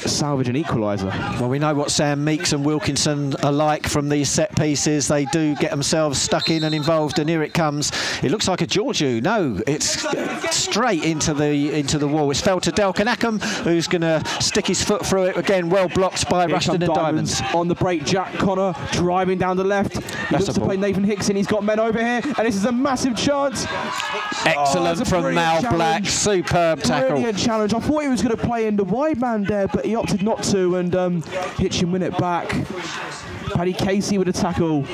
salvage an equaliser? Well, we know what Sam Meeks and Wilkinson are like from these set pieces. They do get themselves stuck in and involved, and here it comes. It looks like a Georgiou. No, it's straight into the into the wall. It's fell to Delkanakam, who's going to stick his foot through it again. Well blocked by Here Rushden and Diamonds. on the break. Jack Connor driving down the left. He That's looks to ball. play Nathan Hickson. He's got men over here, and this is a massive chance. Excellent oh, that's a from Mal challenge. Black. Superb tackle. Brilliant challenge. I thought he was going to play in the wide man there, but he opted not to, and um, Hitchin win it back. Paddy Casey with a tackle.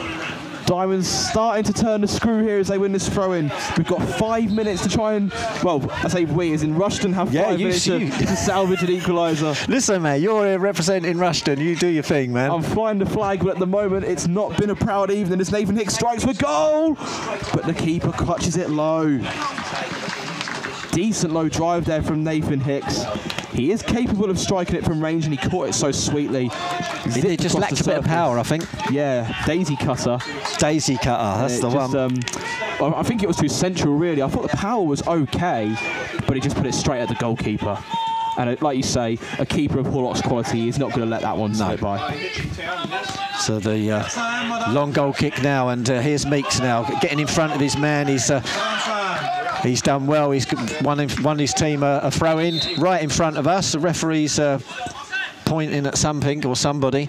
Diamonds starting to turn the screw here as they win this throw in. We've got five minutes to try and, well, I say we, as in Rushden have Yeah, five you- minutes to, to salvage an equaliser. Listen, man, you're representing Rushden. You do your thing, man. I'm flying the flag, but at the moment it's not been a proud evening as Nathan Hicks strikes for goal, but the keeper clutches it low. Decent low drive there from Nathan Hicks. He is capable of striking it from range, and he caught it so sweetly. It, it just lacked a bit of power, I think. Yeah, daisy cutter. Daisy cutter, that's the just, one. Um, I think it was too central, really. I thought the power was okay, but he just put it straight at the goalkeeper. And it, like you say, a keeper of Horlock's quality is not going to let that one slip by. So the uh, long goal kick now, and uh, here's Meeks now getting in front of his man. He's uh, he's done well. He's won, him, won his team a, a throw in right in front of us. The referee's uh, pointing at something or somebody.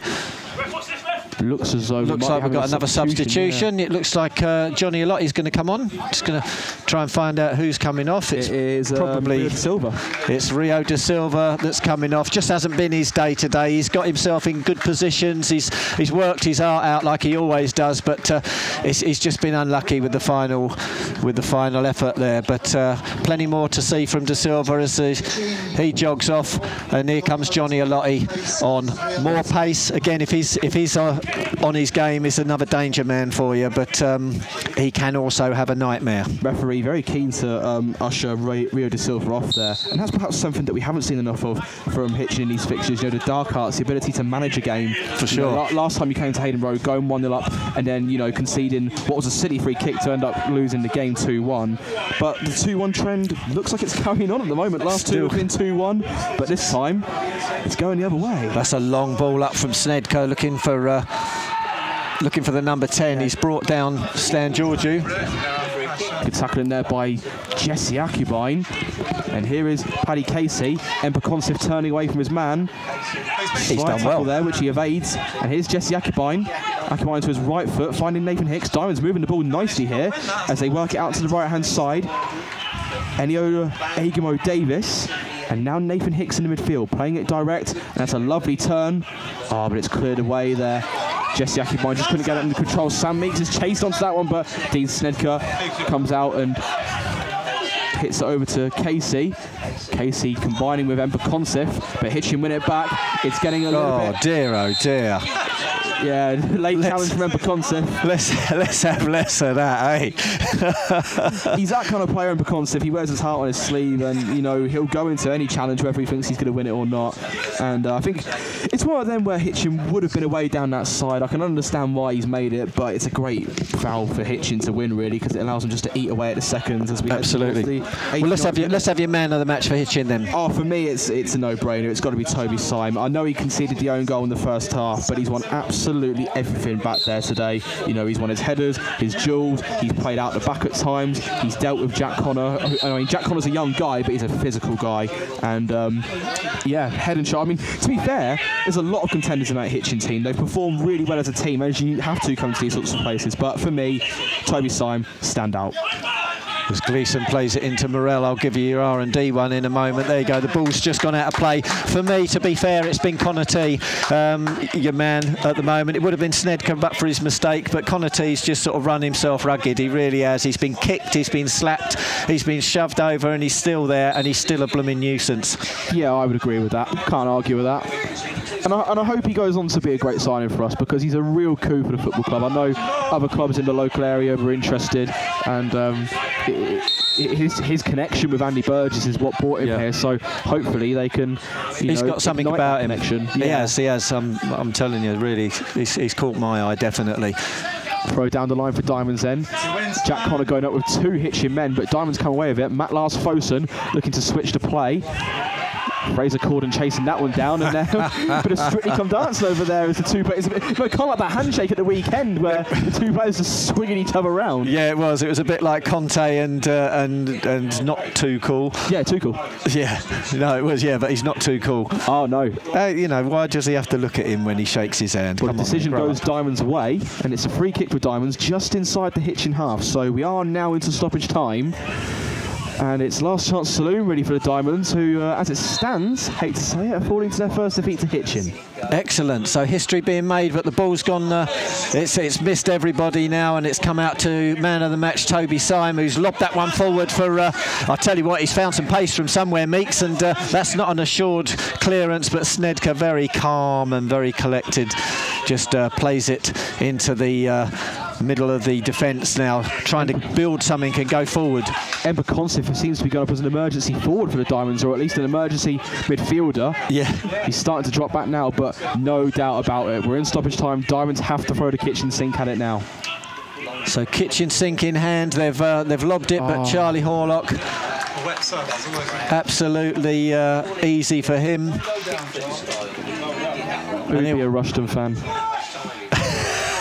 Looks as though we Looks might like we've got another substitution. It looks like uh, Johnny Alotti's going to come on. Just going to try and find out who's coming off. yeah. It's It is um, probably Rio Silver. It's Rio da Silva that's coming off. Just hasn't been his day today. He's got himself in good positions. He's he's worked his heart out like he always does, but uh, it's, he's just been unlucky with the final with the final effort there. But uh, plenty more to see from de Silva as he, he jogs off. And here comes Johnny Alotti on more pace again. If he's if he's uh, on his game is another danger man for you, but um, he can also have a nightmare. Referee very keen to um, usher Ray, Rio de Silva off there, and that's perhaps something that we haven't seen enough of from Hitchin in these fixtures. You know, the dark arts, the ability to manage a game. For You know, sure. last time you came to Hayden Road, going 1 0 up, and then, you know, conceding what was a city free kick to end up losing the game 2 1. But the 2 1 trend looks like it's carrying on at the moment. Last two Still. have been 2 1, but this time it's going the other way. That's a long ball up from Snedker looking for. Uh, Looking for the number 10, he's brought down Stan Georgiou. Good tackle in there by Jesse Akubine. And here is Paddy Casey. Emper Consif turning away from his man. He's Right done well. there, which he evades. And here's Jesse Akubine. Akubine to his right foot, finding Nathan Hicks. Diamond's moving the ball nicely here as they work it out to the right hand side. Eniola Agamo Davis. And now Nathan Hicks in the midfield, playing it direct. And that's a lovely turn. Oh, but it's cleared away there. Jesse Akubine just couldn't get it under control. Sam Meeks is chased onto that one, but Dean Snedker comes out and hits it over to Casey. Casey combining with Ember Consif, but Hitchin win it back. It's getting a little Oh bit. dear, oh dear. Yeah, late Let's- challenge from Ember Let's let's have less of that, eh? He's that kind of player, Ember Consif. He wears his heart on his sleeve, and you know he'll go into any challenge whether he thinks he's going to win it or not. And uh, I think it's one of them where Hitchin would have been away down that side. I can understand why he's made it, but it's a great foul for Hitchin to win really because it allows him just to eat away at the seconds as we Absolutely. Well, let's have your let's have your man of the match for Hitchin then. Oh, for me, it's it's a no-brainer. It's got to be Toby Syme. I know he conceded the own goal in the first half, but he's won absolutely everything back there today. You know, he's won his headers, his duels. He's played out the back at times. He's dealt with Jack Connor. I mean, Jack Connor's a young guy, but he's a physical guy. And um, yeah, head and shoulders. I mean, to be fair, there's a lot of contenders in that Hitchin team. They've performed really well as a team, as you have to come to these sorts of places. But for me, Toby Syme, stand out. As Gleeson plays it into Morrell, I'll give you your R&D one in a moment. There you go. The ball's just gone out of play. For me, to be fair, it's been Connor T, um, your man at the moment. It would have been Snedcombe back for his mistake, but Connor T's just sort of run himself rugged. He really has. He's been kicked, he's been slapped, he's been shoved over, and he's still there, and he's still a blooming nuisance. Yeah, I would agree with that. Can't argue with that. And I, and I hope he goes on to be a great signing for us because he's a real coup for the football club. I know other clubs in the local area were interested, and um, his his connection with Andy Burgess is what brought him Yeah. here. So hopefully they can. You He's know, got something about him. Connection. He has, he has. I'm, I'm telling you, really, he's, he's caught my eye, definitely. Throw down the line for Diamonds then. Jack Connor going up with two Hitchin men, but Diamonds come away with it. Matt Lars Fosun looking to switch to play. Fraser Corden chasing that one down, and then a bit of strictly come dancing over there as the two players. It's a bit- kind of like that handshake at the weekend where the two players just swinging each other around. Yeah, it was. It was a bit like Conte and uh, and and not Tuchel. Yeah, Tuchel. Yeah, no, it was. Yeah, but he's not too cool. Oh no. Uh, you know, why does he have to look at him when he shakes his hand? Well, Come the decision grow goes up. Diamonds' way, and it's a free kick for Diamonds just inside the Hitchin half. So we are now into stoppage time. And it's last chance saloon really for the Diamonds, who, uh, as it stands, hate to say it, are falling to their first defeat to Hitchin. Excellent. So history being made, but the ball's gone. Uh, it's it's missed everybody now, and it's come out to man of the match, Toby Syme, who's lobbed that one forward for. Uh, I tell you what, he's found some pace from somewhere, Meeks, and uh, that's not an assured clearance, but Snedker very calm and very collected, just uh, plays it into the. Middle of the defence now, trying to build something and go forward. Ember Consif seems to be going up as an emergency forward for the Diamonds, or at least an emergency midfielder. Yeah, He's starting to drop back now, but no doubt about it. We're in stoppage time. Diamonds have to throw the kitchen sink at it now. So kitchen sink in hand, they've uh, they've lobbed it, but Oh. Charlie Horlock, absolutely uh, easy for him. Who would be a Rushden fan?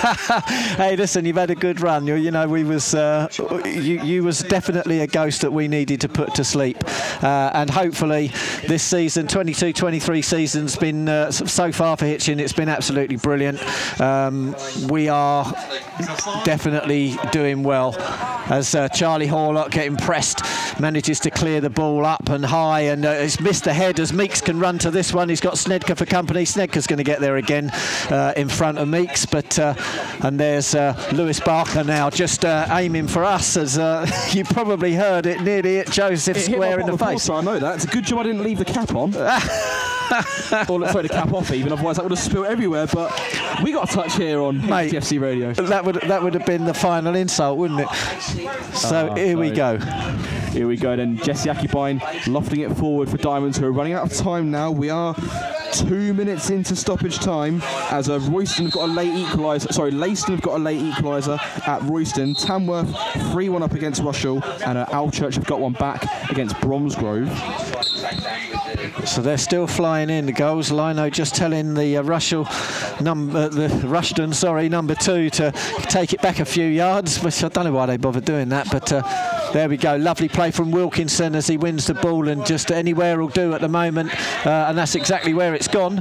Hey, listen, you've had a good run. You, you know, we was uh, you, you was definitely a ghost that we needed to put to sleep, uh, and hopefully this season, 22-23 season's been uh, so far for Hitchin. It's been absolutely brilliant. Um, we are definitely doing well. As uh, Charlie Horlock getting pressed, manages to clear the ball up and high, and uh, it's missed the head as Meeks can run to this one. He's got Snedker for company. Snedker's going to get there again uh, in front of Meeks, but uh, And there's uh, Lewis Barker now just uh, aiming for us, as uh, you probably heard it, nearly hit Joseph It hit square in the face. water, I know that. It's a good job I didn't leave the cap on. or sorry, the cap off even. Otherwise, that would have spilled everywhere. But we got a touch here on Mate. Radio. That would that would have been the final insult, wouldn't it? So Ah, here we go. Here we go then. Jesse Akibine lofting it forward for Diamonds, who are running out of time now. We are two minutes into stoppage time as uh, Royston have got a late equaliser. Sorry, Leiston have got a late equaliser at Royston. Tamworth 3 1 up against Rushall, and uh, Alvechurch have got one back against Bromsgrove. So they're still flying in the goals. Lino just telling the uh, Rushall number, the Rushden, sorry, number two to take it back a few yards. Which I don't know why they bother doing that, but uh, there we go. Lovely play from Wilkinson as he wins the ball, and just anywhere will do at the moment, uh, and that's exactly where it's gone.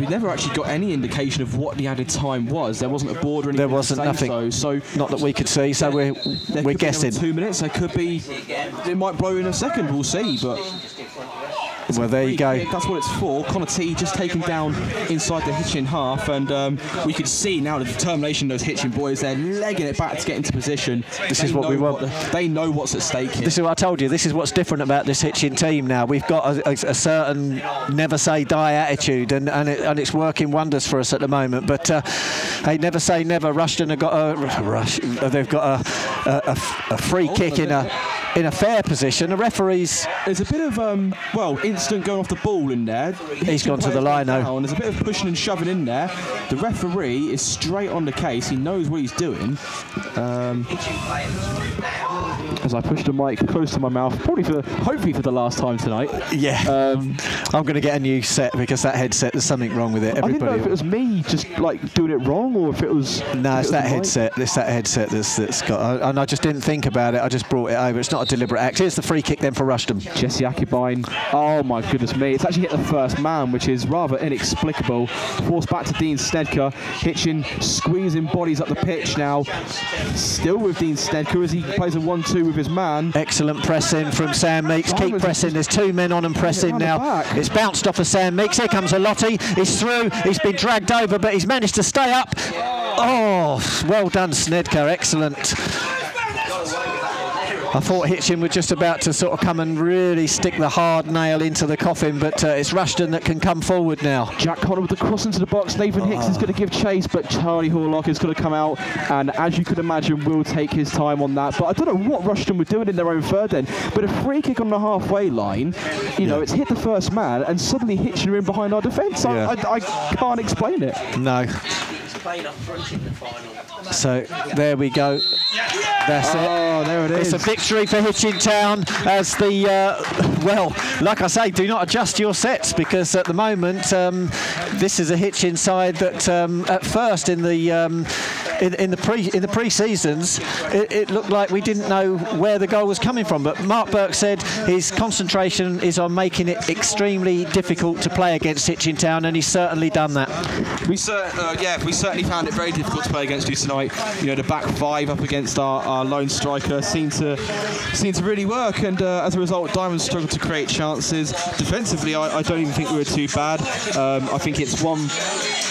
We never actually got any indication of what the added time was. There wasn't a board or anything. There wasn't nothing. So, so Not that we could see, so we're there we're be another guessing. two minutes. There could be. It might blow in a second. We'll see. But Well, there you go. That's what it's for. Connor T just taken down inside the Hitchin half, and um, we could see now the determination of those Hitchin boys. They're legging it back to get into position. This They is what we want. the- they know what's at stake here. This is what I told you. This is what's different about this Hitchin team now. We've got a, a, a certain never say die attitude, and and, it, and it's working wonders for us at the moment. But uh, hey, never say never. Rushden have got a rush. They've got a, a, a free kick in a in a fair position. The referees. There's a bit of um, well, instant going off the ball in there. He's gone to the line, though. down. There's a bit of pushing and shoving in there. The referee is straight on the case. He knows what he's doing. Um, as I push the mic close to my mouth, probably for hopefully for the last time tonight. Yeah, Um, I'm going to get a new set because that headset. There's something wrong with it. Everybody. I didn't know if it was me just like doing it wrong or if it was. No, it's it that the mic. headset. It's that headset that's, that's got. I- And I just didn't think about it. I just brought it over. It's not a deliberate act. Here's the free kick then for Rushden. Jesse Akibine. Oh my goodness me. It's actually hit the first man, which is rather inexplicable. Forced back to Dean Snedker. Hitchin squeezing bodies up the pitch now. Still with Dean Snedker as he plays a 1 2 with his man. Excellent pressing from Sam Meeks. Keep pressing. There's two men on and pressing now. It's bounced off of Sam Meeks. Here comes a Lottie. He's through. He's been dragged over, but he's managed to stay up. Oh, well done, Snedker. Excellent. I thought Hitchin was just about to sort of come and really stick the hard nail into the coffin, but uh, it's Rushden that can come forward now. Jack Connor with the cross into the box. Nathan Hicks is going to give chase, but Charlie Horlock is going to come out and, as you can imagine, will take his time on that. But I don't know what Rushden were doing in their own third then. But a free kick on the halfway line, you know, Yeah. it's hit the first man, and suddenly Hitchin are in behind our defence. I, Yeah. I, I can't explain it. No. So there we go. That's it. Oh, there it It's a victory for Hitchin Town as the, uh, well, like I say, do not adjust your sets because at the moment um, this is a Hitchin side that um, at first in the um, in, in the pre in the pre-seasons it, it looked like we didn't know where the goal was coming from. But Mark Burke said his concentration is on making it extremely difficult to play against Hitchin Town, and he's certainly done that. We cer- uh, yeah, we certainly found it very difficult to play against you tonight. You know, the back five up against our, our lone striker seemed to seemed to really work, and uh, as a result, Diamonds struggled to create chances. Defensively, I, I don't even think we were too bad. Um, I think it's one.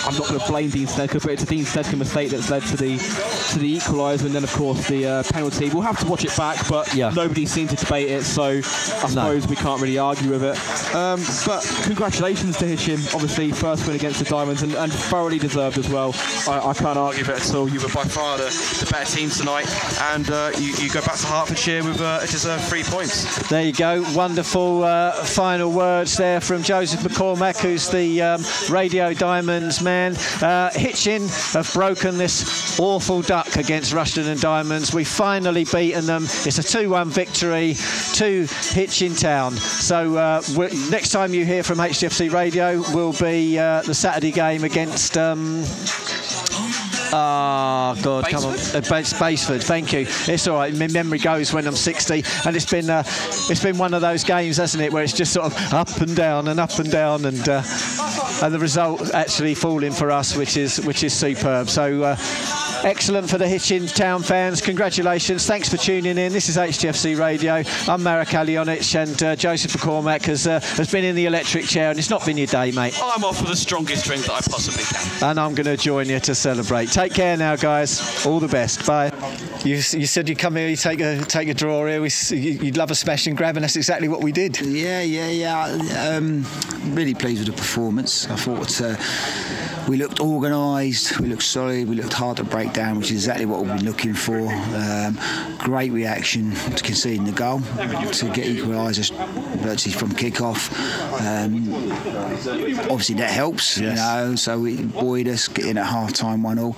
I'm not going to blame Dean Snedker, but it's a Dean Snedker mistake that's led to the to the equaliser, and then of course the uh, penalty. We'll have to watch it back, but Yeah. nobody seemed to debate it, so I suppose we can't really argue with it. Um, but congratulations to Hitchin, obviously first win against the Diamonds, and, and thoroughly deserved as well. I, I can't argue with it at all. You were by far the, the better team tonight, and uh, you, you go back to Hertfordshire with uh, a deserved three points. There you go. Wonderful uh, final words there from Joseph McCormack, who's the um, Radio Diamonds man. Uh, Hitchin have broken this awful duck against Rushden and Diamonds. We've finally beaten them. It's a 2 1 victory to Hitchin Town. So uh, next time you hear from HTFC Radio will be uh, the Saturday game against. Um, Ah, God, come on, uh, Basford. Thank you. It's all right. My memory goes when I'm 60, and it's been uh, it's been one of those games, hasn't it, where it's just sort of up and down and up and down, and uh, and the result actually falling for us, which is which is superb. So. Excellent for the Hitchin Town fans. Congratulations. Thanks for tuning in. This is HTFC Radio. I'm Marek Alionic and uh, Joseph McCormack has, uh, has been in the electric chair and it's not been your day, mate. I'm off for the strongest drink that I possibly can. And I'm going to join you to celebrate. Take care now, guys. All the best. Bye. You, you said you'd come here, you take a take a draw here. We, you'd love a smash and grab, and that's exactly what we did. Yeah, yeah, yeah. Um, really pleased with the performance. I thought. Uh, we looked organised, we looked solid, we looked hard to break down, which is exactly what we've been looking for. Um, great reaction to conceding the goal, to get equalisers virtually from kick-off. Um, obviously that helps, yes. you know. So we buoyed us getting at half time one all,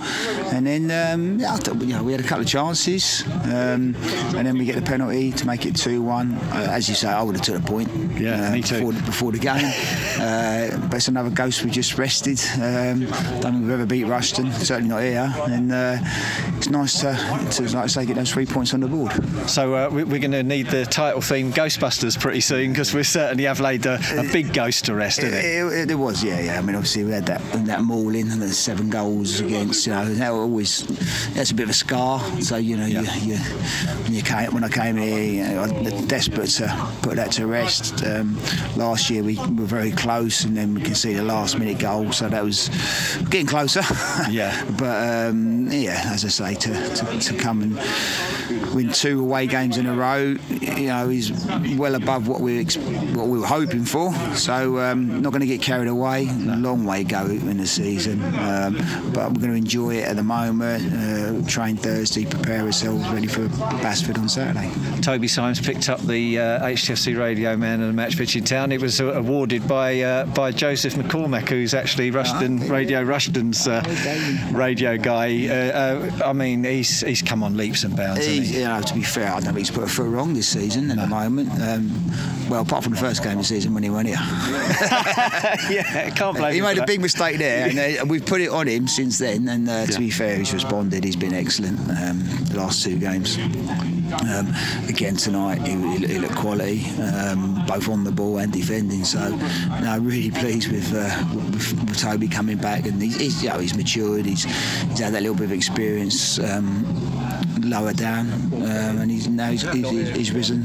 and then um, yeah, thought, you know, we had a couple of chances, um, and then we get the penalty to make it two one. Uh, as you say, I would have took a point. Yeah, uh, me too. Before, before the game, uh, but it's another ghost we just rested. Um, don't think we've ever beat Rushden, certainly not here. And uh, it's nice to, to, like I say, get those three points on the board. So uh, we're going to need the title theme Ghostbusters pretty soon because we certainly have laid a, a big ghost to rest, it, it, it, it, was, yeah, yeah. I mean, obviously we had that that mauling and the seven goals against. You know, that always that's a bit of a scar. So you know, yeah. you, you, when you came when I came here, you know, I was desperate to put that to rest. Um, last year we were very close, and then we can see the last minute goal. So that was getting closer. Yeah. but um, yeah, as I say, to, to, to, come and win two away games in a row, you know, is well above what we what we were hoping for. So um, not going to get carried away. Long way go in the season, um, but we're going to enjoy it at the moment. Uh, train Thursday, prepare ourselves ready for Basford on Saturday. Toby Symes picked up the uh, HTFC Radio Man of the Match Pitch in Town. It was awarded by uh, by Joseph McCormack, who's actually Rushden oh, Radio Rushden's uh, radio guy. Uh, uh, I mean, he's he's come on leaps and bounds. He, you know, to be fair, I don't think he's put a foot wrong this season at no. the moment. Um, well, apart from the first game of the season when he went here. yeah, can't blame. He made a big mistake there, and uh, we've put it on him since then. And uh, to yeah. be fair, he's responded. He's been excellent um, the last two games. Um, again tonight, he, he, looked quality, um, both on the ball and defending. So, no, really pleased with, uh, with, with Toby coming back, and he's, he's, you know, he's matured. He's, he's had that little bit of experience um, lower down, um, and he's now he's, he's, he's risen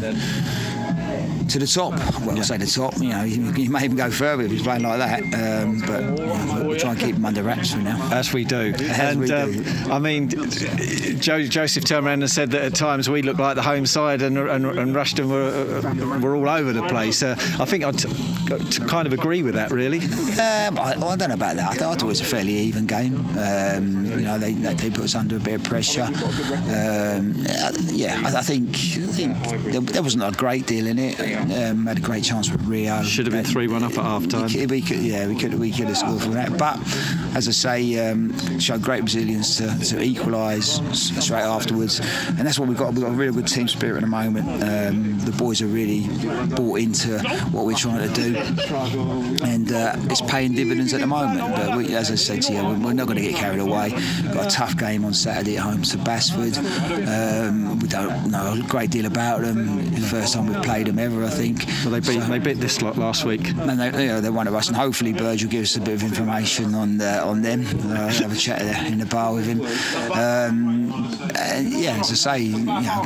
to the top. Well. I say the top. You know, you, may even go further if he's playing like that. Um, but you know, we'll try and keep him under wraps for now. As we do. As and we um. I mean, Joe, Joseph turned around and said that at times we look like the home side, and and, and Rushden were uh, were all over the place. Uh, I think I'd t- kind of agree with that, really. Um, I, I, don't know about that. I thought, it was a fairly even game. Um, you know, they, they put us under a bit of pressure. Um, yeah, I, I, think, I think there, there wasn't a great deal in it. Um, had a great chance with Rio. Should have been three-one up at half time. We, we could, yeah, we could we could have scored from that. But as I say, um, showed great resilience to, to equalise straight afterwards, and that's what we've got. We've got a really good team spirit at the moment. Um, the boys are really bought into what we're trying to do, and uh, it's paying dividends at the moment. But we, as I said to you, we're not going to get carried away. We've got a tough game on Saturday at home to Basford. Um, we don't know a great deal about them. The first time we've played them ever, I think. Well, they beat so, they beat this lot last week. And they, you know, they're one of us, and hopefully Burge will give us a bit of information on uh, on them. Uh, have a chat in the bar with him. Um, and yeah, as I say, you know,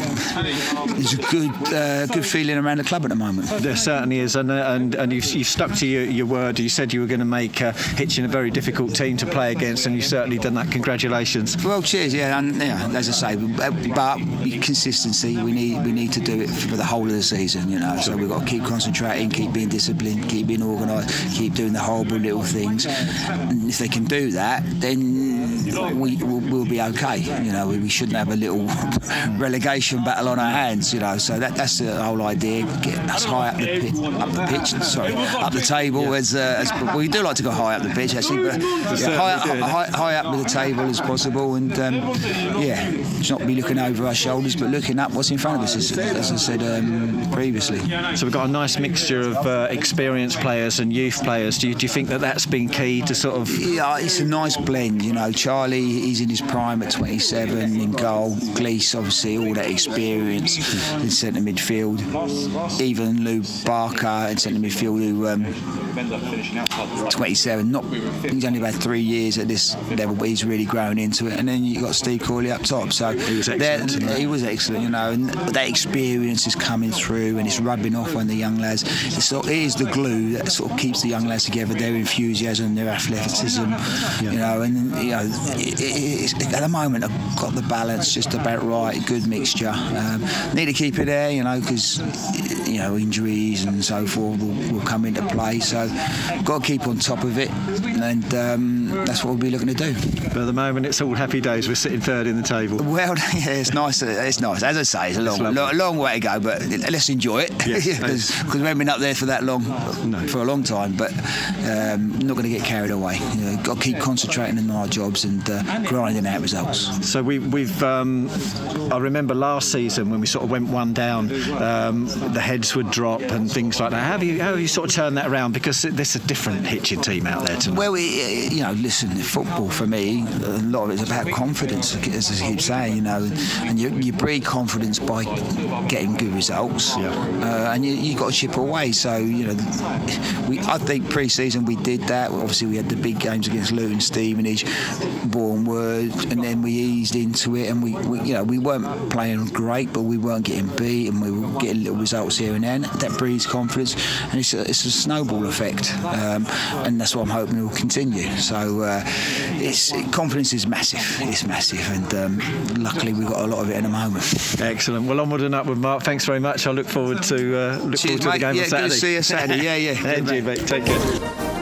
there's a good uh, good feeling around the club at the moment. There certainly is, and uh, and, and you've, you've stuck to your, your word. You said you were going to make uh, Hitchin a very difficult team to play against, and you've certainly done that. Congratulations. Well, cheers. Yeah, and yeah, as I say, but consistency. We need we need to do it for the whole of the season. You know, so we've got to keep concentrating, keep being disciplined, keep being organised, keep doing the horrible little things. And if they can do that, then we will we'll be okay. You know, we, shouldn't have a little relegation battle on our hands. You know, so that that's the whole idea. Get as high up the pitch, up the pitch. Sorry, up the table yeah. as, uh, as we do like to go high up the pitch actually, but yeah, high, high, high, up the table as possible, and um, yeah, not be looking over our shoulders, but looking up what's in front of us, as, as I said um, previously. So we've got a nice mixture of uh, experienced players and youth players. Do you, do you think that that's been key to sort of? Yeah, it's a nice blend. You know, Charlie Charlie, he's in his prime at 27 in goal. Glees, obviously, all that experience in centre midfield. Even Lou Barker in centre midfield, who um, 27. Not he's only about three years at this level, but he's really grown into it. And then you have got Steve Corley up top. So he was excellent, He was excellent, you know, and that experience is coming through and it's rubbing off on the young lads. It's sort, it is the glue that sort of keeps the young lads together. Their enthusiasm, their athleticism, you know, and you know, it, it, at the moment I've got the balance just about right, good mixture. Um, need to keep it there, you know, because you know injuries and so forth will, will come into play. So got to keep on top of it, and um, that's what we'll be looking to do. But at the moment, it's all happy days. We're sitting third in the table. Well, yeah, it's nice. It's nice. As I say, it's a long, lovely. long, long way to go, but let's enjoy it Yes, because we haven't been up there for that long, No. for a long time. But um, not going to get carried away. You know, got to keep concentrating on our jobs and uh, grinding out results. So we, we've. Um, I remember last season when we sort of went one down, um, the heads would drop and things like that. How have you how have you sort of turned that around? Because there's a different Hitchin team out there tonight. Well, we, uh, you know, listen, football for me, a lot of it's about confidence, as I keep saying, you know, and you, you breed confidence by getting good results, Yeah. uh, and you, you got to chip away. So, you know, we, I think pre-season we did that. Obviously, we had the big games against Luton, Stevenage, Bournemouth, and then we eased into it, and we, we, you know, we weren't playing great, but we weren't getting beat, and we were getting little results here and then. That breeds confidence, and it's a, it's a snowball effect, um, and that's what I'm hoping will continue. So, uh, it's confidence is massive. It's massive, and um, luckily we've got a lot of it at the moment. Excellent. Well, onward and upward, Mark. Thanks very much. I look forward to uh, look Cheers, forward to the mate. game Yeah, on good to Saturday. see you Saturday. Yeah, yeah. and you, mate. Take care.